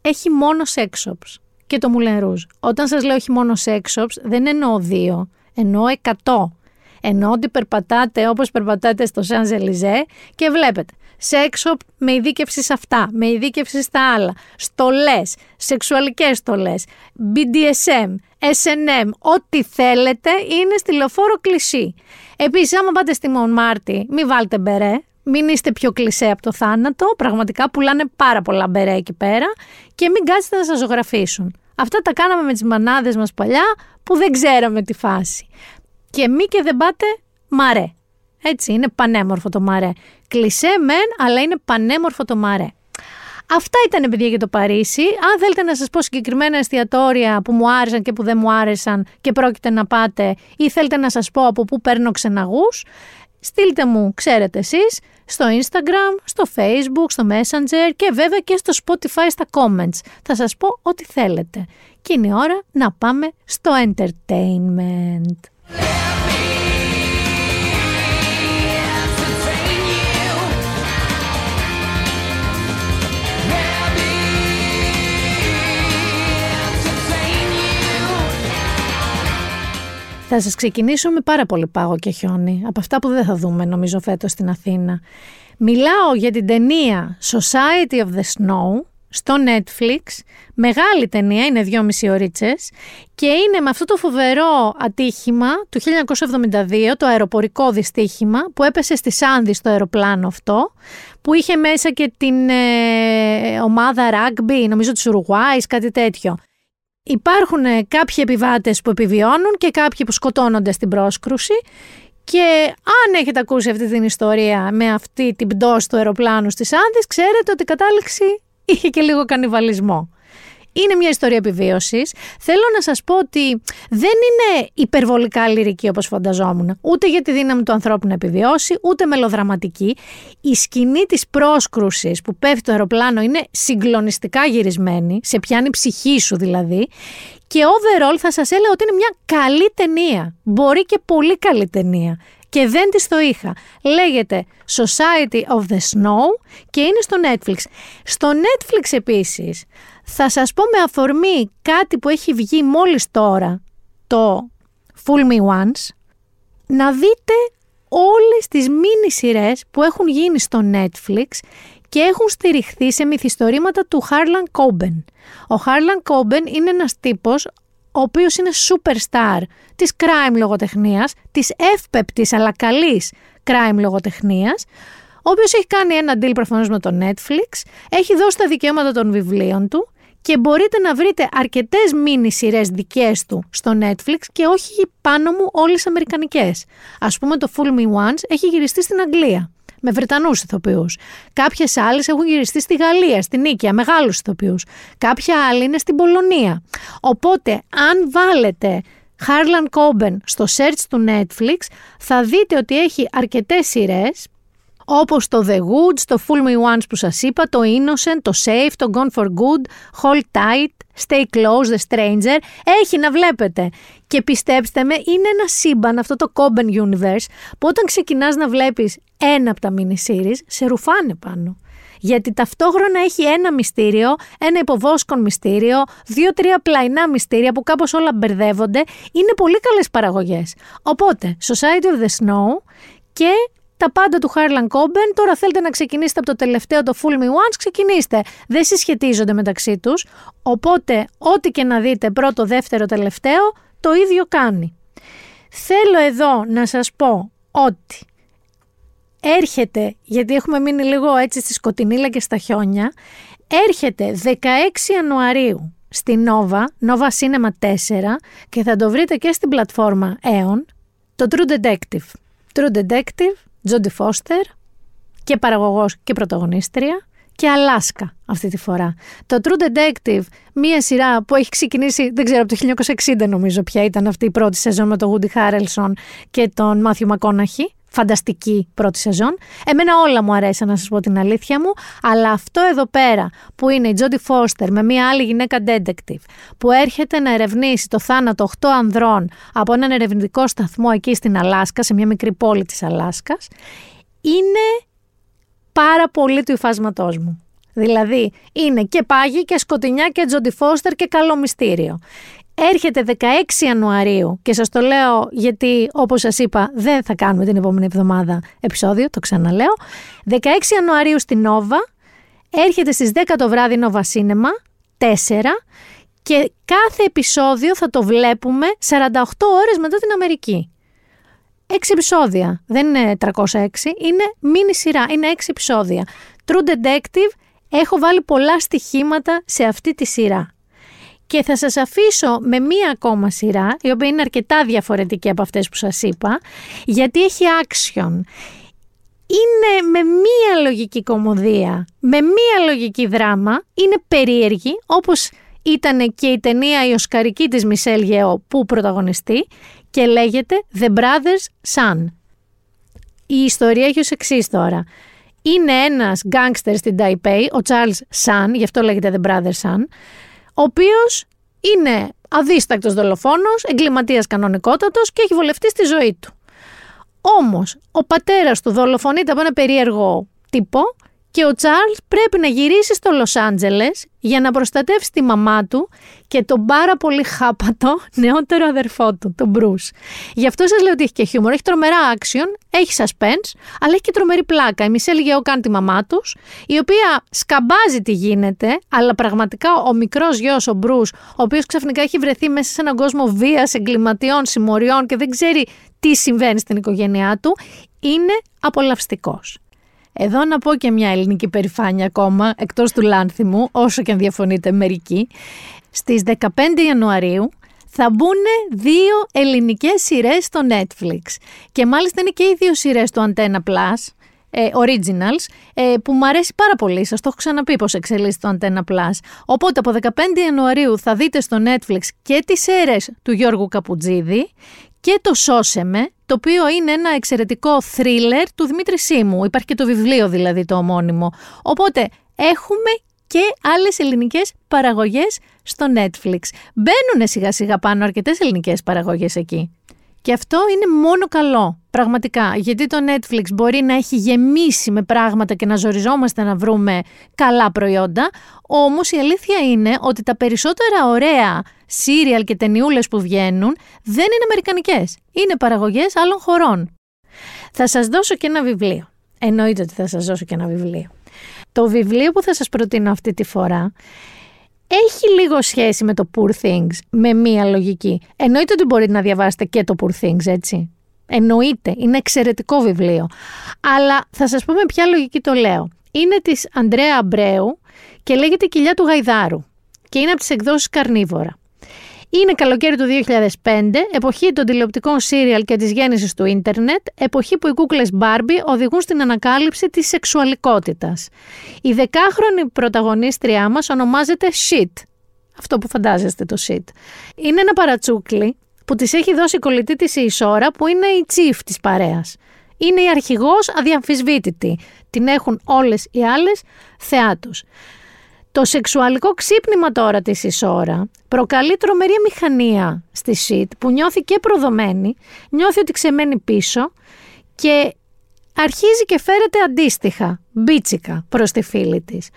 Έχει μόνο sex shops και το μουλέν ρούζ. Όταν σας λέω έχει μόνο sex shops δεν εννοώ δύο, εννοώ εκατό. Ενώ ότι περπατάτε όπως περπατάτε στο Σαν Ζελιζέ και βλέπετε σεξ με ειδίκευση σε αυτά, με ειδίκευση στα άλλα, στολές, σεξουαλικές στολές, BDSM, SNM, ό,τι θέλετε είναι στη λεωφόρο κλεισί. Επίσης, άμα πάτε στη Μονμάρτη, μην βάλτε μπερέ, μην είστε πιο κλεισέ από το θάνατο. Πραγματικά πουλάνε πάρα πολλά μπερέ εκεί πέρα και μην κάτσετε να σας ζωγραφίσουν. Αυτά τα κάναμε με τις μανάδες μας παλιά που δεν ξέραμε τη φάση. Και μη και δεν πάτε μαρέ. Έτσι, είναι πανέμορφο το μαρέ. Κλεισέ μεν, αλλά είναι πανέμορφο το μαρέ. Αυτά ήταν παιδιά για το Παρίσι. Αν θέλετε να σας πω συγκεκριμένα εστιατόρια που μου άρεσαν και που δεν μου άρεσαν και πρόκειται να πάτε ή θέλετε να σας πω από πού παίρνω ξεναγούς, στείλτε μου, ξέρετε εσείς, στο Instagram, στο Facebook, στο Messenger και βέβαια και στο Spotify στα comments. Θα σας πω ό,τι θέλετε. Και είναι η ώρα να πάμε στο entertainment. Θα σας ξεκινήσω με πάρα πολύ πάγο και χιόνι, από αυτά που δεν θα δούμε νομίζω φέτος στην Αθήνα. Μιλάω για την ταινία Society of the Snow στο Netflix, μεγάλη ταινία, είναι δυόμιση ωρίτσες και είναι με αυτό το φοβερό ατύχημα του 1972, το αεροπορικό δυστύχημα που έπεσε στη Σάνδη στο αεροπλάνο αυτό, που είχε μέσα και την ε, ομάδα rugby, νομίζω της Ουρουγουάης, κάτι τέτοιο. Υπάρχουν ε, κάποιοι επιβάτες που επιβιώνουν και κάποιοι που σκοτώνονται στην πρόσκρουση. Και αν έχετε ακούσει αυτή την ιστορία με αυτή την πτώση του αεροπλάνου στις Άνδης, ξέρετε ότι η κατάληξη είχε και λίγο κανιβαλισμό. Είναι μια ιστορία επιβίωσης. Θέλω να σας πω ότι δεν είναι υπερβολικά λυρική όπως φανταζόμουν. Ούτε για τη δύναμη του ανθρώπου να επιβιώσει, ούτε μελοδραματική. Η σκηνή της πρόσκρουσης που πέφτει το αεροπλάνο είναι συγκλονιστικά γυρισμένη, σε πιάνει η ψυχή σου δηλαδή. Και overall θα σας έλεγα ότι είναι μια καλή ταινία. Μπορεί και πολύ καλή ταινία. Και δεν της το είχα. Λέγεται Society of the Snow και είναι στο Netflix. Στο Netflix επίσης θα σας πω με αφορμή κάτι που έχει βγει μόλις τώρα, το Full Me Once, να δείτε όλες τις μίνι σειρές που έχουν γίνει στο Netflix και έχουν στηριχθεί σε μυθιστορήματα του Harlan Coben. Ο Harlan Coben είναι ένας τύπος ο οποίος είναι superstar της crime λογοτεχνίας, της εύπεπτης αλλά καλής crime λογοτεχνίας, ο οποίος έχει κάνει ένα deal προφανώς με το Netflix, έχει δώσει τα δικαιώματα των βιβλίων του και μπορείτε να βρείτε αρκετές μίνι σειρέ δικές του στο Netflix και όχι πάνω μου όλες αμερικανικές. Ας πούμε το Full Me Once έχει γυριστεί στην Αγγλία με Βρετανούς ηθοποιούς. Κάποιες άλλες έχουν γυριστεί στη Γαλλία, στην Νίκαια, μεγάλους ηθοποιούς. Κάποια άλλη είναι στην Πολωνία. Οπότε αν βάλετε Harlan Coben στο search του Netflix θα δείτε ότι έχει αρκετές σειρές όπως το The Woods, το Full Me Once που σας είπα, το Innocent, το Safe, το Gone for Good, Hold Tight, Stay Close, The Stranger, έχει να βλέπετε. Και πιστέψτε με, είναι ένα σύμπαν αυτό το Coben Universe που όταν ξεκινάς να βλέπεις ένα από τα mini series, σε ρουφάνε πάνω. Γιατί ταυτόχρονα έχει ένα μυστήριο, ένα υποβόσκον μυστήριο, δύο-τρία πλαϊνά μυστήρια που κάπως όλα μπερδεύονται. Είναι πολύ καλές παραγωγές. Οπότε, Society of the Snow και τα πάντα του Harlan Coben. Τώρα θέλετε να ξεκινήσετε από το τελευταίο, το Full Me Once, ξεκινήστε. Δεν συσχετίζονται μεταξύ τους, οπότε ό,τι και να δείτε πρώτο, δεύτερο, τελευταίο, το ίδιο κάνει. Θέλω εδώ να σας πω ότι έρχεται, γιατί έχουμε μείνει λίγο έτσι στη σκοτεινήλα και στα χιόνια, έρχεται 16 Ιανουαρίου στη Nova, Nova Cinema 4 και θα το βρείτε και στην πλατφόρμα Aeon, το True Detective. True Detective Τζόντι Φώστερ και παραγωγός και πρωταγωνίστρια και Αλάσκα αυτή τη φορά. Το True Detective, μία σειρά που έχει ξεκινήσει, δεν ξέρω, από το 1960 νομίζω ποια ήταν αυτή η πρώτη σεζόν με τον Woody Harrelson και τον Μάθιου Μακόναχη. Φανταστική πρώτη σεζόν. Εμένα όλα μου αρέσαν να σας πω την αλήθεια μου, αλλά αυτό εδώ πέρα που είναι η Τζόντι Φώστερ με μία άλλη γυναίκα detective που έρχεται να ερευνήσει το θάνατο 8 ανδρών από έναν ερευνητικό σταθμό εκεί στην Αλάσκα, σε μια μικρή πόλη της Αλάσκας, είναι πάρα πολύ του υφάσματός μου. Δηλαδή είναι και πάγι και σκοτεινιά και Τζόντι Φώστερ και καλό μυστήριο. Έρχεται 16 Ιανουαρίου και σας το λέω γιατί όπως σας είπα δεν θα κάνουμε την επόμενη εβδομάδα επεισόδιο, το ξαναλέω. 16 Ιανουαρίου στην Νόβα, έρχεται στις 10 το βράδυ Νόβα Σίνεμα, 4 και κάθε επεισόδιο θα το βλέπουμε 48 ώρες μετά την Αμερική. έξι επεισόδια. Δεν είναι 306, είναι μίνι σειρά, είναι έξι επεισόδια. True Detective, έχω βάλει πολλά στοιχήματα σε αυτή τη σειρά. Και θα σας αφήσω με μία ακόμα σειρά, η οποία είναι αρκετά διαφορετική από αυτές που σας είπα, γιατί έχει action. Είναι με μία λογική κομμωδία, με μία λογική δράμα, είναι περίεργη, όπως ήταν και η ταινία η Οσκαρική της Μισελ Γεώ που πρωταγωνιστεί και λέγεται The Brothers Son. Η ιστορία έχει ως εξής τώρα. Είναι ένας γκάγκστερ στην Ταϊπέη, ο Charles Sun, γι' αυτό λέγεται The Brothers Son, ο οποίος είναι αδίστακτος δολοφόνος, εγκληματίας κανονικότατος και έχει βολευτεί στη ζωή του. Όμως, ο πατέρας του δολοφονείται από ένα περίεργο τύπο και ο Τσάρλς πρέπει να γυρίσει στο Λος Άντζελες για να προστατεύσει τη μαμά του και τον πάρα πολύ χάπατο νεότερο αδερφό του, τον Μπρούς. Γι' αυτό σας λέω ότι έχει και χιούμορ, έχει τρομερά action, έχει suspense, αλλά έχει και τρομερή πλάκα. Η Μισελ Γεώ κάνει τη μαμά τους, η οποία σκαμπάζει τι γίνεται, αλλά πραγματικά ο μικρός γιος, ο Μπρούς, ο οποίος ξαφνικά έχει βρεθεί μέσα σε έναν κόσμο βίας, εγκληματιών, συμμοριών και δεν ξέρει τι συμβαίνει στην οικογένειά του, είναι απολαυστικός. Εδώ να πω και μια ελληνική περηφάνεια ακόμα, εκτός του Λάνθιμου, όσο και αν διαφωνείτε μερικοί. Στις 15 Ιανουαρίου θα μπουν δύο ελληνικές σειρές στο Netflix. Και μάλιστα είναι και οι δύο σειρές του Antenna Plus, ε, originals, ε, που μου αρέσει πάρα πολύ. Σας το έχω ξαναπεί πώς εξελίσσεται το Antenna Plus. Οπότε από 15 Ιανουαρίου θα δείτε στο Netflix και τις σειρές του Γιώργου Καπουτζίδη και το «Σώσεμε», το οποίο είναι ένα εξαιρετικό θρίλερ του Δημήτρη Σίμου. Υπάρχει και το βιβλίο δηλαδή το ομώνυμο. Οπότε έχουμε και άλλες ελληνικές παραγωγές στο Netflix. Μπαίνουν σιγά σιγά πάνω αρκετές ελληνικές παραγωγές εκεί. Και αυτό είναι μόνο καλό, πραγματικά, γιατί το Netflix μπορεί να έχει γεμίσει με πράγματα και να ζοριζόμαστε να βρούμε καλά προϊόντα, όμως η αλήθεια είναι ότι τα περισσότερα ωραία σύριαλ και ταινιούλες που βγαίνουν δεν είναι αμερικανικές, είναι παραγωγές άλλων χωρών. Θα σας δώσω και ένα βιβλίο. Εννοείται ότι θα σας δώσω και ένα βιβλίο. Το βιβλίο που θα σας προτείνω αυτή τη φορά έχει λίγο σχέση με το Poor Things, με μία λογική. Εννοείται ότι μπορείτε να διαβάσετε και το Poor Things, έτσι. Εννοείται, είναι εξαιρετικό βιβλίο. Αλλά θα σας πω με ποια λογική το λέω. Είναι της Ανδρέα Αμπρέου και λέγεται «Κοιλιά του Γαϊδάρου» και είναι από τις εκδόσεις Καρνίβορα. Είναι καλοκαίρι του 2005, εποχή των τηλεοπτικών σύριαλ και της γέννησης του ίντερνετ, εποχή που οι κούκλες Barbie οδηγούν στην ανακάλυψη της σεξουαλικότητας. Η δεκάχρονη πρωταγωνίστριά μας ονομάζεται Shit. Αυτό που φαντάζεστε το Shit. Είναι ένα παρατσούκλι που της έχει δώσει η κολλητή της η Ισόρα που είναι η chief της παρέας. Είναι η αρχηγός αδιαμφισβήτητη. Την έχουν όλες οι άλλες θεάτους. Το σεξουαλικό ξύπνημα τώρα της Ισόρα προκαλεί τρομερή μηχανία στη ΣΥΤ που νιώθει και προδομένη, νιώθει ότι ξεμένει πίσω και αρχίζει και φέρεται αντίστοιχα, μπίτσικα προς τη φίλη της.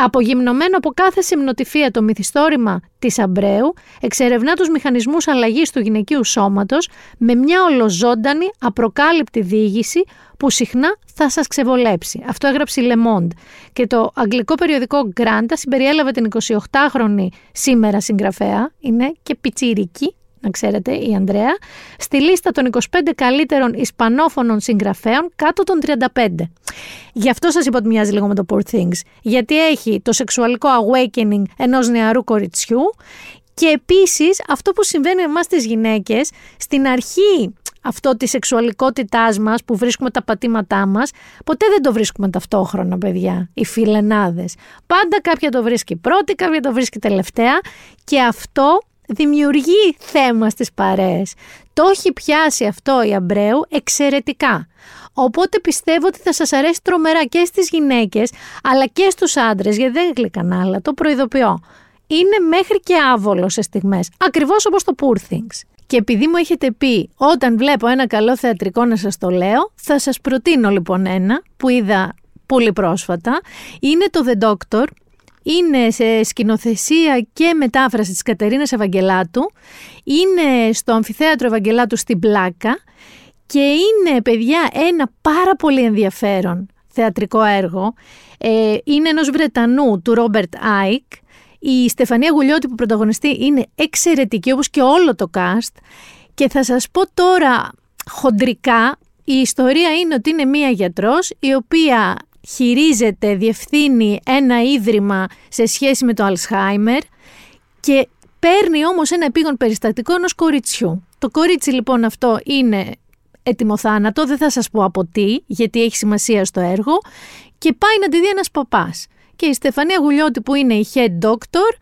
Απογυμνωμένο από κάθε συμνοτυφία το μυθιστόρημα της Αμπρέου, εξερευνά τους μηχανισμούς αλλαγής του γυναικείου σώματος με μια ολοζώντανη, απροκάλυπτη διήγηση που συχνά θα σας ξεβολέψει. Αυτό έγραψε η Le Monde. Και το αγγλικό περιοδικό Granta συμπεριέλαβε την 28χρονη σήμερα συγγραφέα, είναι και πιτσιρική, να ξέρετε, η Ανδρέα, στη λίστα των 25 καλύτερων ισπανόφωνων συγγραφέων κάτω των 35. Γι' αυτό σας είπα ότι μοιάζει λίγο με το Poor Things, γιατί έχει το σεξουαλικό awakening ενός νεαρού κοριτσιού και επίσης αυτό που συμβαίνει με εμάς τις γυναίκες, στην αρχή αυτό της σεξουαλικότητάς μας που βρίσκουμε τα πατήματά μας, ποτέ δεν το βρίσκουμε ταυτόχρονα παιδιά, οι φιλενάδες. Πάντα κάποια το βρίσκει πρώτη, κάποια το βρίσκει τελευταία και αυτό δημιουργεί θέμα στις παρέες. Το έχει πιάσει αυτό η Αμπρέου εξαιρετικά. Οπότε πιστεύω ότι θα σας αρέσει τρομερά και στις γυναίκες αλλά και στους άντρες γιατί δεν γλυκαν άλλα, το προειδοποιώ. Είναι μέχρι και άβολο σε στιγμές, ακριβώς όπως το Poor Things. Και επειδή μου έχετε πει όταν βλέπω ένα καλό θεατρικό να σας το λέω, θα σας προτείνω λοιπόν ένα που είδα πολύ πρόσφατα. Είναι το The Doctor είναι σε σκηνοθεσία και μετάφραση της Κατερίνας Ευαγγελάτου, είναι στο Αμφιθέατρο Ευαγγελάτου στην Πλάκα και είναι, παιδιά, ένα πάρα πολύ ενδιαφέρον θεατρικό έργο. Ε, είναι ενός Βρετανού, του Ρόμπερτ Άικ. Η Στεφανία Γουλιώτη που πρωταγωνιστεί είναι εξαιρετική, όπως και όλο το cast. Και θα σας πω τώρα χοντρικά η ιστορία είναι ότι είναι μία γιατρός η οποία χειρίζεται, διευθύνει ένα ίδρυμα σε σχέση με το Αλσχάιμερ και παίρνει όμως ένα επίγον περιστατικό ενός κοριτσιού. Το κορίτσι λοιπόν αυτό είναι έτοιμο θάνατο, δεν θα σας πω από τι, γιατί έχει σημασία στο έργο και πάει να τη δει ένας παπάς. Και η Στεφανία Γουλιώτη που είναι η head doctor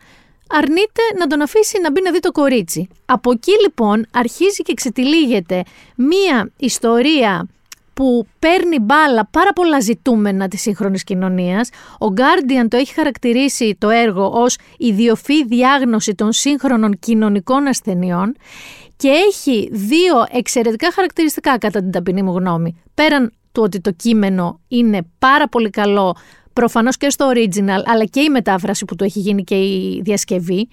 αρνείται να τον αφήσει να μπει να δει το κορίτσι. Από εκεί λοιπόν αρχίζει και ξετυλίγεται μία ιστορία που παίρνει μπάλα πάρα πολλά ζητούμενα της σύγχρονης κοινωνίας. Ο Guardian το έχει χαρακτηρίσει το έργο ως ιδιοφή διάγνωση των σύγχρονων κοινωνικών ασθενειών και έχει δύο εξαιρετικά χαρακτηριστικά κατά την ταπεινή μου γνώμη. Πέραν του ότι το κείμενο είναι πάρα πολύ καλό, προφανώς και στο original, αλλά και η μετάφραση που του έχει γίνει και η διασκευή,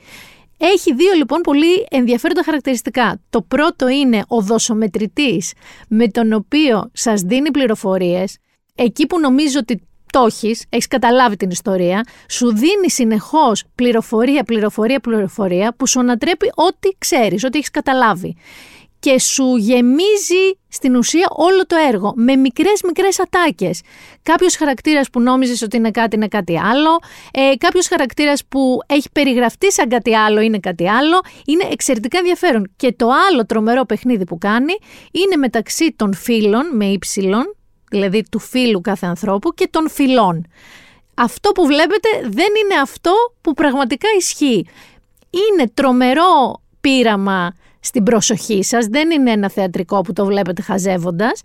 έχει δύο λοιπόν πολύ ενδιαφέροντα χαρακτηριστικά. Το πρώτο είναι ο δοσομετρητής με τον οποίο σας δίνει πληροφορίες, εκεί που νομίζω ότι το έχεις, έχεις καταλάβει την ιστορία, σου δίνει συνεχώς πληροφορία, πληροφορία, πληροφορία που σου ανατρέπει ό,τι ξέρεις, ό,τι έχεις καταλάβει. Και σου γεμίζει στην ουσία όλο το έργο με μικρές μικρές ατάκες. Κάποιος χαρακτήρας που νόμιζες ότι είναι κάτι είναι κάτι άλλο. Ε, Κάποιος χαρακτήρας που έχει περιγραφτεί σαν κάτι άλλο είναι κάτι άλλο. Είναι εξαιρετικά ενδιαφέρον. Και το άλλο τρομερό παιχνίδι που κάνει είναι μεταξύ των φίλων με ύψιλον, δηλαδή του φίλου κάθε ανθρώπου και των φυλών. Αυτό που βλέπετε δεν είναι αυτό που πραγματικά ισχύει. Είναι τρομερό πείραμα στην προσοχή σας, δεν είναι ένα θεατρικό που το βλέπετε χαζεύοντας,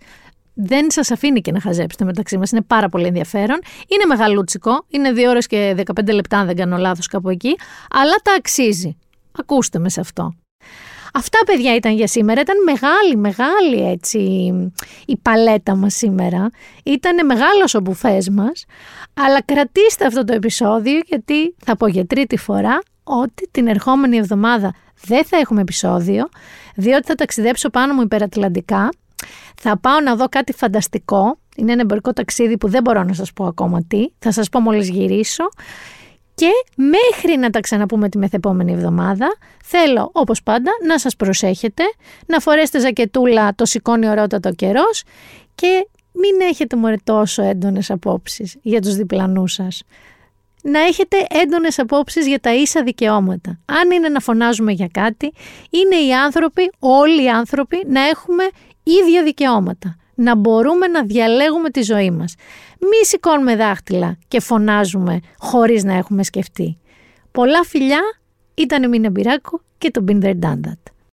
δεν σας αφήνει και να χαζέψετε μεταξύ μας, είναι πάρα πολύ ενδιαφέρον. Είναι μεγαλούτσικο, είναι 2 ώρες και 15 λεπτά αν δεν κάνω λάθος κάπου εκεί, αλλά τα αξίζει. Ακούστε με σε αυτό. Αυτά παιδιά ήταν για σήμερα. Ήταν μεγάλη, μεγάλη έτσι η παλέτα μας σήμερα. Ήταν μεγάλος ο μπουφές μας. Αλλά κρατήστε αυτό το επεισόδιο γιατί θα πω για τρίτη φορά ότι την ερχόμενη εβδομάδα δεν θα έχουμε επεισόδιο διότι θα ταξιδέψω πάνω μου υπερατλαντικά. Θα πάω να δω κάτι φανταστικό. Είναι ένα εμπορικό ταξίδι που δεν μπορώ να σας πω ακόμα τι. Θα σας πω μόλις γυρίσω. Και μέχρι να τα ξαναπούμε τη μεθεπόμενη εβδομάδα, θέλω όπως πάντα να σας προσέχετε, να φορέσετε ζακετούλα το σηκώνει ωραότατο καιρός και μην έχετε μωρέ τόσο έντονες απόψεις για τους διπλανούς σας. Να έχετε έντονες απόψεις για τα ίσα δικαιώματα. Αν είναι να φωνάζουμε για κάτι, είναι οι άνθρωποι, όλοι οι άνθρωποι, να έχουμε ίδια δικαιώματα. Να μπορούμε να διαλέγουμε τη ζωή μας. Μη σηκώνουμε δάχτυλα και φωνάζουμε χωρίς να έχουμε σκεφτεί. Πολλά φιλιά, ήταν η Μίνα Μπυράκου και το Been There Done That.